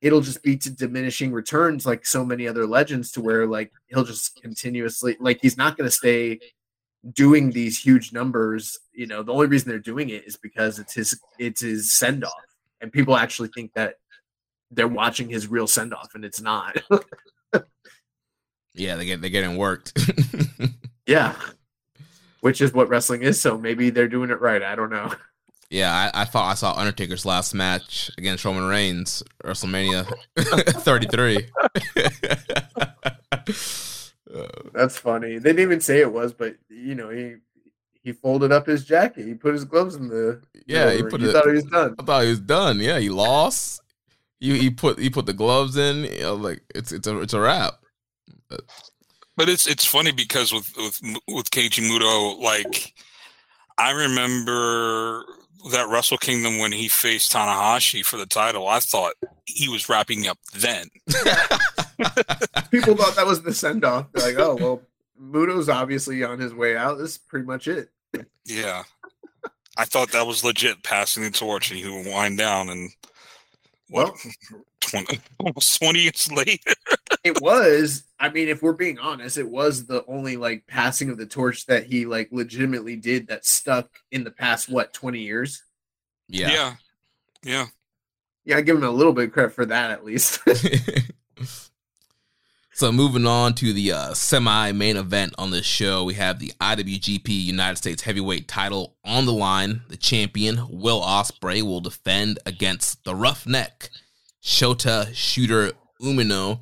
Speaker 5: it'll just be to diminishing returns like so many other legends to where like he'll just continuously like he's not going to stay doing these huge numbers you know the only reason they're doing it is because it's his it's his send off and people actually think that they're watching his real send off and it's not (laughs)
Speaker 3: yeah they get they're getting worked (laughs)
Speaker 5: yeah which is what wrestling is so maybe they're doing it right i don't know
Speaker 3: Yeah, I, I thought I saw Undertaker's last match against Roman Reigns, WrestleMania (laughs) 33. (laughs)
Speaker 5: That's funny. They didn't even say it was, but you know, he he folded up his jacket. He put his gloves in the
Speaker 3: yeah. He put.
Speaker 5: He
Speaker 3: it,
Speaker 5: thought he was done.
Speaker 3: I thought he was done. Yeah, he lost. He he put he put the gloves in. You know, like it's it's a it's a wrap.
Speaker 4: But, but it's it's funny because with with with Keiji Muto, like I remember that Wrestle Kingdom when he faced Tanahashi for the title, I thought he was wrapping up then. (laughs)
Speaker 5: People thought that was the send off. Like, oh well, Muto's obviously on his way out. This is pretty much it.
Speaker 4: Yeah. I thought that was legit passing the torch and he would wind down and what well, 20, (laughs) almost 20 years later.
Speaker 5: it was, I mean, if we're being honest, it was the only like passing of the torch that he like legitimately did that stuck in the past what 20 years.
Speaker 3: Yeah.
Speaker 4: Yeah. Yeah.
Speaker 5: Yeah, I give him a little bit of credit for that at least. (laughs)
Speaker 3: so moving on to the uh, semi-main event on this show, we have the IWGP United States Heavyweight Title on the line. The champion Will Ospreay will defend against the Roughneck Shota Shooter Umino.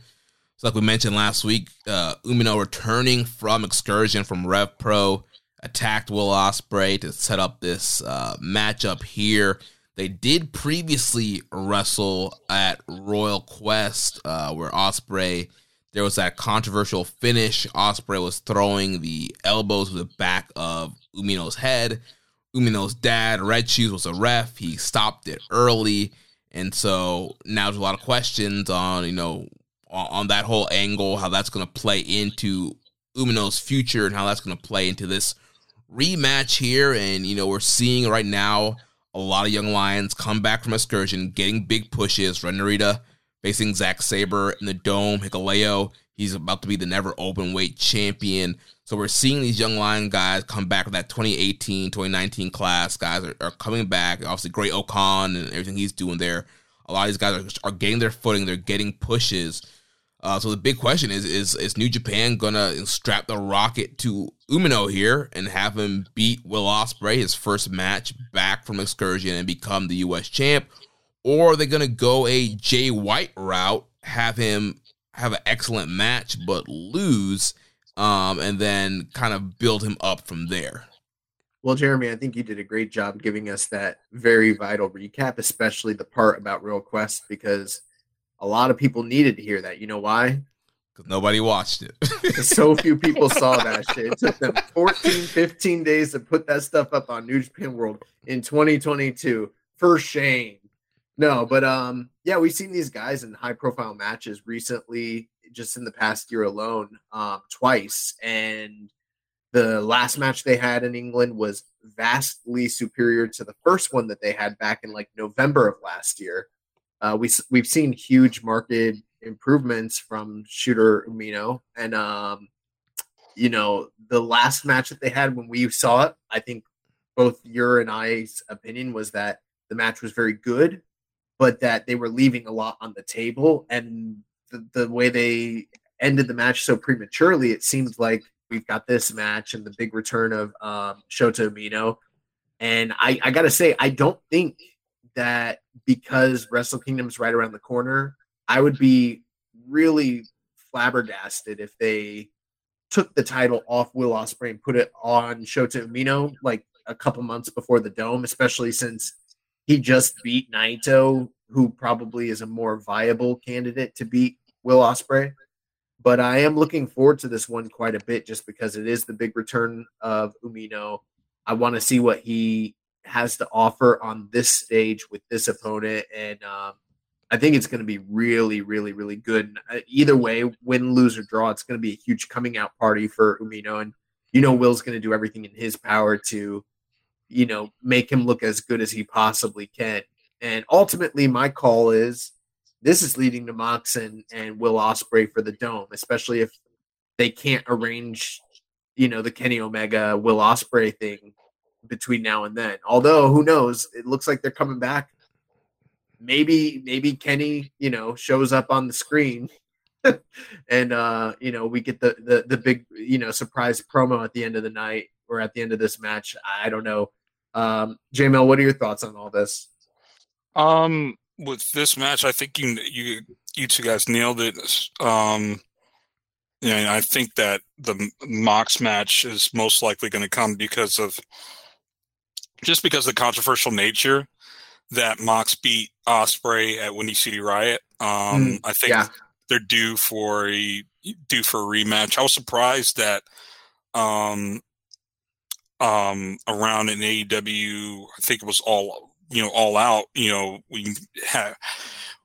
Speaker 3: So like we mentioned last week, uh, Umino returning from excursion from Rev Pro attacked Will Ospreay to set up this uh, matchup here. They did previously wrestle at Royal Quest, uh, where Ospreay there was that controversial finish. Ospreay was throwing the elbows to the back of Umino's head. Umino's dad, Red Shoes, was a ref. He stopped it early. And so now there's a lot of questions on, you know, on that whole angle, how that's going to play into Umino's future and how that's going to play into this rematch here. And, you know, we're seeing right now a lot of young Lions come back from excursion, getting big pushes. Ren Narita facing Zack Sabre in the Dome. Hikuleo, he's about to be the never open weight champion. So we're seeing these young Lion guys come back that 2018, 2019 class. Guys are, are coming back. Obviously, Great-O-Khan and everything he's doing there. A lot of these guys are, are getting their footing. They're getting pushes. Uh, so the big question is: is is New Japan gonna strap the rocket to Umino here and have him beat Will Ospreay his first match back from excursion and become the U.S. champ, or are they gonna go a Jay White route, have him have an excellent match but lose, um, and then kind of build him up from there?
Speaker 5: Well, Jeremy, I think you did a great job giving us that very vital recap, especially the part about Royal Quest, because a lot of people needed to hear that. You know why?
Speaker 3: Because nobody watched it. (laughs)
Speaker 5: so few people saw that shit. It took them (laughs) 14, 15 days to put that stuff up on New Japan World in 2022. For shame. No, but um, yeah, we've seen these guys in high profile matches recently, just in the past year alone, um, twice. And the last match they had in England was vastly superior to the first one that they had back in like November of last year. Uh, we we've seen huge market improvements from Shooter Umino, and um, you know the last match that they had when we saw it, I think both your and I's opinion was that the match was very good, but that they were leaving a lot on the table, and the, the way they ended the match so prematurely, it seems like we've got this match and the big return of um, Shota Umino. And I, I got to say, I don't think that because Wrestle Kingdom's right around the corner, I would be really flabbergasted if they took the title off Will Ospreay and put it on Shota Umino like a couple months before the Dome, especially since he just beat Naito, who probably is a more viable candidate to beat Will Ospreay. But I am looking forward to this one quite a bit just because it is the big return of Umino. I want to see what he has to offer on this stage with this opponent, and um, I think it's going to be really, really, really good. Uh, either way, win, lose, or draw, it's going to be a huge coming out party for Umino, and you know Will's going to do everything in his power to, you know, make him look as good as he possibly can. And ultimately, my call is this is leading to Mox and, Will Ospreay for the dome, especially if they can't arrange, you know, the Kenny Omega Will Ospreay thing between now and then. Although who knows? It looks like they're coming back. Maybe maybe Kenny, you know, shows up on the screen (laughs) and uh, you know, we get the, the the big, you know, surprise promo at the end of the night or at the end of this match. I don't know. Um, JML, what are your thoughts on all this?
Speaker 4: Um, with this match, I think you you you two guys nailed it. Um, yeah, I think that the Mox match is most likely going to come because of just because of the controversial nature that Mox beat Ospreay at Windy City Riot. Um, mm, I think yeah. they're due for a due for a rematch. I was surprised that um, um, around an AEW, I think it was all you know, all out. You know, we had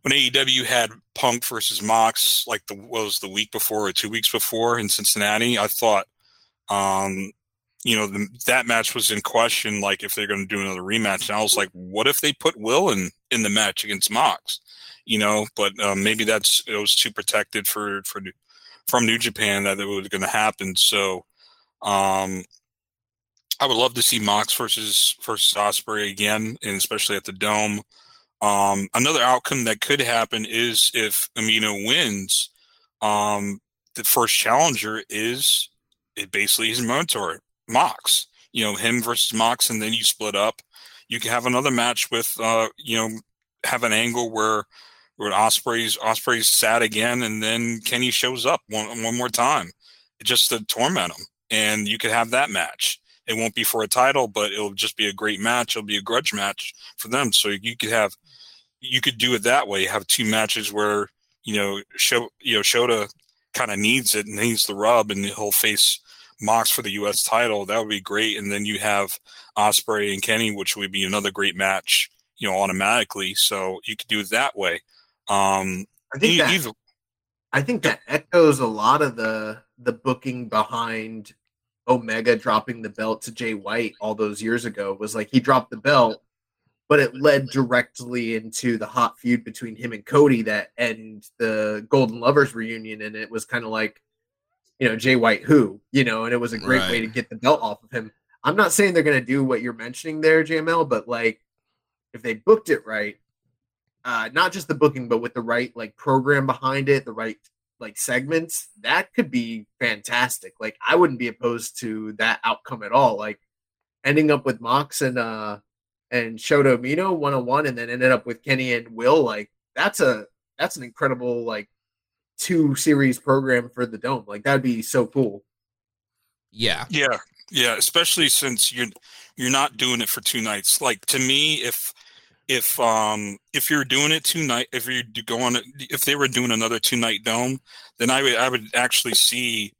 Speaker 4: when AEW had Punk versus Mox, like the was the week before or two weeks before in Cincinnati. I thought, um, you know, the, that match was in question. Like if they're going to do another rematch, and I was like, what if they put Will in in the match against Mox? You know, but um, maybe that's it was too protected for for from New Japan that it was going to happen. So, um, I would love to see Mox versus versus Ospreay again, and especially at the Dome. Um, another outcome that could happen is if Umino wins, um, the first challenger is it basically his mentor, Mox. You know, him versus Mox, and then you split up. You can have another match with, uh, you know, have an angle where where Ospreay's Ospreay's sad again, and then Kenny shows up one one more time, just to torment him, and you could have that match. It won't be for a title, but it'll just be a great match. It'll be a grudge match for them. So you could have, you could do it that way. Have two matches where you know, show you know, Shota kind of needs it, and needs the rub, and he'll face Mox for the U.S. title. That would be great. And then you have Ospreay and Kenny, which would be another great match, you know, automatically. So you could do it that way. Um,
Speaker 5: I think that, either, I think that echoes a lot of the the booking behind Omega dropping the belt to Jay White all those years ago was like he dropped the belt, but it led directly into the hot feud between him and Cody that and the Golden Lovers reunion, and it was kind of like, you know, Jay White who, you know, and it was a great right. way to get the belt off of him. I'm not saying they're gonna do what you're mentioning there, JML, but like if they booked it right, uh, not just the booking, but with the right like program behind it, the right like segments, that could be fantastic. Like I wouldn't be opposed to that outcome at all. Like ending up with Mox and uh and Shota Umino one on one, and then ended up with Kenny and Will. Like that's a that's an incredible like two series program for the dome. Like that'd be so cool.
Speaker 3: Yeah.
Speaker 4: Yeah. Yeah. Especially since you're you're not doing it for two nights. Like to me, if if um if you're doing it two night if you're going if they were doing another two night dome then i would i would actually see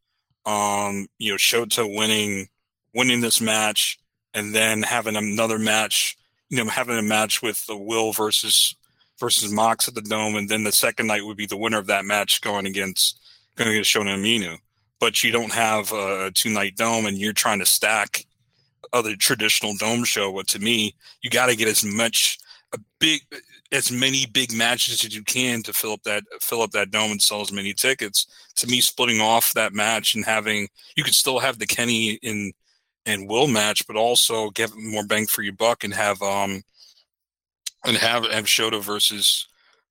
Speaker 4: um you know shota winning winning this match and then having another match you know having a match with the will versus versus mox at the dome and then the second night would be the winner of that match going against going against shota umino but you don't have a two night dome and you're trying to stack other traditional dome show but to me you got to get as much big as many big matches as you can to fill up that fill up that dome and sell as many tickets. To me, splitting off that match and having you could still have the Kenny in and Will match, but also get more bang for your buck and have um and have have Shota versus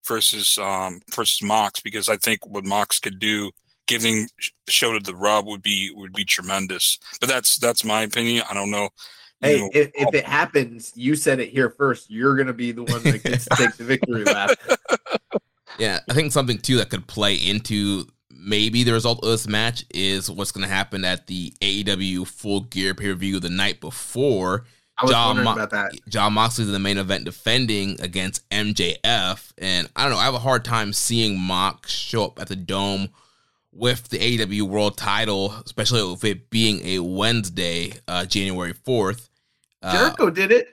Speaker 4: versus um versus Mox because I think what Mox could do giving Shota the rub would be would be tremendous. But that's that's my opinion. I don't know
Speaker 5: Hey, know, if, if, it happens, you said it here first. You're gonna be the one that gets to take the victory lap. (laughs)
Speaker 3: Yeah, I think something too that could play into maybe the result of this match is what's gonna happen at the AEW Full Gear pay per view the night before.
Speaker 5: I was John Mo- about that.
Speaker 3: Jon Moxley's in the main event defending against MJF, and I don't know. I have a hard time seeing Mox show up at the Dome with the AEW World Title, especially with it being a Wednesday, uh, January fourth.
Speaker 5: Uh, Jericho did it.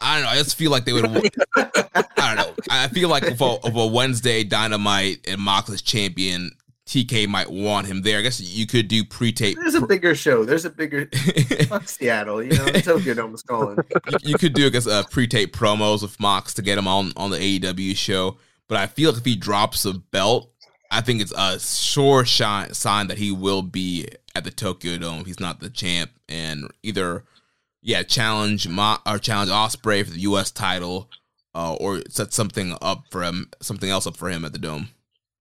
Speaker 3: I don't know. I just feel like they would. (laughs) I don't know. I feel like if a, if a Wednesday Dynamite and Moxley's champion, TK might want him there. I guess you could do pre-tape.
Speaker 5: There's a bigger show. There's a bigger (laughs) fuck Seattle. You know, Tokyo Dome is calling. (laughs)
Speaker 3: you, you could do I guess uh, pre-tape promos with Mox to get him on on the AEW show. But I feel like if he drops a belt, I think it's a sure shine, sign that he will be at the Tokyo Dome. He's not the champ, and either yeah, challenge Mo- or challenge Ospreay for the U.S. title, uh, or set something up for him, something else up for him at the Dome.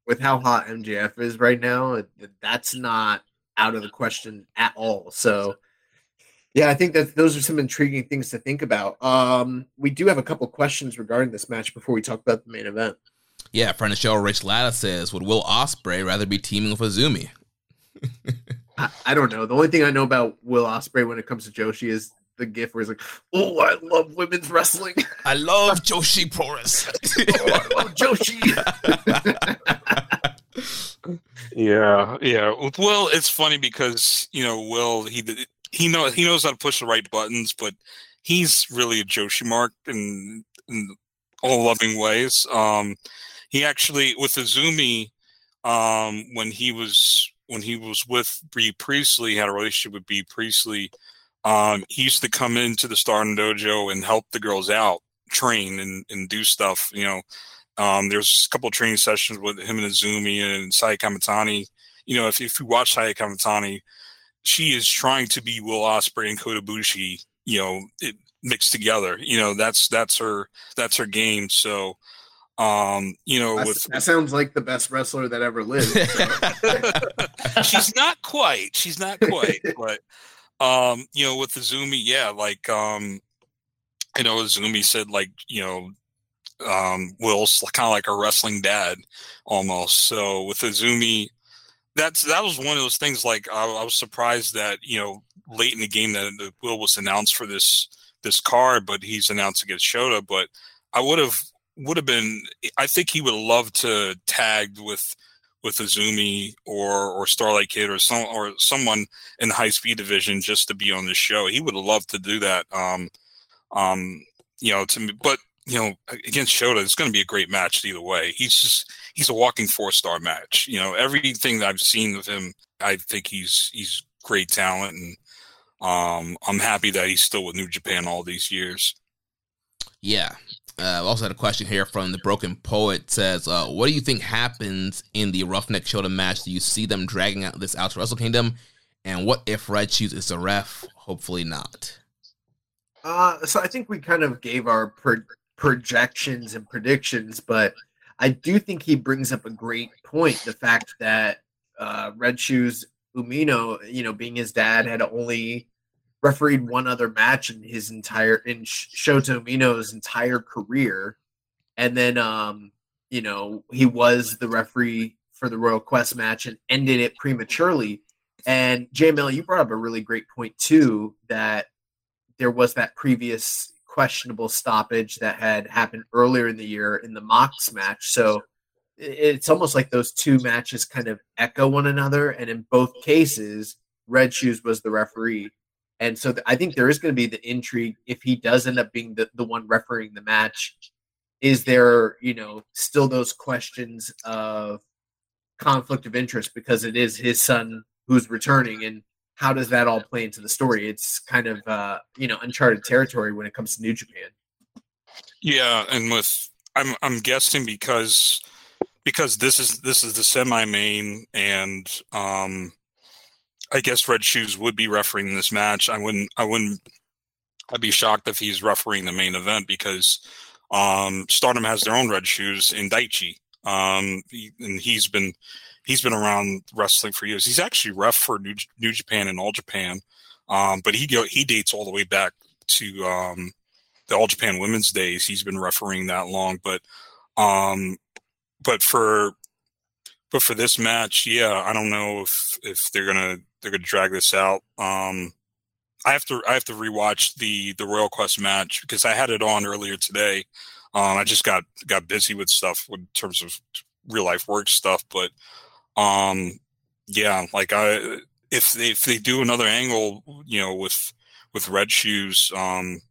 Speaker 5: With how hot MJF is right now, that's not out of the question at all. So, yeah, I think that those are some intriguing things to think about. Um, we do have a couple questions regarding this match before we talk about the main event.
Speaker 3: Yeah, friend of the show, Rich Latta says, "Would Will Ospreay rather be teaming with Azumi?" (laughs)
Speaker 5: I, I, don't know. The only thing I know about Will Ospreay when it comes to Joshi is the gif where he's like, "Oh, I love women's wrestling. (laughs)
Speaker 3: I love Joshi Porras. (laughs)
Speaker 5: oh, I love Joshi."
Speaker 4: yeah, yeah. With Will, it's funny because you know Will he he know he knows how to push the right buttons, but he's really a Joshi mark in, in all loving ways. Um, he actually with Azumi, um, when he was when he was with Bea Priestley, had a relationship with Bea Priestley um, he used to come into the Stardom Dojo and help the girls out, train and, and do stuff. You know, um, there's a couple of training sessions with him and Azumi and Saya Kamitani. You know, if, if you watch Saya Kamitani, she is trying to be Will Ospreay and Kota Ibushi, you know, it mixed together. You know, that's that's her that's her game. So um, you know,
Speaker 5: That's,
Speaker 4: with
Speaker 5: that sounds like the best wrestler that ever lived.
Speaker 4: So. (laughs) she's not quite. She's not quite, but um, you know, with the Zumi, yeah, like um, you know, Zumi said like, you know, um, Will's kind of like a wrestling dad almost. So with the Zumi, that's that was one of those things. Like I, I, was surprised that you know late in the game that the Will was announced for this this card, but he's announced against Shota. But I would have would have been. I think he would loved to tagged with with Azumi or or Starlight Kid or some or someone in the high speed division just to be on the show. He would loved to do that. Um, um, you know, to me, but you know, against Shota, it's going to be a great match either way. He's just he's a walking four star match. You know, everything that I've seen of him, I think he's he's great talent, and um, I'm happy that he's still with New Japan all these years.
Speaker 3: Yeah, uh, also had a question here from the Broken Poet. Says, uh, "What do you think happens in the Roughneck Shota match? Do you see them dragging out this out to Wrestle Kingdom? And what if Red Shoes is the ref? Hopefully not."
Speaker 5: Uh, so I think we kind of gave our pro- projections and predictions, but I do think he brings up a great point. The fact that uh, Red Shoes Umino, you know, being his dad, had only refereed one other match in his entire in Shota Umino's entire career, and then um, you know he was the referee for the Royal Quest match and ended it prematurely. And JML, you brought up a really great point too that there was that previous questionable stoppage that had happened earlier in the year in the Mox match. So it's almost like those two matches kind of echo one another, and in both cases, Red Shoes was the referee. And so th- I think there is going to be the intrigue if he does end up being the, the one refereeing the match. Is there, you know, still those questions of conflict of interest because it is his son who's returning and how does that all play into the story? It's kind of uh, you know, uncharted territory when it comes to New Japan.
Speaker 4: Yeah, and with I'm I'm guessing because because this is this is the semi main and um I guess Red Shoes would be refereeing this match. I wouldn't. I wouldn't. I'd be shocked if he's refereeing the main event because um, Stardom has their own Red Shoes in Daichi, um, he, and he's been he's been around wrestling for years. He's actually ref for New, New Japan and All Japan, um, but he he dates all the way back to um, the All Japan Women's days. He's been refereeing that long, but um, but for but for this match, yeah, I don't know if if they're gonna they're gonna drag this out. Um, I have to I have to rewatch the the Royal Quest match because I had it on earlier today. Um, I just got got busy with stuff in terms of real life work stuff, but um, yeah, like I if they if they do another angle, you know, with with red shoes, um,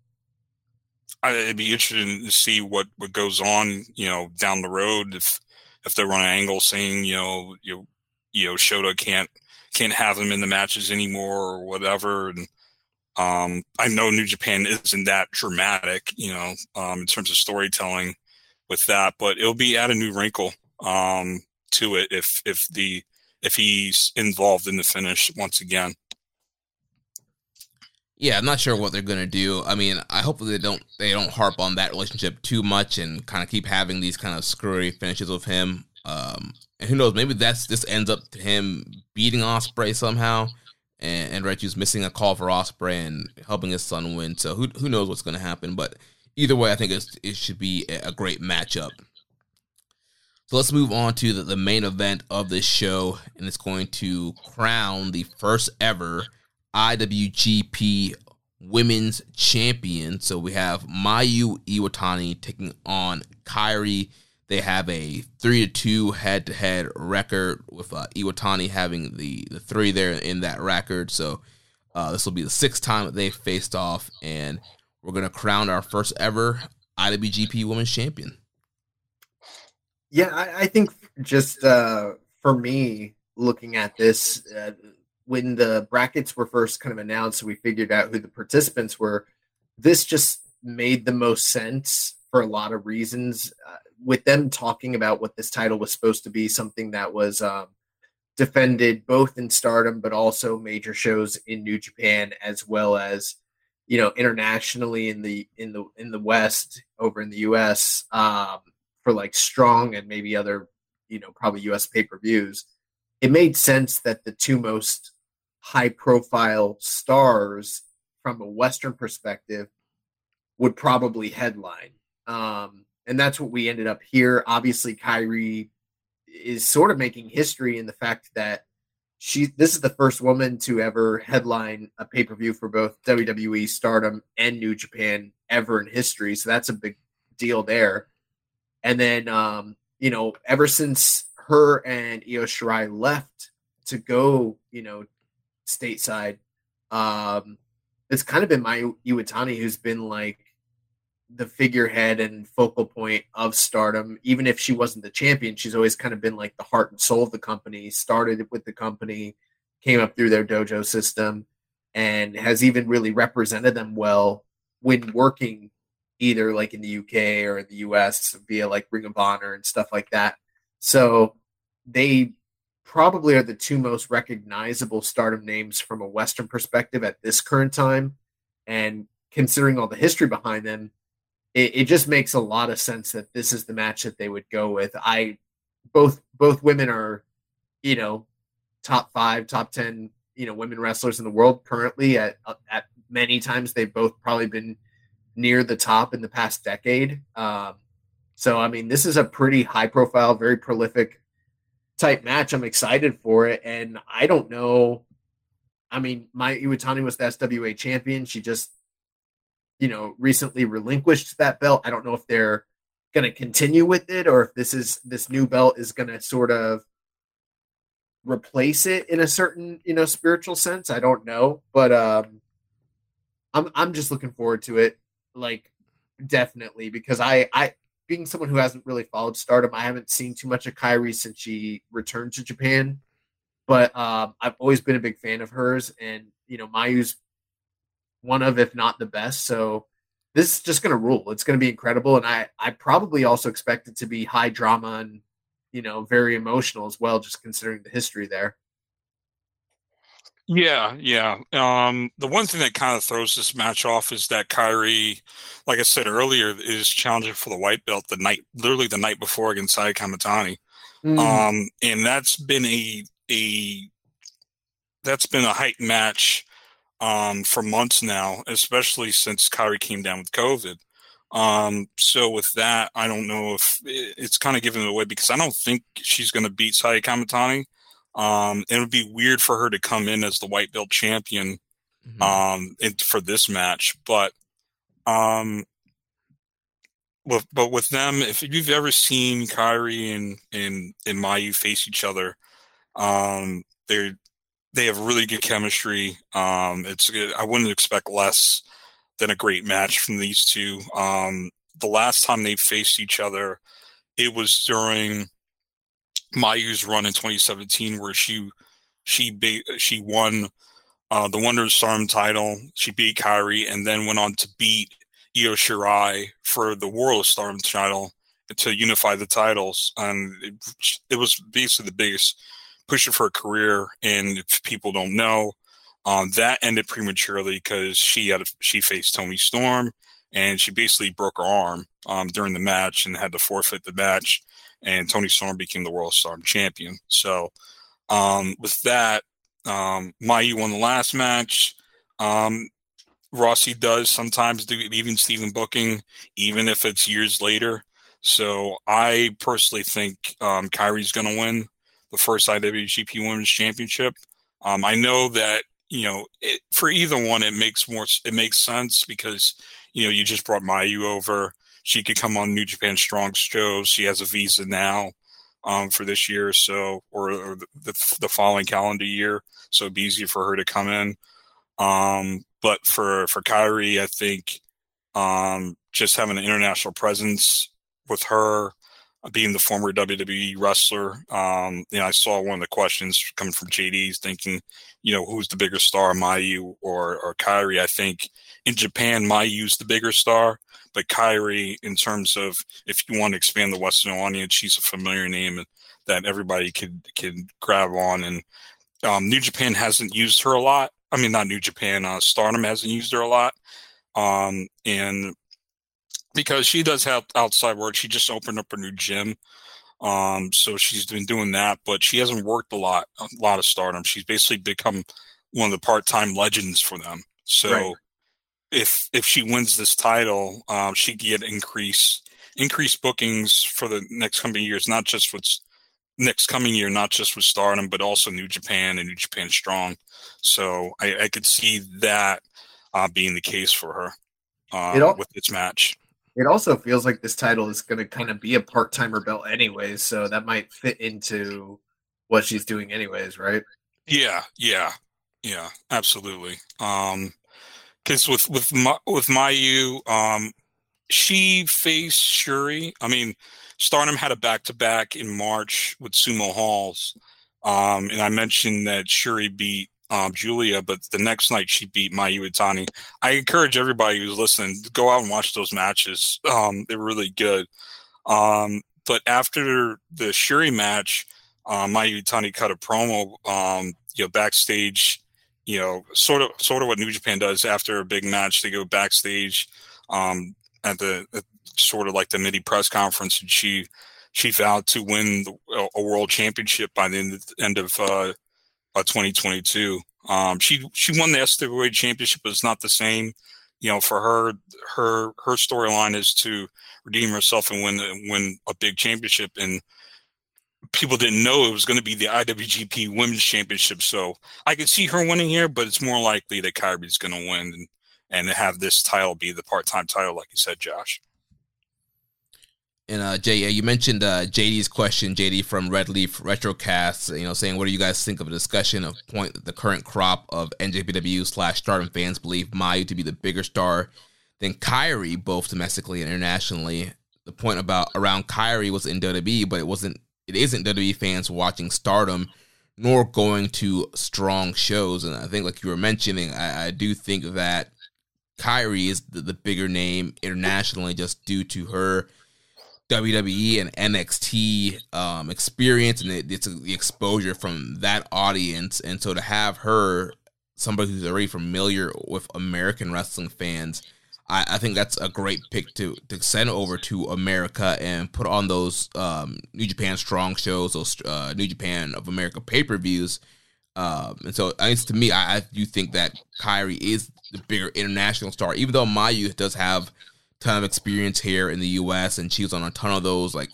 Speaker 4: I, it'd be interesting to see what what goes on, you know, down the road if if they run an angle saying, you know, you you know, Shota can't can't have him in the matches anymore or whatever. And um, I know New Japan isn't that dramatic, you know, um, in terms of storytelling with that, but it'll be add a new wrinkle um, to it if if the if he's involved in the finish once again.
Speaker 3: Yeah, I'm not sure what they're gonna do. I mean, I hope they don't they don't harp on that relationship too much and kind of keep having these kind of screwy finishes with him. Um, and who knows? Maybe that's this ends up to him beating Ospreay somehow, and, and Reggie's missing a call for Ospreay and helping his son win. So who who knows what's gonna happen? But either way, I think it should be a great matchup. So let's move on to the, the main event of this show, and it's going to crown the first ever IWGP Women's Champion. So we have Mayu Iwatani taking on Kairi. They have a three to two head to head record with uh, Iwatani having the the three there in that record. So uh, this will be the sixth time that they faced off, and we're gonna crown our first ever IWGP Women's Champion.
Speaker 5: Yeah, I, I think just uh, for me, looking at this, uh, when the brackets were first kind of announced, we figured out who the participants were. This just made the most sense for a lot of reasons. Uh, with them talking about what this title was supposed to be, something that was um, defended both in Stardom, but also major shows in New Japan, as well as you know internationally in the in the in the West over in the U.S. Um, for like strong and maybe other, you know, probably US pay per views, it made sense that the two most high profile stars from a Western perspective would probably headline. Um, and that's what we ended up here. Obviously, Kairi is sort of making history in the fact that she this is the first woman to ever headline a pay-per-view for both WWE Stardom and New Japan ever in history. So that's a big deal there. And then, um, you know, ever since her and Io Shirai left to go, you know, stateside, um, it's kind of been Mayu Iwatani who's been like the figurehead and focal point of stardom. Even if she wasn't the champion, she's always kind of been like the heart and soul of the company, started with the company, came up through their dojo system, and has even really represented them well when working either like in the UK or in the US via like Ring of Honor and stuff like that. So they probably are the two most recognizable stardom names from a Western perspective at this current time. And considering all the history behind them, it, it just makes a lot of sense that this is the match that they would go with. I both both women are, you know, top five, top ten, you know, women wrestlers in the world currently. At at many times they've both probably been near the top in the past decade. Um, so, I mean, this is a pretty high profile, very prolific type match. I'm excited for it. And I don't know. I mean, Mayu Iwatani was the SWA champion. She just, you know, recently relinquished that belt. I don't know if they're going to continue with it or if this is this new belt is going to sort of replace it in a certain, you know, spiritual sense. I don't know, but um I'm I'm just looking forward to it like definitely because I I being someone who hasn't really followed Stardom, I haven't seen too much of Kairi since she returned to Japan. But um, I've always been a big fan of hers, and you know Mayu's one of, if not the best. So this is just going to rule. It's going to be incredible, and I I probably also expect it to be high drama and you know very emotional as well, just considering the history there.
Speaker 4: Yeah, yeah. Um, the one thing that kind of throws this match off is that Kairi, like I said earlier, is challenging for the white belt the night, literally the night before against Saya Kamitani. Mm. Um, and that's been a a that's been a hype match um, for months now, especially since Kairi came down with COVID. Um, so with that, I don't know if it's kind of giving it away because I don't think she's going to beat Saya Kamitani. Um, it would be weird for her to come in as the white belt champion mm-hmm. um, for this match, but um, with, but with them, if you've ever seen Kairi and and and Mayu face each other, um, they they have really good chemistry. Um, it's I wouldn't expect less than a great match from these two. Um, the last time they faced each other, it was during Mayu's run in 2017, where she she she won uh, the Wonder Storm title. She beat Kairi, and then went on to beat Io Shirai for the World Storm title to unify the titles. And it, it was basically the biggest push for a career. And if people don't know, um, that ended prematurely because she had a, she faced Toni Storm, and she basically broke her arm um, during the match and had to forfeit the match. And Toni Storm became the World Storm champion. So um, with that, um, Mayu won the last match. Um, Rossy does sometimes do even Stephen booking, even if it's years later. So I personally think um, Kairi's going to win the first IWGP Women's Championship. Um, I know that you know it, for either one, it makes more it makes sense because you know you just brought Mayu over. She could come on New Japan Strong shows. She has a visa now um, for this year, or so or, or the, the following calendar year, so it'd be easy for her to come in. Um, but for for Kairi, I think um, just having an international presence with her being the former WWE wrestler, um, you know, I saw one of the questions coming from JD's thinking, you know, who's the bigger star, Mayu or or Kairi? I think in Japan, Mayu's the bigger star, but Kairi, in terms of if you want to expand the Western audience, she's a familiar name that everybody could can grab on. And um, New Japan hasn't used her a lot. I mean, not New Japan, uh, Stardom hasn't used her a lot. Um, and because she does have outside work, she just opened up a new gym. Um, so she's been doing that, but she hasn't worked a lot, a lot of stardom. She's basically become one of the part-time legends for them. So right. if if she wins this title, um, she can get increase increased bookings for the next coming years, not just with next coming year, not just with Stardom, but also New Japan and New Japan Strong. So I, I could see that uh, being the case for her uh, all, with its match.
Speaker 5: It also feels like this title is going to kind of be a part timer belt, anyways. So that might fit into what she's doing, anyways, right?
Speaker 4: Yeah, yeah, yeah, absolutely. Um, because with with my, with Mayu, um, she faced Shuri. I mean, Stardom had a back to back in March with Sumo Halls. Um, and I mentioned that Shuri beat um, Giulia, but the next night she beat Mayu Iwatani. I encourage everybody who's listening to go out and watch those matches. Um, they're really good. Um, but after the Shuri match, uh, Mayu Iwatani cut a promo, um, you know, backstage. You know, sort of, sort of what New Japan does after a big match. They go backstage um, at the at sort of like the mini press conference, and she she vowed to win the, a world championship by the end, end of uh, uh, 2022. Um, she she won the SWA championship, but it's not the same. You know, for her, her her storyline is to redeem herself and win win a big championship. And people didn't know it was going to be the IWGP Women's Championship, so I could see her winning here. But it's more likely that Kairi's going to win and and have this title be the part time title, like you said, Josh.
Speaker 3: And uh, Jay, you mentioned uh, JD's question, JD from Red Leaf Retrocast, you know, saying, "What do you guys think of a discussion of point the current crop of NJPW slash Stardom fans believe Mayu to be the bigger star than Kairi, both domestically and internationally? The point about around Kairi was in WWE, but it wasn't. It isn't WWE fans watching Stardom, nor going to strong shows. And I think, like you were mentioning, I, I do think that Kairi is the, the bigger name internationally, just due to her." WWE and NXT um, experience and it, it's the exposure from that audience, and so to have her, somebody who's already familiar with American wrestling fans, I, I think that's a great pick to to send over to America and put on those um, New Japan Strong shows, those uh, New Japan of America pay per views. Um, and so, I guess to me, I, I do think that Kairi is the bigger international star, even though Mayu does have ton of experience here in the U.S. and she was on a ton of those like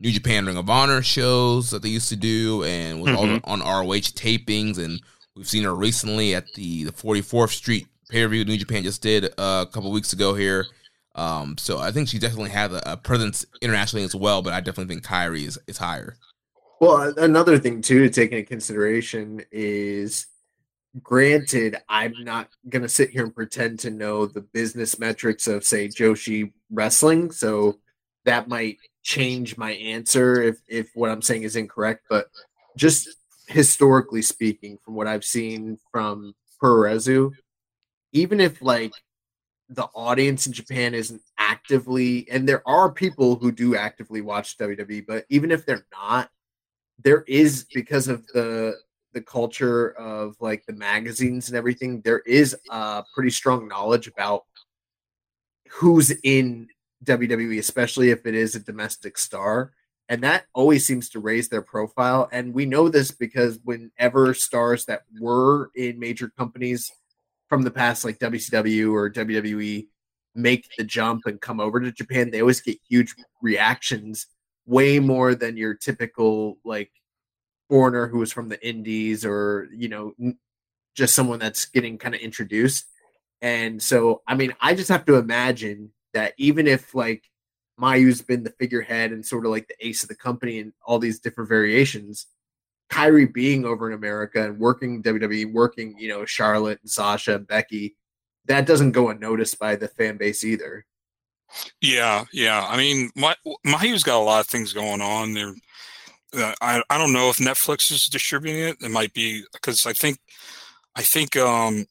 Speaker 3: New Japan Ring of Honor shows that they used to do, and was mm-hmm. on ROH tapings, and we've seen her recently at the the 44th Street pay per view New Japan just did uh, a couple weeks ago here. Um, so I think she definitely has a, a, presence internationally as well, but I definitely think Kairi is, is higher.
Speaker 5: Well, another thing too to take into consideration is granted, I'm not gonna sit here and pretend to know the business metrics of say Joshi wrestling, so that might change my answer if if what I'm saying is incorrect. But just historically speaking, from what I've seen from Puroresu, even if like the audience in Japan isn't actively, and there are people who do actively watch WWE, but even if they're not, there is because of the the culture of like the magazines and everything, there is a pretty strong knowledge about who's in WWE, especially if it is a domestic star. And that always seems to raise their profile. And we know this because whenever stars that were in major companies from the past, like WCW or WWE, make the jump and come over to Japan, they always get huge reactions, way more than your typical like foreigner who was from the indies or you know just someone that's getting kind of introduced. And so i mean i just have to imagine that even if like mayu's been the figurehead and sort of like the ace of the company and all these different variations Kairi being over in america and working wwe working you know charlotte and sasha and becky that doesn't go unnoticed by the fan base either.
Speaker 4: Yeah yeah. I mean my mayu's got a lot of things going on. There uh, I I don't know if Netflix is distributing it. It might be because I think I think um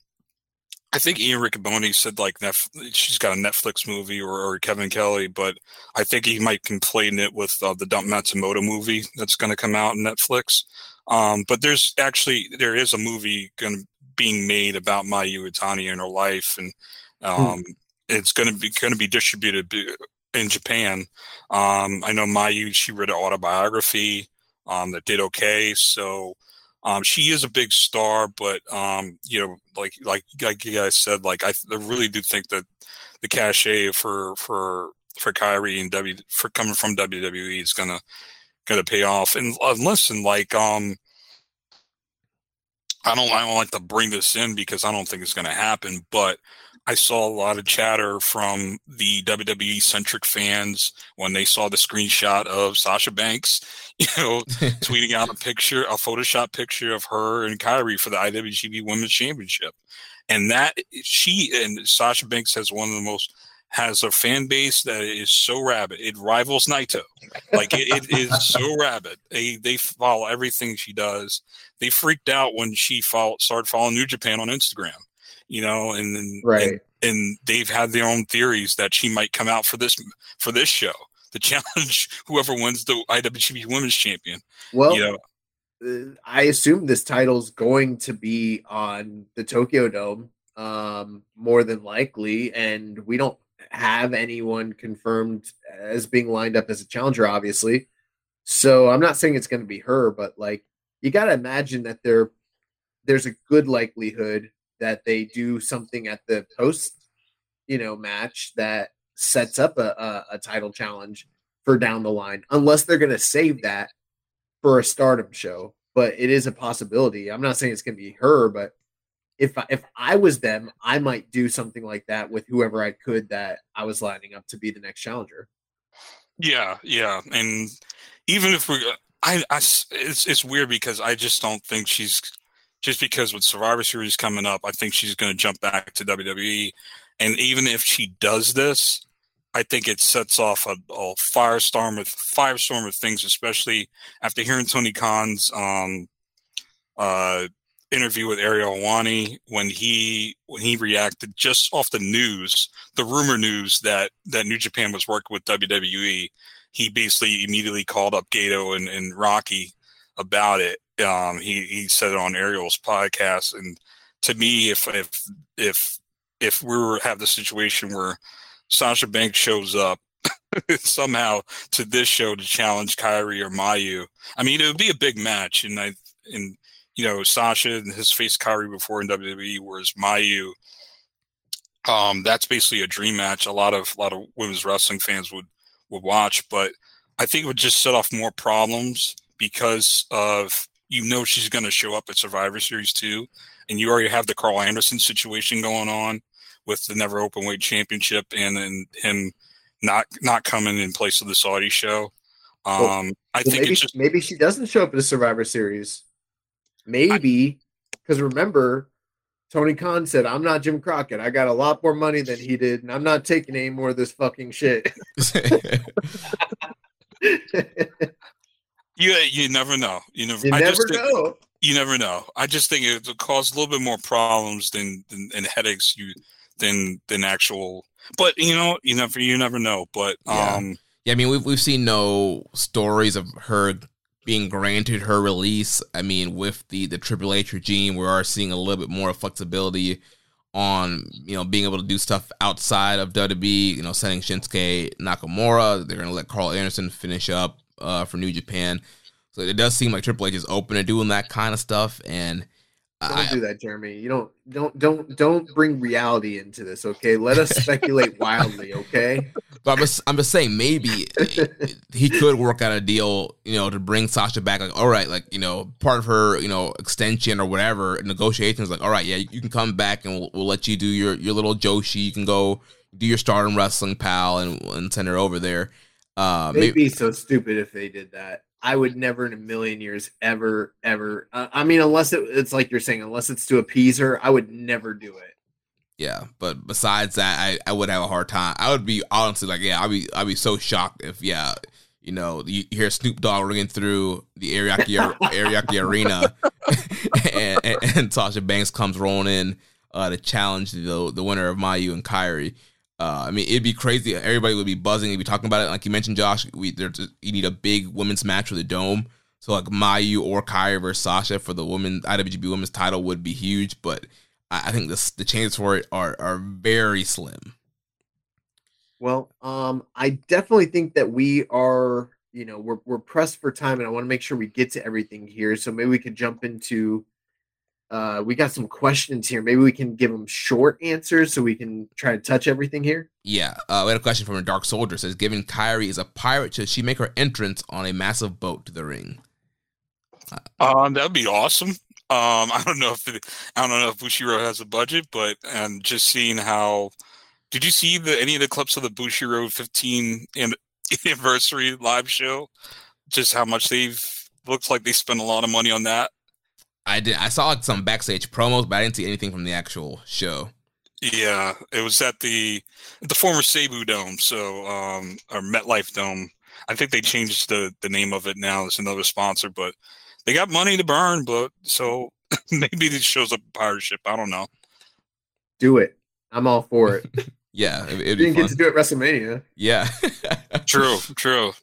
Speaker 4: I think Ian Riccaboni said like Netflix, she's got a Netflix movie or, or, Kevin Kelly, but I think he might conflate it with uh, the Dump Matsumoto movie that's going to come out on Netflix. Um, but there's actually there is a movie going being made about Mayu Iwatani and her life, and hmm. um, hmm. it's going to be going to be distributed in Japan. Um, I know Mayu, she wrote an autobiography um, that did okay. So um, she is a big star, but um, you know, like like like you guys said, like I, I really do think that the cachet for for for Kairi and W for coming from WWE is gonna gonna pay off. And uh, listen, like um, I don't I don't like to bring this in because I don't think it's gonna happen, but I saw a lot of chatter from the WWE centric fans when they saw the screenshot of Sasha Banks, (laughs) you know, (laughs) tweeting out a picture, a Photoshop picture of her and Kairi for the IWGP Women's Championship. And that she and Sasha Banks has one of the most has a fan base that is so rabid. It rivals Naito. Like it, it is so (laughs) rabid. They they follow everything she does. They freaked out when she follow, started following New Japan on Instagram you know, and then
Speaker 5: right.
Speaker 4: And, and they've had their own theories that she might come out for this for this show to challenge (laughs) whoever wins the IWGP Women's Champion.
Speaker 5: Well, you know, uh, I assume this title's going to be on the Tokyo Dome, um, more than likely, and we don't have anyone confirmed as being lined up as a challenger, obviously. So I'm not saying it's going to be her, but like you got to imagine that there, there's a good likelihood that they do something at the post, you know, match that sets up a, a, a title challenge for down the line, unless they're going to save that for a stardom show. But it is a possibility. I'm not saying it's going to be her, but if I, if I was them, I might do something like that with whoever I could that I was lining up to be the next challenger.
Speaker 4: Yeah, yeah, and even if we're, I, I it's it's weird because I just don't think she's just because with Survivor Series coming up, I think she's going to jump back to WWE. And even if she does this, I think it sets off a, a firestorm with firestorm of things, especially after hearing Tony Khan's um, uh, interview with Ariel Helwani when he when he reacted just off the news, the rumor news that that New Japan was working with WWE. He basically immediately called up Gedo and, and Rocky about it um, he he said it on Ariel's podcast, and to me, if if if if we were have the situation where Sasha Banks shows up (laughs) somehow to this show to challenge Kairi or Mayu, I mean, it would be a big match, and I and you know Sasha has faced Kairi before in WWE, whereas Mayu. Um, that's basically a dream match. A lot of a lot of women's wrestling fans would would watch, but I think it would just set off more problems because of you know she's going to show up at Survivor Series 2, and you already have the Karl Anderson situation going on with the Never Open Weight Championship and then him not not coming in place of the Saudi show. Um, well, I think
Speaker 5: maybe,
Speaker 4: just,
Speaker 5: maybe she doesn't show up at a Survivor Series. Maybe Because remember, Tony Khan said, I'm not Jim Crockett. I got a lot more money than he did, and I'm not taking any more of this fucking shit. (laughs) (laughs) (laughs)
Speaker 4: You you never know. You never.
Speaker 5: you
Speaker 4: I
Speaker 5: never
Speaker 4: just think-
Speaker 5: know.
Speaker 4: you never know. I just think it would cause a little bit more problems than, than and headaches you than than actual. But you know, you never you never know. But
Speaker 3: Yeah.
Speaker 4: um,
Speaker 3: Yeah, I mean, we've we've seen no stories of her being granted her release. I mean, with the the Triple H regime, we are seeing a little bit more flexibility on you know being able to do stuff outside of WWE. You know, sending Shinsuke Nakamura. They're gonna let Karl Anderson finish up uh, for New Japan. So it does seem like Triple H is open to doing that kind of stuff, and
Speaker 5: Don't
Speaker 3: I,
Speaker 5: do that, Jeremy. You don't don't don't don't bring reality into this, okay? Let us speculate (laughs) wildly, okay?
Speaker 3: But I'm just, I'm just saying, maybe he could work out a deal, you know, to bring Sasha back. Like, all right, like you know, part of her, you know, extension or whatever negotiations. Like, all right, yeah, you can come back and we'll, we'll let you do your your little Joshi. You can go do your Stardom Wrestling pal and and send her over there. Uh,
Speaker 5: They'd
Speaker 3: maybe,
Speaker 5: be so stupid if they did that. I would never in a million years ever ever. Uh, I mean, unless it, it's like you're saying, unless it's to appease her, I would never do it.
Speaker 3: yeah. But besides that, I, I would have a hard time. I would be honestly like, yeah, I'd be I'd be so shocked if yeah. You know, you hear Snoop Dogg ringing through the Ariake, (laughs) Ariake Arena, (laughs) and, and, and Sasha Banks comes rolling in uh, to challenge the the winner of Mayu and Kairi. Uh, I mean, it'd be crazy. Everybody would be buzzing. They'd be talking about it. Like you mentioned, Josh, we there's you need a big women's match for the dome. So like Mayu or Kairi versus Sasha for the women IWGP Women's title would be huge. But I, I think the the chances for it are are very slim.
Speaker 5: Well, um, I definitely think that we are, you know, we're we're pressed for time, and I want to make sure we get to everything here. So maybe we could jump into. Uh, we got some questions here. Maybe we can give them short answers so we can try to touch everything here.
Speaker 3: Yeah, uh, we had a question from a Dark Soldier. It says, given Kairi is a pirate, should she make her entrance on a massive boat to the ring?
Speaker 4: um, that'd be awesome. Um, (laughs) I don't know if it, I don't know if Bushiroad has a budget, but and just seeing how. Did you see the any of the clips of the Bushiroad 15 an- (laughs) anniversary live show? Just how much they've looks like they spent a lot of money on that.
Speaker 3: I did. I saw some backstage promos, but I didn't see anything from the actual show.
Speaker 4: Yeah, it was at the the former Seibu Dome, so um or MetLife Dome. I think they changed the the name of it now. It's another sponsor, but they got money to burn. But so (laughs) maybe this shows up a pirate ship. I don't know.
Speaker 5: Do it. I'm all for it. (laughs)
Speaker 3: Yeah, it,
Speaker 5: You
Speaker 3: it'd be
Speaker 5: didn't get
Speaker 3: fun.
Speaker 5: to do it at WrestleMania.
Speaker 3: Yeah. (laughs)
Speaker 4: True, true.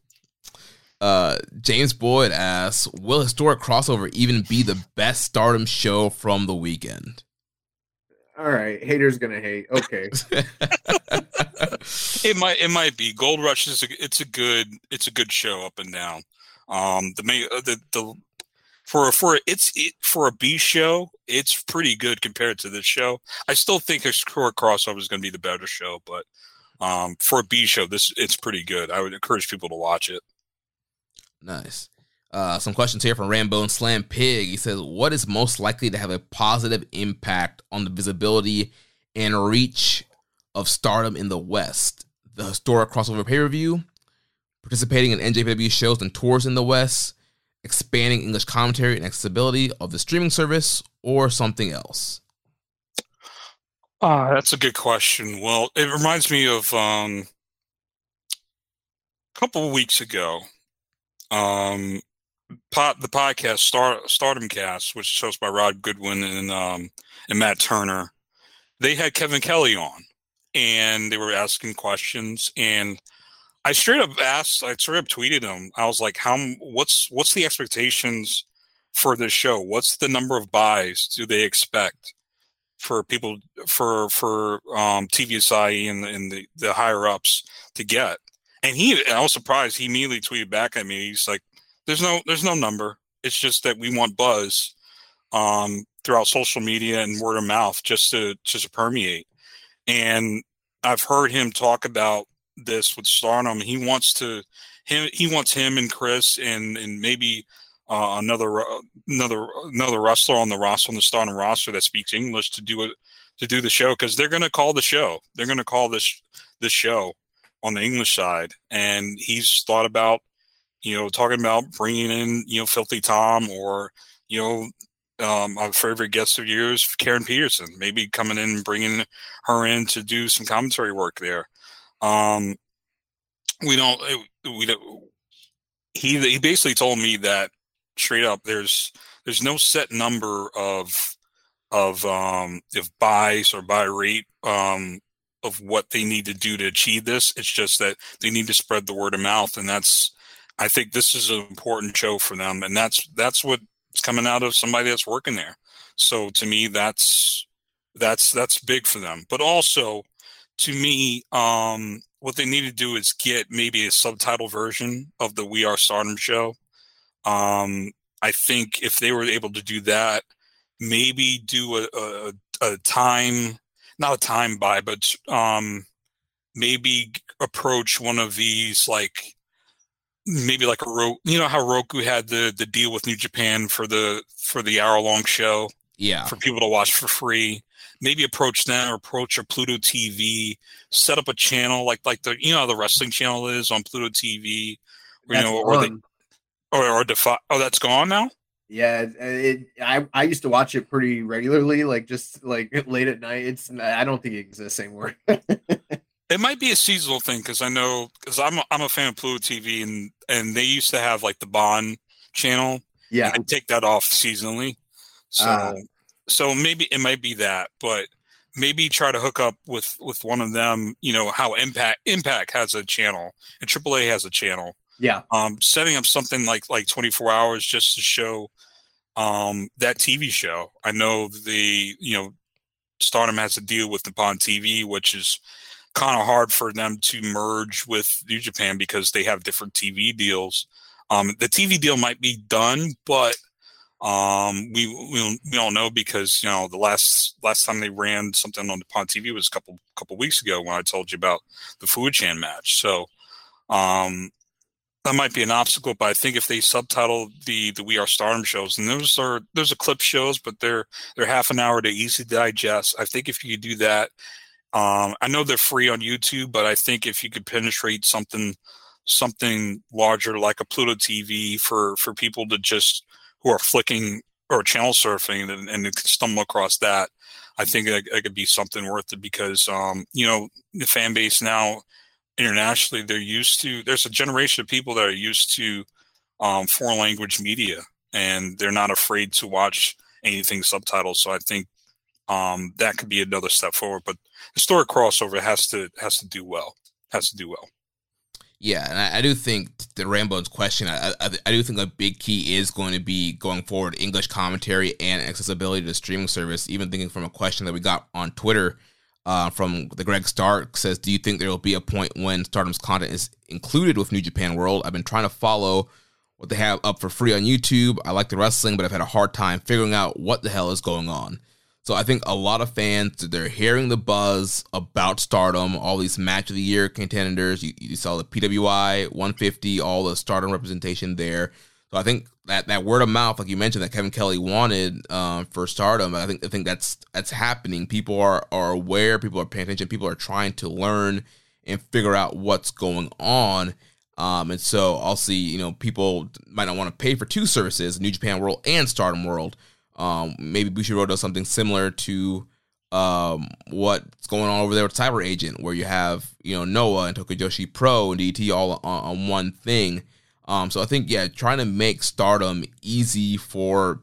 Speaker 3: Uh, James Boyd asks, "Will historic crossover even be the best Stardom show from the weekend?"
Speaker 5: All right, haters gonna hate. Okay, (laughs)
Speaker 4: It might it might be Gold Rush is a, it's a good it's a good show up and down. Um, the main uh, the the for for it's it, for a B show, it's pretty good compared to this show. I still think historic crossover is going to be the better show, but um, for a B show, this it's pretty good. I would encourage people to watch it.
Speaker 3: Nice. Uh, some questions here from Rambo and Slam Pig. He says, "What is most likely to have a positive impact on the visibility and reach of Stardom in the West? The historic crossover pay per view, participating in NJPW shows and tours in the West, expanding English commentary and accessibility of the streaming service, or something else?"
Speaker 4: Ah, that's a good question. Well, it reminds me of um, a couple of weeks ago. Um, pot the podcast Star Stardom Cast, which is hosted by Rod Goodwin and um and Matt Turner. They had Kevin Kelly on, and they were asking questions, and I straight up asked, I straight up tweeted them. I was like, "How? What's what's the expectations for this show? What's the number of buys do they expect?" for people for for um TVSI and, and the, the higher ups to get. And he I was surprised he immediately tweeted back at me. He's like, There's no there's no number. It's just that we want buzz um throughout social media and word of mouth just to just to permeate. And I've heard him talk about this with Stardom. He wants to him he wants him and Chris and and maybe uh, another uh, another another wrestler on the roster on the starting roster that speaks English to do it to do the show because they're going to call the show. They're going to call this this show on the English side, and he's thought about you know talking about bringing in you know Filthy Tom or you know um, a favorite guest of yours, Karen Peterson, maybe coming in and bringing her in to do some commentary work there. Um, we don't, we don't, he, he basically told me that straight up, there's, there's no set number of, of, um, if buys or buy rate, um, of what they need to do to achieve this. It's just that they need to spread the word of mouth. And that's, I think this is an important show for them. And that's, that's what's coming out of somebody that's working there. So to me, that's that's that's big for them. But also, to me, um, what they need to do is get maybe a subtitle version of the We Are Stardom show. Um, I think if they were able to do that, maybe do a, a, a time, not a time buy, but um, maybe approach one of these like maybe like a Roku. You know how Roku had the the deal with New Japan for the for the hour long show.
Speaker 3: Yeah,
Speaker 4: for people to watch for free. Maybe approach them or approach a Pluto TV. Set up a channel like like the you know the wrestling channel is on Pluto TV. you know, or they, or or Defy. Oh, that's gone now.
Speaker 5: Yeah, it, it, I I used to watch it pretty regularly, like just like (laughs) late at night. It's I don't think it exists anymore. (laughs)
Speaker 4: It might be a seasonal thing because I know because I'm a, I'm a fan of Pluto TV and and they used to have like the Bond channel.
Speaker 5: Yeah,
Speaker 4: and take that off seasonally. So uh, so maybe it might be that, but maybe try to hook up with with one of them. You know how Impact Impact has a channel and AAA has a channel.
Speaker 5: Yeah.
Speaker 4: Um, setting up something like like 24 hours just to show um that TV show. I know the you know Stardom has to deal with Nippon TV, which is kind of hard for them to merge with New Japan because they have different TV deals. Um, the TV deal might be done, but um, we, we we don't know because you know the last last time they ran something on Nippon TV was a couple couple weeks ago when I told you about the Fujian match. So um, that might be an obstacle, but I think if they subtitle the the We Are Stardom shows, and those are those are clip shows, but they're they're half an hour to easy to digest. I think if you do that um, I know they're free on YouTube, but I think if you could penetrate something something larger like a Pluto TV for for people to just who are flicking or channel surfing and, and stumble across that, I think it, it, could be something worth it because um, you know the fan base now internationally they're used to. There's a generation of people that are used to um, foreign language media and they're not afraid to watch anything subtitled. So I think um, that could be another step forward. But historic crossover has to has to do well. Has to do well.
Speaker 3: Yeah, and I, I do think the Rambo's question. I, I, I do think a big key is going to be going forward English commentary and accessibility to streaming service. Even thinking from a question that we got on Twitter uh, from the Greg Stark says, "Do you think there will be a point when Stardom's content is included with New Japan World?" I've been trying to follow what they have up for free on YouTube. I like the wrestling, but I've had a hard time figuring out what the hell is going on. So I think a lot of fans they're hearing the buzz about Stardom, all these match of the year contenders. You, you saw the PWI 150, all the Stardom representation there. So I think that that word of mouth, like you mentioned, that Kevin Kelly wanted um, for Stardom, I think I think that's that's happening. People are are aware, people are paying attention, people are trying to learn and figure out what's going on. Um, and so I'll see, you know, people might not want to pay for two services, New Japan World and Stardom World. Um, maybe Bushiroad does something similar to um, what's going on over there with Cyber Agent, where you have you know Noah and Tokyo Joshi Pro and DT all on, on one thing. Um, so I think yeah, trying to make Stardom easy for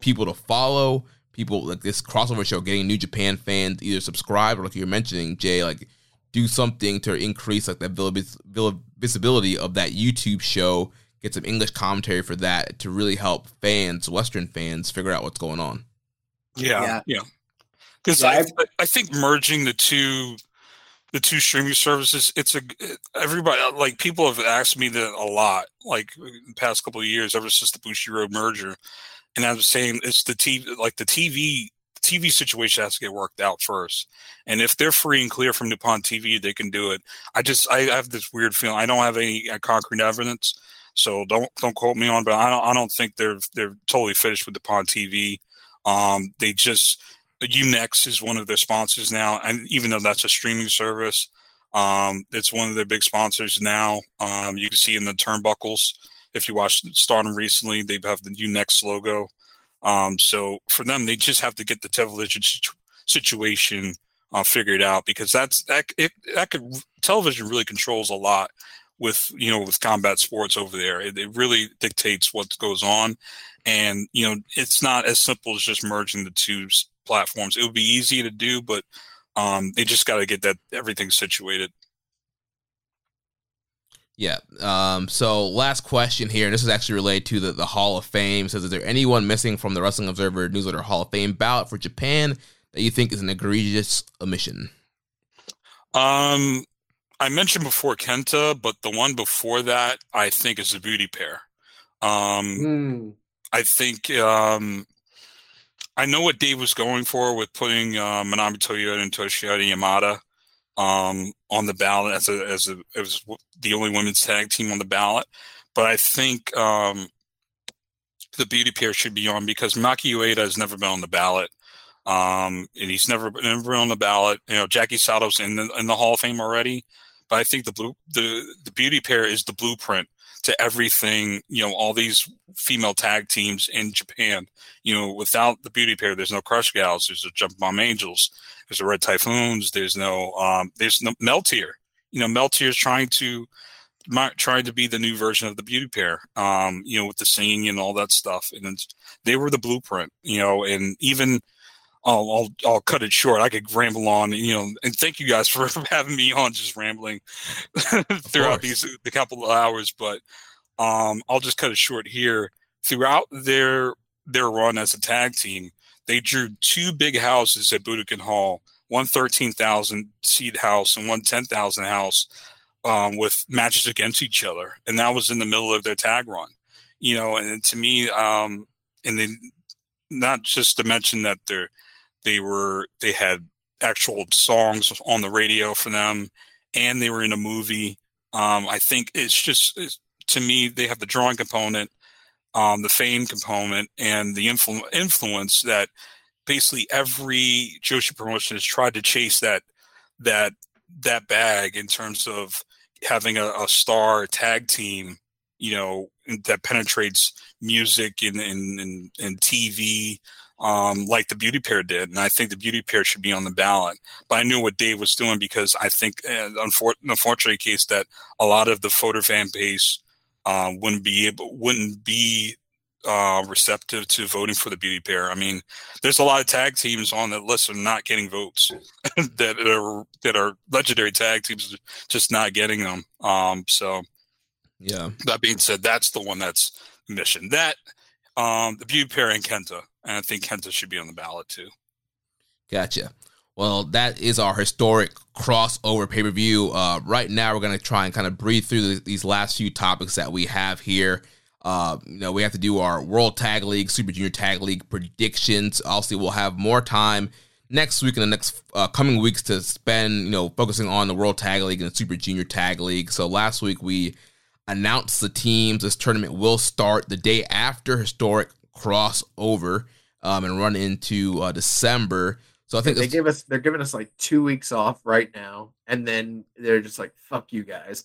Speaker 3: people to follow, people like this crossover show, getting New Japan fans either subscribe or like you're mentioning Jay, like do something to increase like the visibility of that YouTube show get some English commentary for that to really help fans, Western fans, figure out what's going on.
Speaker 4: Yeah, yeah. Because yeah. I, I think merging the two the two streaming services it's a everybody like people have asked me that a lot like past couple of years ever since the Bushiroad merger and i was saying it's the tv like the tv tv situation has to get worked out first and if they're free and clear from nippon tv they can do it i just i have this weird feeling i don't have any uh, concrete evidence so don't don't quote me on, but I don't I don't think they're they're totally finished with Nippon TV. Um, they just Unext is one of their sponsors now, and even though that's a streaming service, um, it's one of their big sponsors now. Um, you can see in the turnbuckles if you watched Stardom recently, they have the Unext logo. Um, so for them, they just have to get the television situ- situation uh, figured out because that's that it, that could television really controls a lot with you know with combat sports over there. It, it really dictates what goes on, and you know it's not as simple as just merging the two platforms. It would be easy to do, but um, they just got to get that everything situated.
Speaker 3: Yeah. Um, so last question here. This is actually related to the, the Hall of Fame. It says, is there anyone missing from the Wrestling Observer newsletter Hall of Fame ballot for Japan that you think is an egregious omission?
Speaker 4: Um, I mentioned before Kenta, but the one before that I think is the beauty pair. Um,
Speaker 5: Hmm.
Speaker 4: I think um, I know what Dave was going for with putting uh, Manami Toyota and Toshiyo Yamada um, on the ballot as a as a as the only women's tag team on the ballot, but I think um, the beauty pair should be on because Maki Ueda has never been on the ballot. Um, and he's never never been on the ballot. You know, Jackie Sato's in the in the Hall of Fame already, but I think the blue the the beauty pair is the blueprint to everything. You know, all these female tag teams in Japan. You know, without the beauty pair, there's no Crush Gals, there's no Jump Bomb Angels, there's the Red Typhoons, there's no um, there's no Meltear. You know, Meltear is trying to trying to be the new version of the beauty pair. Um, you know, with the singing and all that stuff, and they were the blueprint. You know, and even I'll, I'll I'll cut it short. I could ramble on, you know, and thank you guys (laughs) for having me on, just rambling (laughs) throughout these the couple of hours. But um, I'll just cut it short here. Throughout their their run as a tag team, they drew two big houses at Budokan Hall, one 13,000 seat house and one 10,000 house, um, with matches against each other, and that was in the middle of their tag run. You know, and to me, um, and then not just to mention that they're they were they had actual songs on the radio for them, and they were in a movie. Um, I think it's just it's, to me they have the drawing component, um, the fame component, and the influ- influence that basically every Joshi promotion has tried to chase that that that bag in terms of having a, a star tag team, you know, that penetrates music and and, and, and TV um, like the beauty pair did. And I think the beauty pair should be on the ballot. But I knew what Dave was doing because I think, uh, unfor- unfortunately, case that a lot of the voter fan base uh, wouldn't be able, wouldn't be uh, receptive to voting for the beauty pair. I mean, there's a lot of tag teams on that list are not getting votes (laughs) that are that are legendary tag teams, just not getting them. Um, so,
Speaker 3: yeah.
Speaker 4: That being said, that's the one that's mission. That um, the beauty pair and Kenta and I think Kenta should be on the ballot too.
Speaker 3: Gotcha. Well, that is our historic crossover pay per view. Uh, right now, we're going to try and kind of breathe through the, these last few topics that we have here. Uh, you know, we have to do our World Tag League, Super Junior Tag League predictions. Also, we'll have more time next week and the next uh, coming weeks to spend, you know, focusing on the World Tag League and the Super Junior Tag League. So last week we announced the teams. This tournament will start the day after historic crossover um, and run into uh, December. So I think
Speaker 5: they give us they're giving us like two weeks off right now, and then they're just like, "Fuck you guys,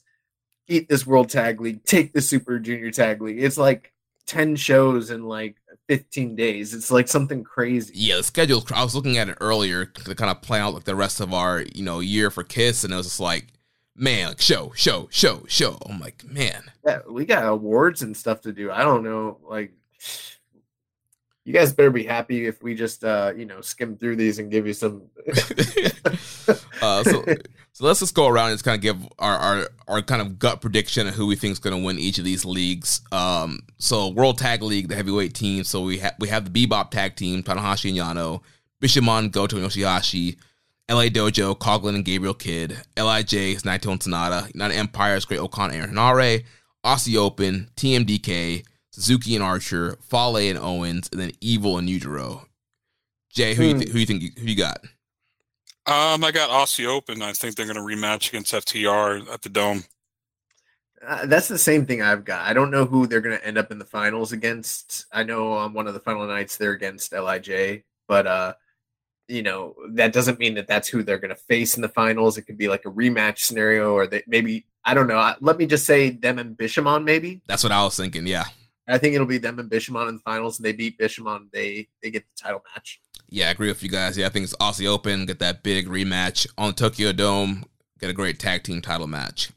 Speaker 5: eat this World Tag League, take the Super Junior Tag League." It's like ten shows in like fifteen days. It's like something crazy.
Speaker 3: Yeah, the schedule. I was looking at it earlier to kind of plan out like the rest of our you know year for Kiss, and it was just like, man, like show, show, show, show. I'm like, man,
Speaker 5: yeah, we got awards and stuff to do. I don't know, like you guys better be happy if we just uh you know skim through these and give you some (laughs)
Speaker 3: uh, so, so let's just go around and just kind of give our, our our kind of gut prediction of who we think is going to win each of these leagues. Um so world tag league the heavyweight team so we have we have the bebop tag team tanahashi and yano bishamon goto and yoshihashi LA Dojo, Coughlin and Gabriel Kidd, LIJ is Naito and Sanada, United Empire is Great-O-Khan Aaron Henare, Aussie Open, TMDK, Suzuki and Archer, Fale and Owens, and then Evil and Yujiro. Jay, who, hmm. you th- who you think you, who you got?
Speaker 4: Um, I got Aussie Open. I think they're going to rematch against FTR at the Dome.
Speaker 5: Uh, that's the same thing I've got. I don't know who they're going to end up in the finals against. I know on one of the final nights they're against LIJ, but uh, you know that doesn't mean that that's who they're going to face in the finals. It could be like a rematch scenario, or they maybe I don't know. Let me just say them and Bishamon, maybe.
Speaker 3: That's what I was thinking. Yeah.
Speaker 5: I think it'll be them and Bishamon in the finals, and they beat Bishamon. They they get the title match.
Speaker 3: Yeah, I agree with you guys. Yeah, I think it's Aussie Open. Get that big rematch on Tokyo Dome. Get a great tag team title match.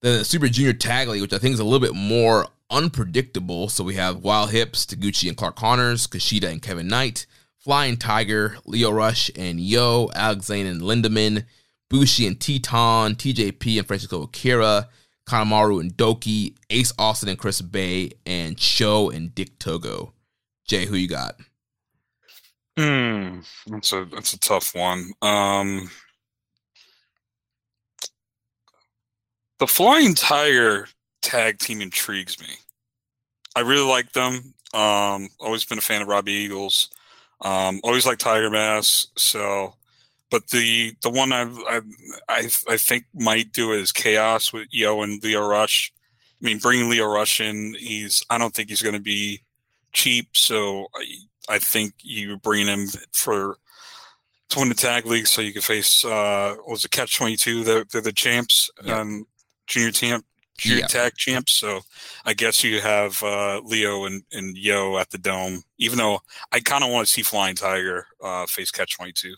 Speaker 3: Then The Super Junior Tag League, which I think is a little bit more unpredictable. So we have Wild Hips, Taguchi and Clark Connors, Kushida and Kevin Knight, Flying Tiger, Lio Rush and Yo, Alex Zayne and Lindaman, Bushi and Titán, TJP and Francesco Akira, Kanemaru and Douki, Ace Austin and Chris Bay, and Sho and Dick Togo. Jay, who you got?
Speaker 4: Hmm, that's a that's a tough one. Um, the Flying Tiger tag team intrigues me. I really like them. Um, always been a fan of Robbie Eagles. Um, always like Tiger Mask. So, but the the one I I I, I think might do is Chaos with Yo and Lio Rush. I mean, bringing Lio Rush in, he's I don't think he's going to be cheap. So I, I think you bring him for to win the tag league, so you can face uh, was it Catch Twenty Two? They're, they're the champs
Speaker 3: Yeah.
Speaker 4: and junior champ, junior
Speaker 3: Yeah.
Speaker 4: tag champs. So I guess you have uh, Lio and, and Yo at the dome. Even though I kind of want to see Flying Tiger uh, face Catch Twenty Two.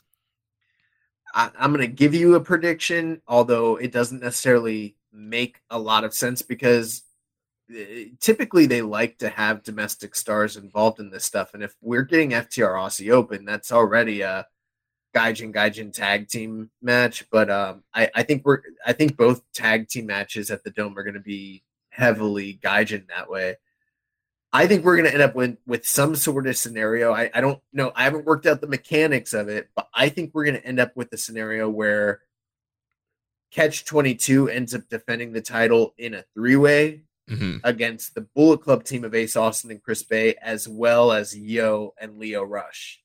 Speaker 5: I, I'm going to give you a prediction, although it doesn't necessarily make a lot of sense because uh, typically they like to have domestic stars involved in this stuff. And if we're getting FTR Aussie Open, that's already a Gaijin Gaijin tag team match. But um, I, I think we're I think both tag team matches at the Dome are going to be heavily Gaijin that way. I think we're going to end up with with some sort of scenario. I, I don't know. I haven't worked out the mechanics of it, but I think we're going to end up with a scenario where Catch 22 ends up defending the title in a three way
Speaker 3: hmm
Speaker 5: against the Bullet Club team of Ace Austin and Chris Bay, as well as Yo and Lio Rush.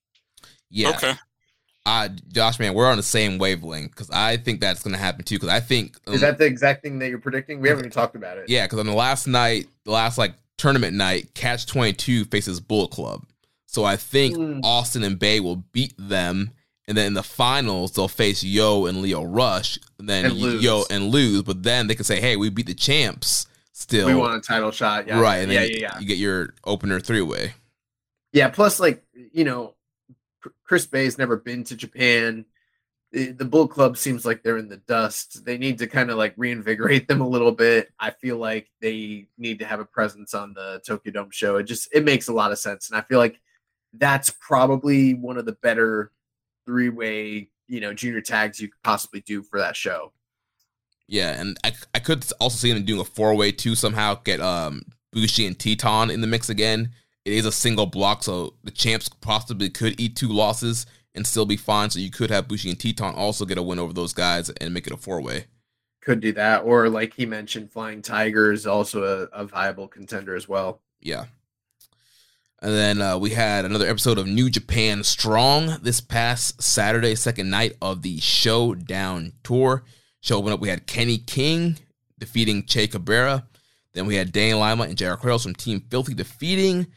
Speaker 3: Yeah.
Speaker 4: Okay.
Speaker 3: Uh, Josh, man, we're on the same wavelength because I think that's going to happen too. Because I think
Speaker 5: Is that the exact thing that you're predicting? We haven't even talked about it.
Speaker 3: Yeah, because on the last night, the last like tournament night, Catch Twenty Two faces Bullet Club. So I think
Speaker 5: Hmm.
Speaker 3: Austin and Bay will beat them, and then in the finals they'll face Yo and Lio Rush, and then
Speaker 5: And lose.
Speaker 3: Yo and lose. But then they can say, "Hey, we beat the champs." Still,
Speaker 5: We want a title shot. Yeah.
Speaker 3: right? And
Speaker 5: yeah,
Speaker 3: then
Speaker 5: yeah,
Speaker 3: you,
Speaker 5: yeah.
Speaker 3: you get your opener three way.
Speaker 5: Yeah, plus like you know, Chr- Chris Bay's never been to Japan. The, Bull Club seems like they're in the dust. They need to kind of like reinvigorate them a little bit. I feel like they need to have a presence on the Tokyo Dome show. It just it makes a lot of sense, and I feel like that's probably one of the better three way you know junior tags you could possibly do for that show.
Speaker 3: Yeah, and I, I could also see them doing a four way too somehow. Get um Bushi and Titán in the mix again. It is a single block, so the champs possibly could eat two losses and still be fine. So you could have Bushi and Titán also get a win over those guys and make it a four way.
Speaker 5: Could do that, or like he mentioned, Flying Tiger is also a, a viable contender as well.
Speaker 3: Yeah. And then uh, we had another episode of New Japan Strong this past Saturday, second night of the Showdown Tour. Show opened up, we had Kenny King defeating Che Cabrera. Then we had Dane Lima and JR Kratos from Team Filthy defeating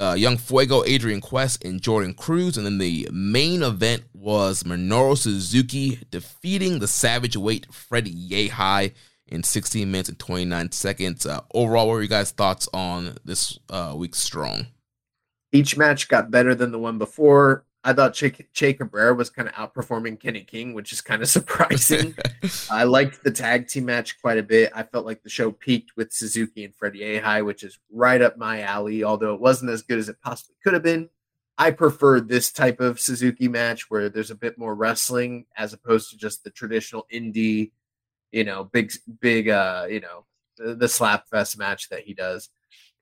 Speaker 3: uh, Young Fuego, Adrian Quest, and Jordan Cruz. And then the main event was Minoru Suzuki defeating the Savage Weight Freddie Yehi in 16 minutes and 29 seconds. Uh, overall, what were you guys' thoughts on this uh, week's Strong?
Speaker 5: each match got better than the one before. I thought Che, che Cabrera was kind of outperforming Kenny King, which is kind of (laughs) surprising. (laughs) I liked the tag team match quite a bit. I felt like the show peaked with Suzuki and Freddie Yehi, which is right up my alley, although it wasn't as good as it possibly could have been. I prefer this type of Suzuki match where there's a bit more wrestling as opposed to just the traditional indie, you know, big, big, uh, you know, the, the slap fest match that he does.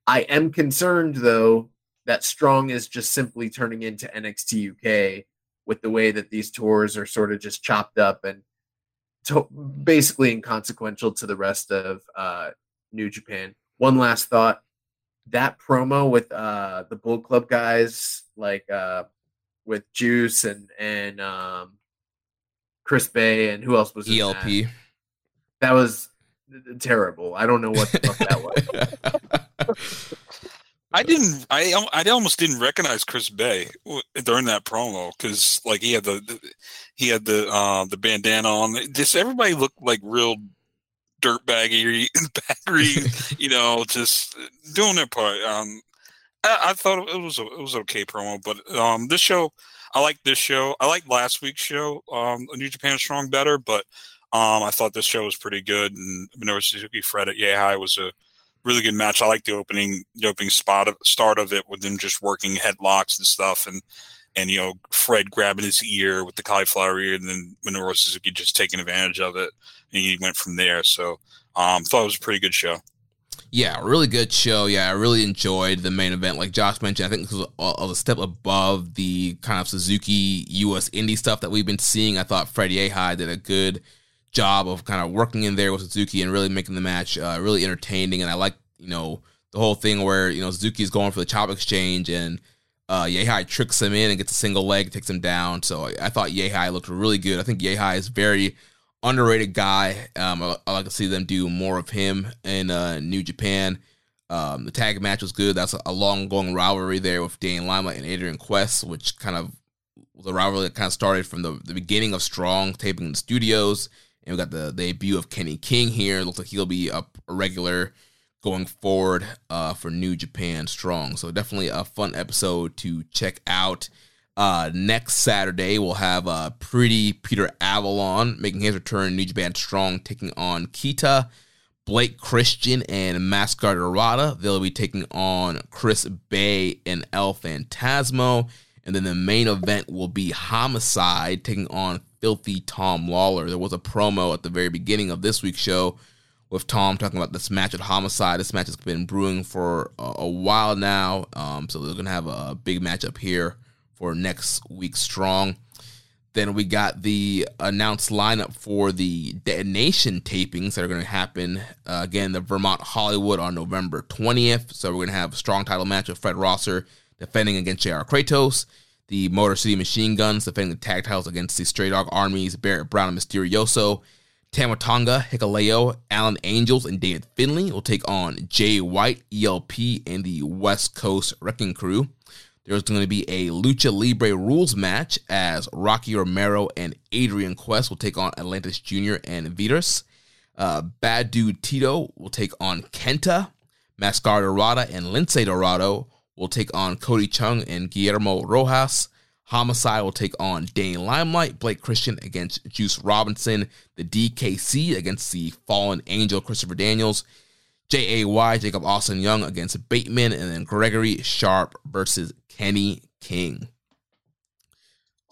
Speaker 5: I am concerned though that Strong is just simply turning into NXT UK with the way that these tours are sort of just chopped up and to- basically inconsequential to the rest of uh, New Japan. One last thought: that promo with uh, the Bull Club guys, like uh, with Juice and and um, Chris Bay and who else was in that?
Speaker 3: ELP.
Speaker 5: That was terrible. I don't know what the fuck that (laughs) was.
Speaker 4: I didn't. I I almost didn't recognize Chris Bay during that promo because like he had the, the he had the uh, the bandana on. Just everybody looked like real dirt baggery, (laughs) baggery, (laughs) you know, just doing their part. Um, I, I, thought it was a, it was okay promo, but um, this show, I like this show. I like last week's show, um, New Japan Strong better, but um, I thought this show was pretty good. And Minoru Suzuki Fred at Yehi was a really good match. I like the opening the opening spot of start of it with them just working headlocks and stuff, and and you know Fred grabbing his ear with the cauliflower ear, and then Minoru Suzuki just taking advantage of it, and he went from there. So um, thought it was a pretty good show.
Speaker 3: Yeah, really good show. Yeah, I really enjoyed the main event. Like Josh mentioned, I think this was a, a step above the kind of Suzuki US indie stuff that we've been seeing. I thought Fred Yehi did a good job of kind of working in there with Suzuki and really making the match uh, really entertaining. And I like, you know, the whole thing where, you know, Suzuki is going for the chop exchange and uh, Yehi tricks him in and gets a single leg, takes him down. So I, I thought Yehi looked really good. I think Yehi is very underrated guy. Um, I, I, like to see them do more of him in uh, New Japan. Um, the tag match was good. That's a, long going rivalry there with Dane Lima and Adrian Quest, which kind of a rivalry that kind of started from the, the beginning of Strong taping in the studios. And we got the, debut of Kenny King here. Looks like he'll be a, a regular going forward uh, for New Japan Strong. So definitely a fun episode to check out. Uh, next Saturday, we'll have uh, Pretty Peter Avalon making his return New Japan Strong, taking on Kita, Blake Christian, and Mascot Arata. They'll be taking on Chris Bay and El Phantasmo. And then the main event will be Homicide taking on Filthy Tom Lawler. There was a promo at the very beginning of this week's show with Tom talking about this match at Homicide. This match has been brewing for a, a while now. Um, so they're going to have a big matchup here for next week strong. Then we got the announced lineup for the detonation tapings that are going to happen uh, again the Vermont Hollywood on November 20th. So we're going to have a strong title match with Fred Rosser defending against JR Kratos, the Motor City Machine Guns defending the tag titles against the Stray Dog Armies, Barrett Brown and Misterioso. Tama Hikuleo, Alan Angels, and David Finlay will take on Jay White, ELP, and the West Coast Wrecking Crew. There's going to be a Lucha Libre rules match as Rocky Romero and Adrian Quest will take on Atlantis Jr. and Vitus. Uh, Bad Dude Tito will take on Kenta. Mascara Dorada and Lince Dorado will take on Cody Chhun and Guillermo Rojas. Homicide will take on Danny Limelight, Blake Christian against Juice Robinson, the DKC against the Fallen Angel Christopher Daniels, JAY Jacob Austin Young against Bateman, and then Gregory Sharp versus Kenny King.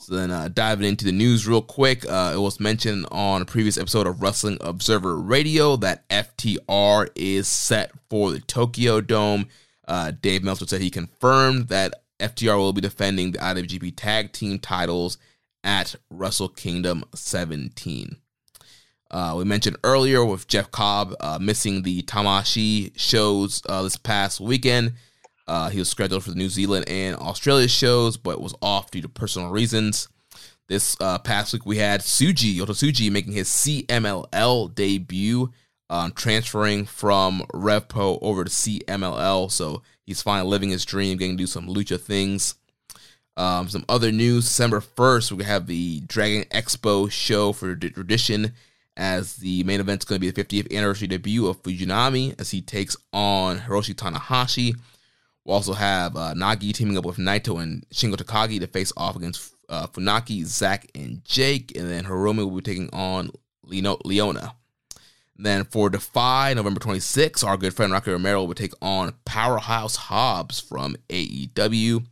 Speaker 3: So then, uh, diving into the news real quick, uh, it was mentioned on a previous episode of Wrestling Observer Radio that FTR is set for the Tokyo Dome. Uh, Dave Meltzer said he confirmed that FTR will be defending the IWGP Tag Team titles at Wrestle Kingdom 17. Uh, we mentioned earlier with Jeff Cobb uh, missing the Tamashii shows uh, this past weekend. Uh, he was scheduled for the New Zealand and Australia shows, but was off due to personal reasons. This uh, past week, we had Tsuji, Yota Tsuji, making his CMLL debut, um, transferring from RevPro over to CMLL. So he's finally living his dream, getting to do some lucha things. Um, some other news December 1st, we have the Dragon Expo show for the Dradition as the main event is going to be the 50th anniversary debut of Fujinami as he takes on Hiroshi Tanahashi. We'll also have uh, Nagi teaming up with Naito and Shingo Takagi to face off against uh, Funaki, Zack, and Jake. And then Hiromu will be taking on Leona. Then for Defy, November 26th, our good friend Rocky Romero will take on Powerhouse Hobbs from AEW.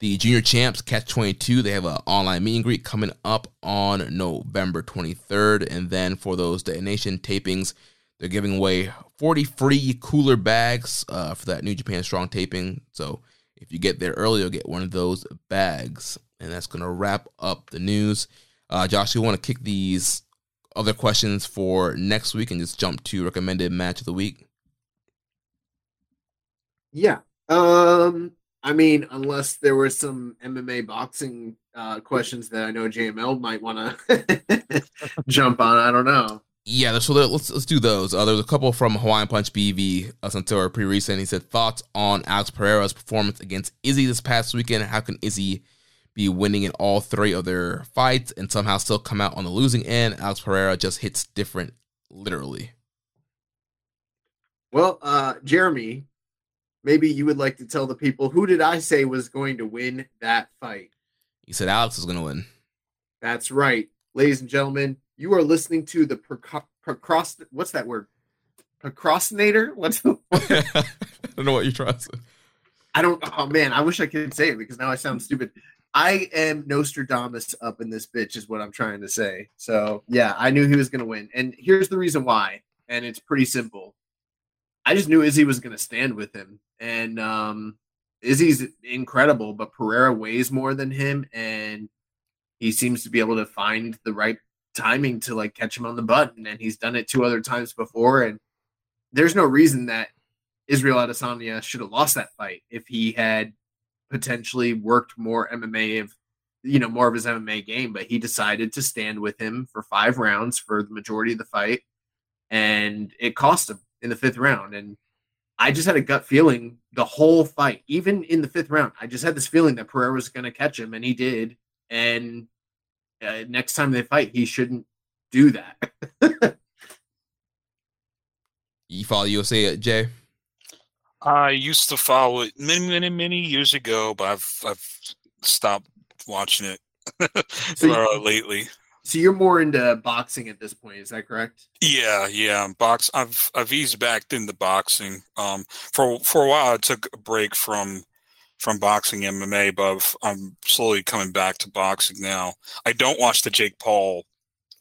Speaker 3: The junior champs, Catch 22, they have an online meet and greet coming up on November 23rd. And then for those Detonation tapings, they're giving away 40 free cooler bags uh, for that New Japan Strong taping. So if you get there early, you'll get one of those bags. And that's going to wrap up the news. Uh, Josh, you want to kick these other questions for next week and just jump to recommended match of the week?
Speaker 5: Yeah. Um, I mean, unless there were some MMA boxing uh, questions that I know JML might want to (laughs) jump on. I don't know.
Speaker 3: Yeah, so let's let's do those. Uh, there's a couple from Hawaiian Punch BV uh, were pretty recent. He said thoughts on Alex Pereira's performance against Izzy this past weekend. How can Izzy be winning in all three of their fights and somehow still come out on the losing end? Alex Pereira just hits different, literally.
Speaker 5: Well, uh, Jeremy, maybe you would like to tell the people who did I say was going to win that fight?
Speaker 3: You said Alex was going to win.
Speaker 5: That's right, ladies and gentlemen. You are listening to the procrast. What's that word? Procrastinator. (laughs) What's the? (laughs)
Speaker 3: I don't know what you're trying to say.
Speaker 5: I don't. Oh man, I wish I could say it because now I sound stupid. I am Nostradamus up in this bitch, is what I'm trying to say. So yeah, I knew he was going to win, and here's the reason why. And it's pretty simple. I just knew Izzy was going to stand with him, and um, Izzy's incredible, but Pereira weighs more than him, and he seems to be able to find the right timing to like catch him on the button, and he's done it two other times before, and there's no reason that Israel Adesanya should have lost that fight if he had potentially worked more MMA of you know more of his MMA game, but he decided to stand with him for five rounds for the majority of the fight, and it cost him in the fifth round. And I just had a gut feeling the whole fight, even in the fifth round, I just had this feeling that Pereira was going to catch him, and he did. And uh, next time they fight, he shouldn't do that. (laughs)
Speaker 3: you follow USA, Jay?
Speaker 4: I used to follow it many, many, many years ago, but I've I've stopped watching it (laughs) so uh, lately.
Speaker 5: So you're more into boxing at this point, is that correct?
Speaker 4: Yeah, yeah. Box. I've I've eased back into boxing. Um, for for a while, I took a break from from boxing MMA, but I'm slowly coming back to boxing now. I don't watch the Jake Paul,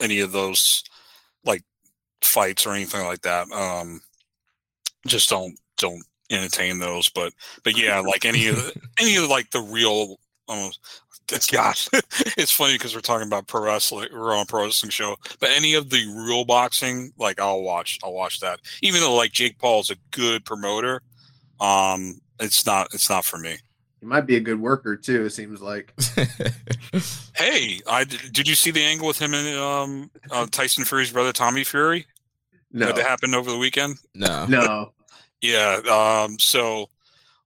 Speaker 4: any of those like fights or anything like that. Um, just don't don't entertain those. But but yeah, (laughs) like any of the, any of like the real almost. (laughs) Gosh, it's funny because we're talking about pro wrestling. We're on a pro wrestling show, but any of the real boxing, like I'll watch. I'll watch that. Even though like Jake Paul is a good promoter, um, it's not. It's not for me.
Speaker 5: He might be a good worker too. It seems like. (laughs)
Speaker 4: hey, I did you see the angle with him and um, uh, Tyson Fury's brother Tommy Fury?
Speaker 5: No,
Speaker 4: that happened over the weekend.
Speaker 3: No,
Speaker 5: no.
Speaker 4: Yeah. Um, so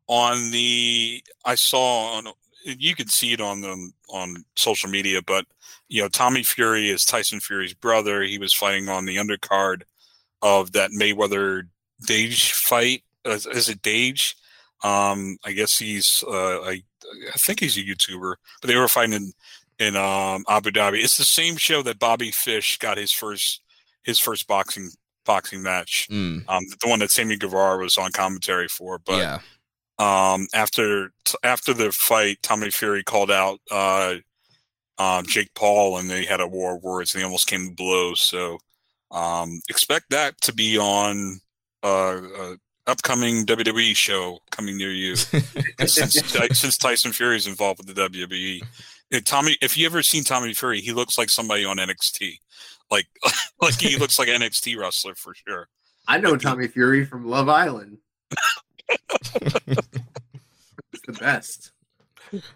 Speaker 4: on the, I saw on, you can see it on the, on social media, but you know, Tommy Fury is Tyson Fury's brother. He was fighting on the undercard of that Mayweather Deji fight. Is, is it Deji? Um, I guess he's, uh, I, I think he's a YouTuber, but they were fighting in, in um, Abu Dhabi. It's the same show that Bobby Fish got his first his first boxing boxing match.
Speaker 3: Mm.
Speaker 4: Um, the one that Sammy Guevara was on commentary for. But
Speaker 3: yeah.
Speaker 4: um, after after the fight, Tommy Fury called out uh, um, Jake Paul, and they had a war of words, and they almost came to blows. So um, expect that to be on uh, a upcoming WWE show coming near you. (laughs) since since Tyson Fury is involved with the WWE. Tommy, if you ever seen Tommy Fury, he looks like somebody on NXT. Like, (laughs) like he looks like an NXT wrestler for sure.
Speaker 5: I know Tommy Fury from Love Island. it's the best.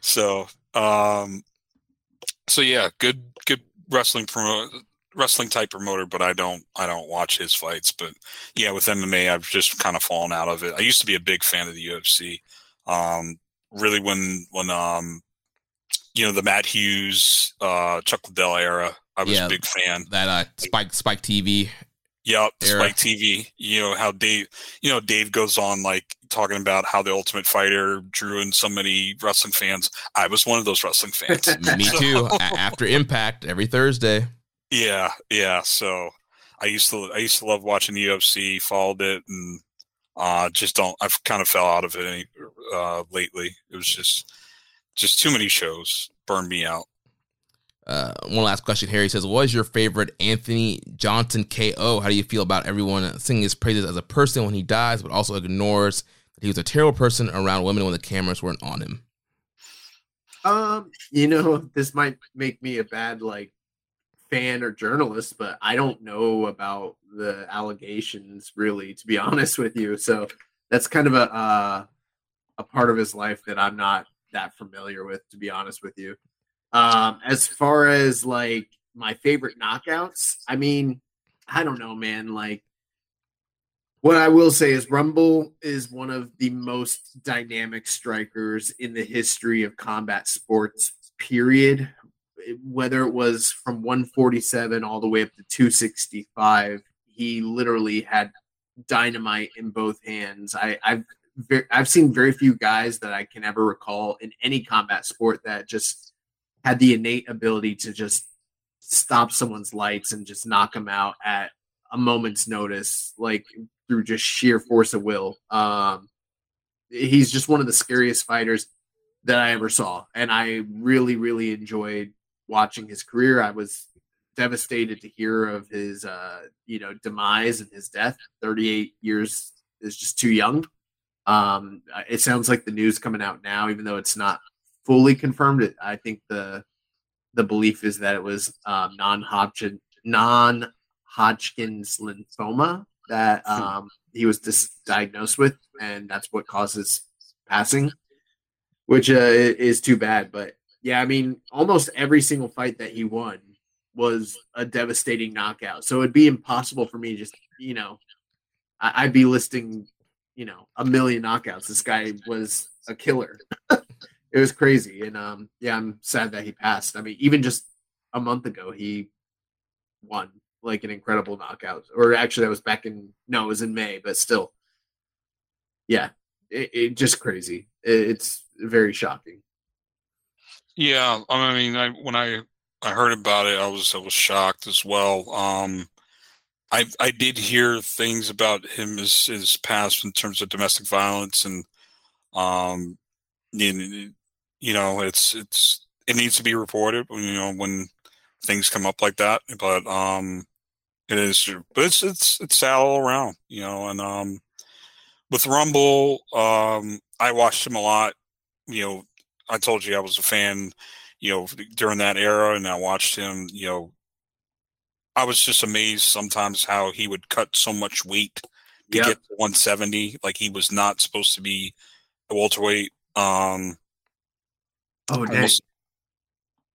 Speaker 4: So, um, so yeah, good, good wrestling promo, wrestling type promoter, but I don't, I don't watch his fights. But yeah, with MMA, I've just kind of fallen out of it. I used to be a big fan of the UFC. Um, really, when when um, you know, the Matt Hughes, uh, Chuck Liddell era I was yeah, a big fan.
Speaker 3: That uh, Spike Spike TV.
Speaker 4: Yep, era. Spike TV. You know how Dave. You know Dave goes on like talking about how the Ultimate Fighter drew in so many wrestling fans. I was one of those wrestling fans. (laughs)
Speaker 3: Me too. After Impact every Thursday.
Speaker 4: Yeah, yeah. So I used to I used to love watching the UFC. Followed it and uh, just don't. I've kind of fell out of it any, uh, lately. It was just just too many shows burned me out.
Speaker 3: Uh, one last question here. He says, What is your favorite Anthony Johnson KO? How do you feel about everyone singing his praises as a person when he dies, but also ignores that he was a terrible person around women when the cameras weren't on him?
Speaker 5: Um, you know, this might make me a bad like fan or journalist, but I don't know about the allegations really, to be (laughs) honest with you. So that's kind of a uh, a part of his life that I'm not that familiar with, to be honest with you. Um, as far as like my favorite knockouts, I mean, I don't know, man. Like, what I will say is Rumble is one of the most dynamic strikers in the history of combat sports, period. Whether it was from 147 all the way up to 265, he literally had dynamite in both hands. I, I've ve- I've seen very few guys that I can ever recall in any combat sport that just had the innate ability to just stop someone's lights and just knock them out at a moment's notice, like through just sheer force of will. Um, he's just one of the scariest fighters that I ever saw, and I really, really enjoyed watching his career. I was devastated to hear of his, uh, you know, demise and his death. Thirty-eight years is just too young. Um, it sounds like the news coming out now, even though it's not fully confirmed. It, I think the the belief is that it was um, non-Hodgkin non-Hodgkin's lymphoma that
Speaker 4: Hmm.
Speaker 5: um, he was dis- diagnosed with, and that's what causes passing, which uh, is too bad. But yeah, I mean, almost every single fight that he won was a devastating knockout. So it'd be impossible for me to just, you know, I- I'd be listing, you know, a million knockouts. This guy was a killer. (laughs) it was crazy, and um, yeah, I'm sad that he passed. I mean, even just a month ago, he won like an incredible knockout. Or actually, that was back in no, it was in May, but still, yeah, it, it just crazy. It, it's very shocking.
Speaker 4: Yeah, I mean, I when I I heard about it, I was I was shocked as well. Um, I I did hear things about him his his past in terms of domestic violence and um, you, you know, it's it's it needs to be reported. You know, when things come up like that, but um, it is, but it's it's it's sad all around. You know, and um, with Rumble, um, I watched him a lot. You know, I told you I was a fan, you know, during that era, and I watched him. You know, I was just amazed sometimes how he would cut so much weight to
Speaker 5: Yep.
Speaker 4: get to 170. Like he was not supposed to be a welterweight. Um,
Speaker 5: Oh dang!
Speaker 4: almost-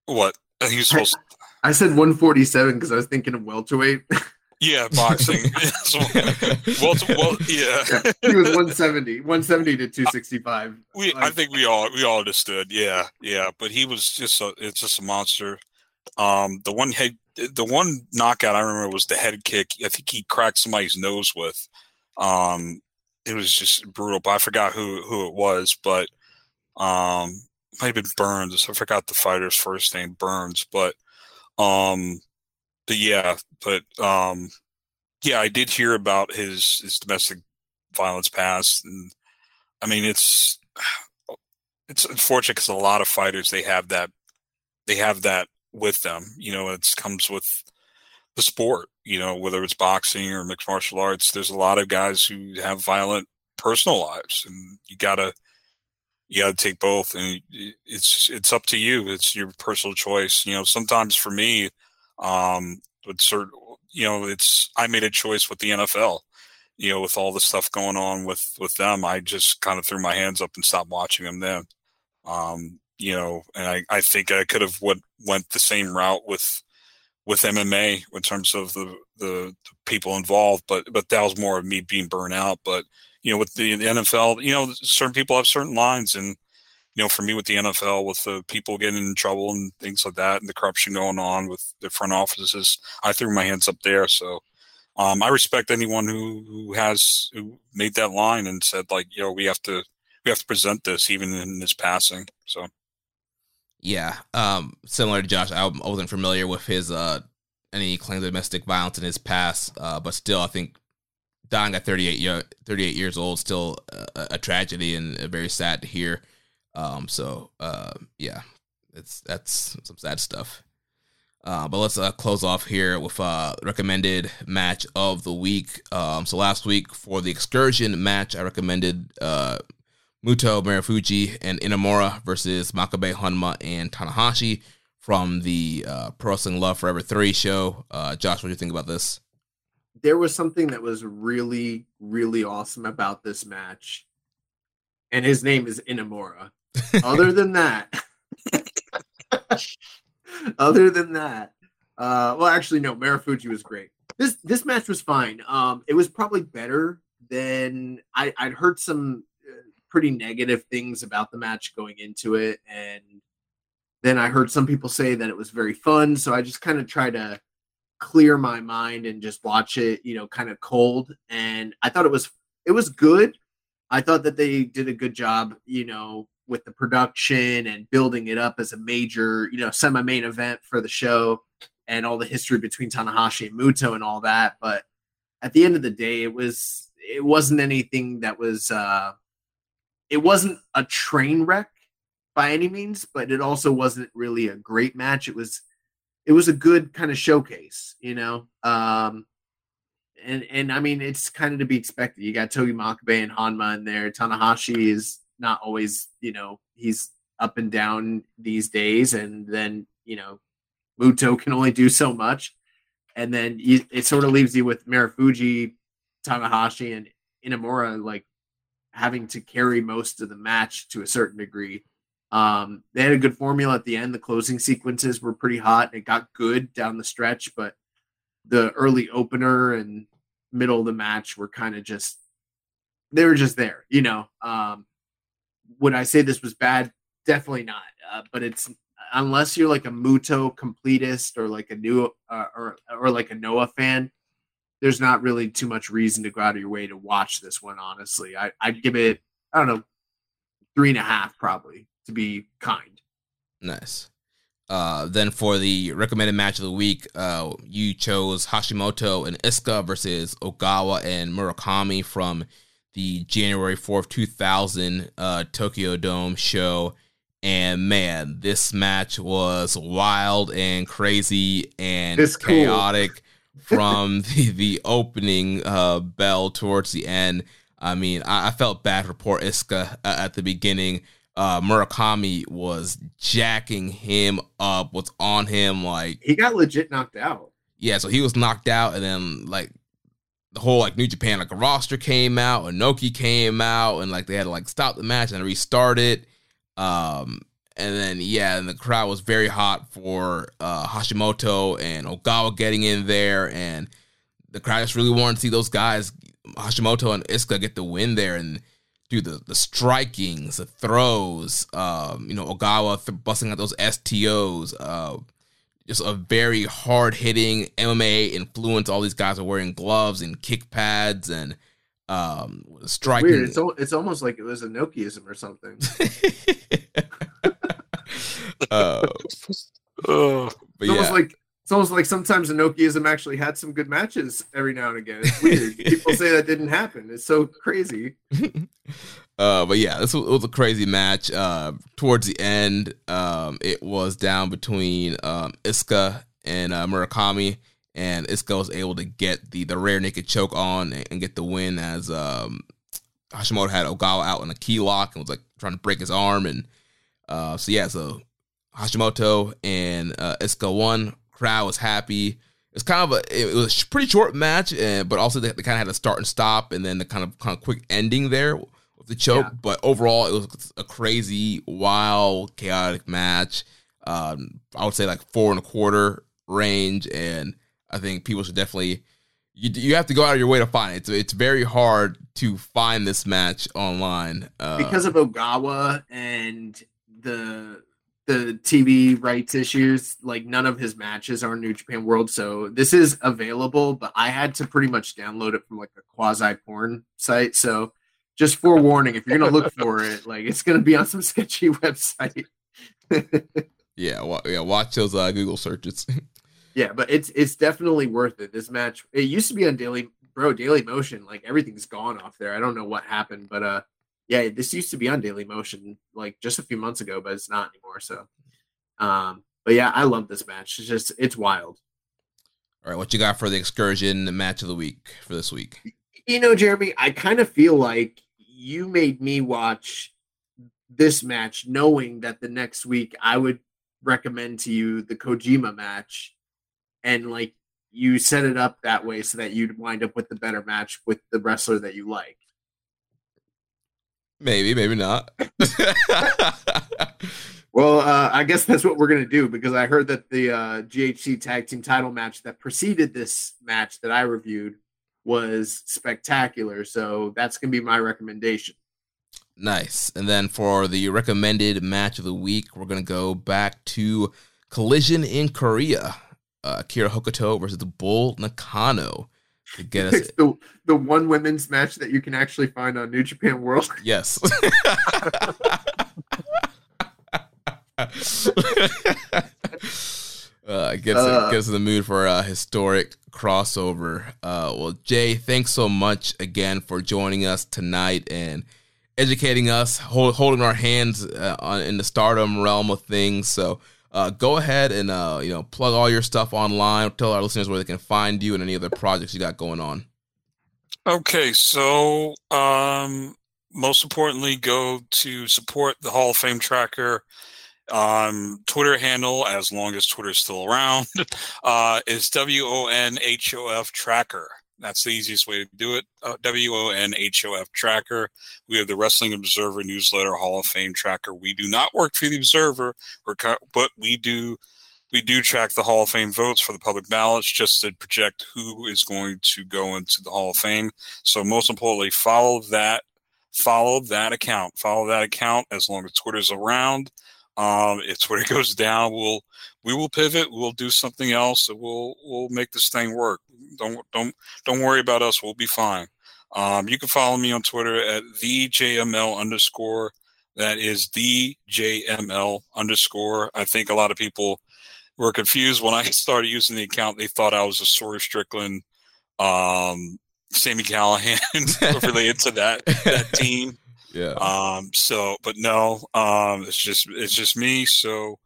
Speaker 4: what he was supposed.
Speaker 5: I said 147 because I was thinking of welterweight. (laughs)
Speaker 4: yeah, boxing. (laughs) so, well, well, yeah.
Speaker 5: he was 170, 170 to 265.
Speaker 4: We, I think we all we all understood. Yeah, yeah. But he was just a it's just a monster. Um, the one head, the one knockout I remember was the head kick. I think he cracked somebody's nose with. Um, it was just brutal. But I forgot who who it was. But um, might have been Burns. I forgot the fighter's first name, Burns. But um, but yeah, but um, yeah, I did hear about his his domestic violence past, and I mean it's (sighs) it's unfortunate because a lot of fighters they have that they have that with them. You know, it comes with the sport. You know, whether it's boxing or mixed martial arts, there's a lot of guys who have violent personal lives, and you gotta you gotta take both. And it's it's up to you. It's your personal choice. You know, sometimes for me, um, with certain, you know, it's I made a choice with the NFL you know, with all the stuff going on with with them, I just kind of threw my hands up and stopped watching them then. Um, you know, and I, I think I could have went went the same route with with MMA in terms of the, the the people involved, but but that was more of me being burnt out. But you know, with the, the NFL, you know, certain people have certain lines, and you know, for me with the NFL, with the people getting in trouble and things like that, and the corruption going on with the front offices, I threw my hands up there. So um, I respect anyone who, who has who made that line and said like, you know, we have to we have to present this even in this passing. So
Speaker 3: Yeah, um, similar to Josh, I wasn't familiar with his uh any claims of domestic violence in his past, uh, but still, I think dying at 38, year, 38 years old still a, a tragedy and very sad to hear. Um, so uh, yeah, it's that's some sad stuff. Uh, but let's uh, close off here with uh, recommended match of the week. Um, so last week for the excursion match, I recommended uh, Muto Marufuji and Inamura versus Makabe Honma and Tanahashi from the uh, Pro Wrestling Love Forever 3 show. Uh, Josh, what do you think about this?
Speaker 5: There was something that was really, really awesome about this match. And his name is Inamura. Other than that, (laughs) other than that, uh, well, actually, no, Marufuji was great. This this match was fine. Um, it was probably better than I, I'd heard some uh, pretty negative things about the match going into it, and then I heard some people say that it was very fun. So I just kind of try to clear my mind and just watch it, you know, kind of cold. And I thought it was it was good. I thought that they did a good job, you know, with the production and building it up as a major, you know, semi-main event for the show and all the history between Tanahashi and Muto and all that. But at the end of the day, it was it wasn't anything that was uh it wasn't a train wreck by any means, but it also wasn't really a great match. It was it was a good kind of showcase, you know. Um and and I mean it's kind of to be expected. You got Togi Makabe and Honma in there. Tanahashi is not always, you know, he's up and down these days, and then you know, Muto can only do so much, and then you, it sort of leaves you with Marufuji, Tanahashi, and Inamura like having to carry most of the match to a certain degree. Um, they had a good formula at the end. The closing sequences were pretty hot. It got good down the stretch, but the early opener and middle of the match were kind of just they were just there, you know. Um, would I say this was bad? Definitely not. Uh, but it's unless you're like a Muto completist or like a new uh, or or like a Noah fan, there's not really too much reason to go out of your way to watch this one. Honestly, I, I'd give it I don't know three and a half probably to be kind.
Speaker 3: Nice. Uh, then for the recommended match of the week, uh, you chose Hashimoto and Iizuka versus Ogawa and Murakami from the January 4th, 2000 uh, Tokyo Dome show. And man, this match was wild and crazy and
Speaker 5: It's cool.
Speaker 3: chaotic (laughs) from the, the opening uh, bell towards the end. I mean, I, I felt bad for poor Iizuka uh, at the beginning. Uh, Murakami was jacking him up, was on him like
Speaker 5: He got legit knocked out.
Speaker 3: yeah, so he was knocked out, and then like the whole like New Japan like roster came out, and Inoki came out, and like they had to like stop the match and restart it. Um, and then yeah, and the crowd was very hot for uh, Hashimoto and Ogawa getting in there, and the crowd just really wanted to see those guys, Hashimoto and Iizuka, get the win there and do the the strikings, the throws. Um, you know, Ogawa th- busting out those STOs. Uh, just a very hard hitting MMA influence. All these guys are wearing gloves and kick pads and um striking.
Speaker 5: Weird. It's al- it's almost like it was Inokiism or something. (laughs) (laughs)
Speaker 3: uh, (laughs)
Speaker 4: Oh,
Speaker 3: but
Speaker 5: It's almost
Speaker 3: yeah,
Speaker 5: like it's almost like sometimes Inokiism actually had some good matches every now and again. It's weird. (laughs) People say that didn't happen. It's so crazy. (laughs)
Speaker 3: uh, but yeah, this was, it was a crazy match. Uh, towards the end, um, it was down between um, Iizuka and uh, Murakami, and Iizuka was able to get the the rear naked choke on and, and get the win as um, Hashimoto had Ogawa out in a key lock and was like trying to break his arm, and uh, so yeah, so Hashimoto and uh, Iizuka won. Crowd was happy. It's kind of a it was a pretty short match, uh, but also they, they kind of had a start and stop, and then the kind of kind of quick ending there with the choke.
Speaker 5: Yeah.
Speaker 3: But overall, it was a crazy, wild, chaotic match. Um, I would say like four and a quarter range, and I think people should definitely you you have to go out of your way to find it. It's it's very hard to find this match online uh,
Speaker 5: because of Ogawa and the the TV rights issues, like none of his matches are in New Japan World. So this is available, but I had to pretty much download it from like a quasi porn site. So just forewarning, if you're gonna look for it, (laughs) like it's gonna be on some sketchy (laughs) website.
Speaker 3: yeah wa- yeah watch those uh, Google searches. (laughs)
Speaker 5: yeah, but it's it's definitely worth it. This match, it used to be on Daily Bro, Daily Motion. Like everything's gone off there. I don't know what happened, but uh yeah, this used to be on Daily Motion like just a few months ago, but it's not anymore. So um but yeah, I love this match. It's just it's wild.
Speaker 3: All right, what you got for the excursion The match of the week for this week?
Speaker 5: You know, Jeremy, I kind of feel like you made me watch this match knowing that the next week I would recommend to you the Kojima match and like you set it up that way so that you'd wind up with the better match with the wrestler that you like.
Speaker 3: Maybe, maybe not. (laughs)
Speaker 5: Well, uh, I guess that's what we're gonna do because I heard that the uh, GHC tag team title match that preceded this match that I reviewed was spectacular. So that's gonna be my recommendation.
Speaker 3: nice. And then for the recommended match of the week, we're gonna go back to Collision in Korea. uh, Akira Hokuto versus the Bull Nakano get us.
Speaker 5: It's the the one women's match that you can actually find on New Japan World. (laughs)
Speaker 3: Yes. (laughs) uh, gets
Speaker 5: Uh.
Speaker 3: gets in the mood for a historic crossover. Uh, well, Jay, thanks so much again for joining us tonight and educating us, hold, holding our hands uh, on, in the stardom realm of things. So. Uh, go ahead and uh, you know plug all your stuff online. Tell our listeners where they can find you and any other projects you got going on.
Speaker 4: Okay, so um, most importantly, go to support the Hall of Fame tracker. Um, Twitter handle, as long as Twitter's still around, (laughs) uh, is W O N H O F tracker. That's the easiest way to do it. Uh, W O N H O F tracker. We have the Wrestling Observer newsletter Hall of Fame tracker. We do not work for the Observer, but we do we do track the Hall of Fame votes for the public ballots just to project who is going to go into the Hall of Fame. So most importantly, follow that follow that account. Follow that account as long as Twitter's around. Um, if Twitter (laughs) goes down, we'll we will pivot. We'll do something else. We'll we'll make this thing work. Don't don't don't worry about us. We'll be fine. Um, you can follow me on Twitter at the JML underscore. That is the JML underscore. I think a lot of people were confused when I (laughs) started using the account. They thought I was a Sawyer Strickland, um, Sammy Callahan (laughs) related to that that (laughs) team.
Speaker 3: Yeah.
Speaker 4: Um, so, but no, um, it's just it's just me. So,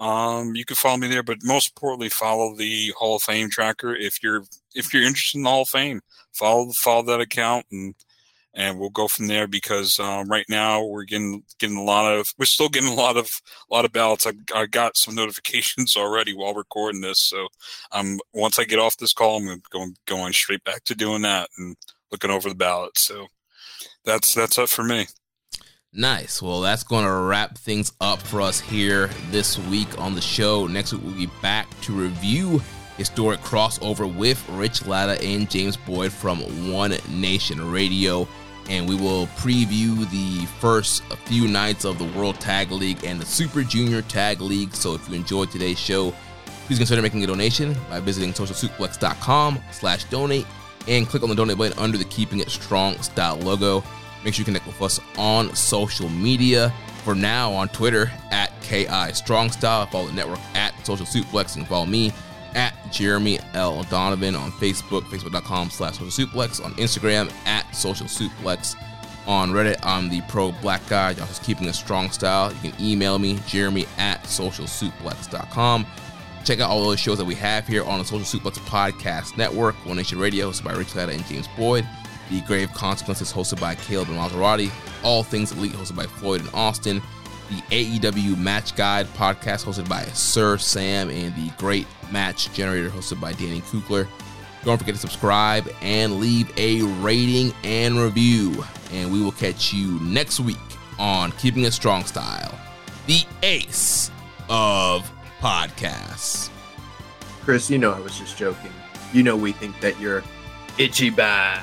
Speaker 4: um, you can follow me there, but most importantly, follow the Hall of Fame tracker if you're if you're interested in the Hall of Fame. Follow follow that account and and we'll go from there because um, right now we're getting getting a lot of we're still getting a lot of a lot of ballots. I, I got some (laughs) notifications already while recording this, so um once I get off this call, I'm going going straight back to doing that and looking over the ballots. So that's that's it for me.
Speaker 3: Nice. Well, that's going to wrap things up for us here this week on the show. Next week, we'll be back to review historic crossover with Rich Latta and James Boyd from One Nation Radio. And we will preview the first few nights of the World Tag League and the Super Junior Tag League. So if you enjoyed today's show, please consider making a donation by visiting socialsuplex.com slash donate and click on the donate button under the Keeping It Strong style logo. Make sure you connect with us on social media. For now, on Twitter at KI Strong Style. Follow the network at Social Suplex and follow me at Jeremy L. Donovan on Facebook, facebook.com slash social suplex, on Instagram at social suplex. On Reddit, I'm the pro black guy. Y'all just keeping a strong style. You can email me, Jeremy at socialsuplex.com. Check out all those shows that we have here on the Social Suplex Podcast Network. One Nation Radio, hosted by Rich Latta and James Boyd. The Grave Consequences, hosted by Caleb and Maserati. All Things Elite, hosted by Floyd and Austin. The AEW Match Guide podcast, hosted by Sir Sam. And the Great Match Generator, hosted by Danny Kukler. Don't forget to subscribe and leave a rating and review. And we will catch you next week on Keeping It Strong Style, the ace of podcasts.
Speaker 5: Chris, you know I was just joking. You know we think that you're itchy bad.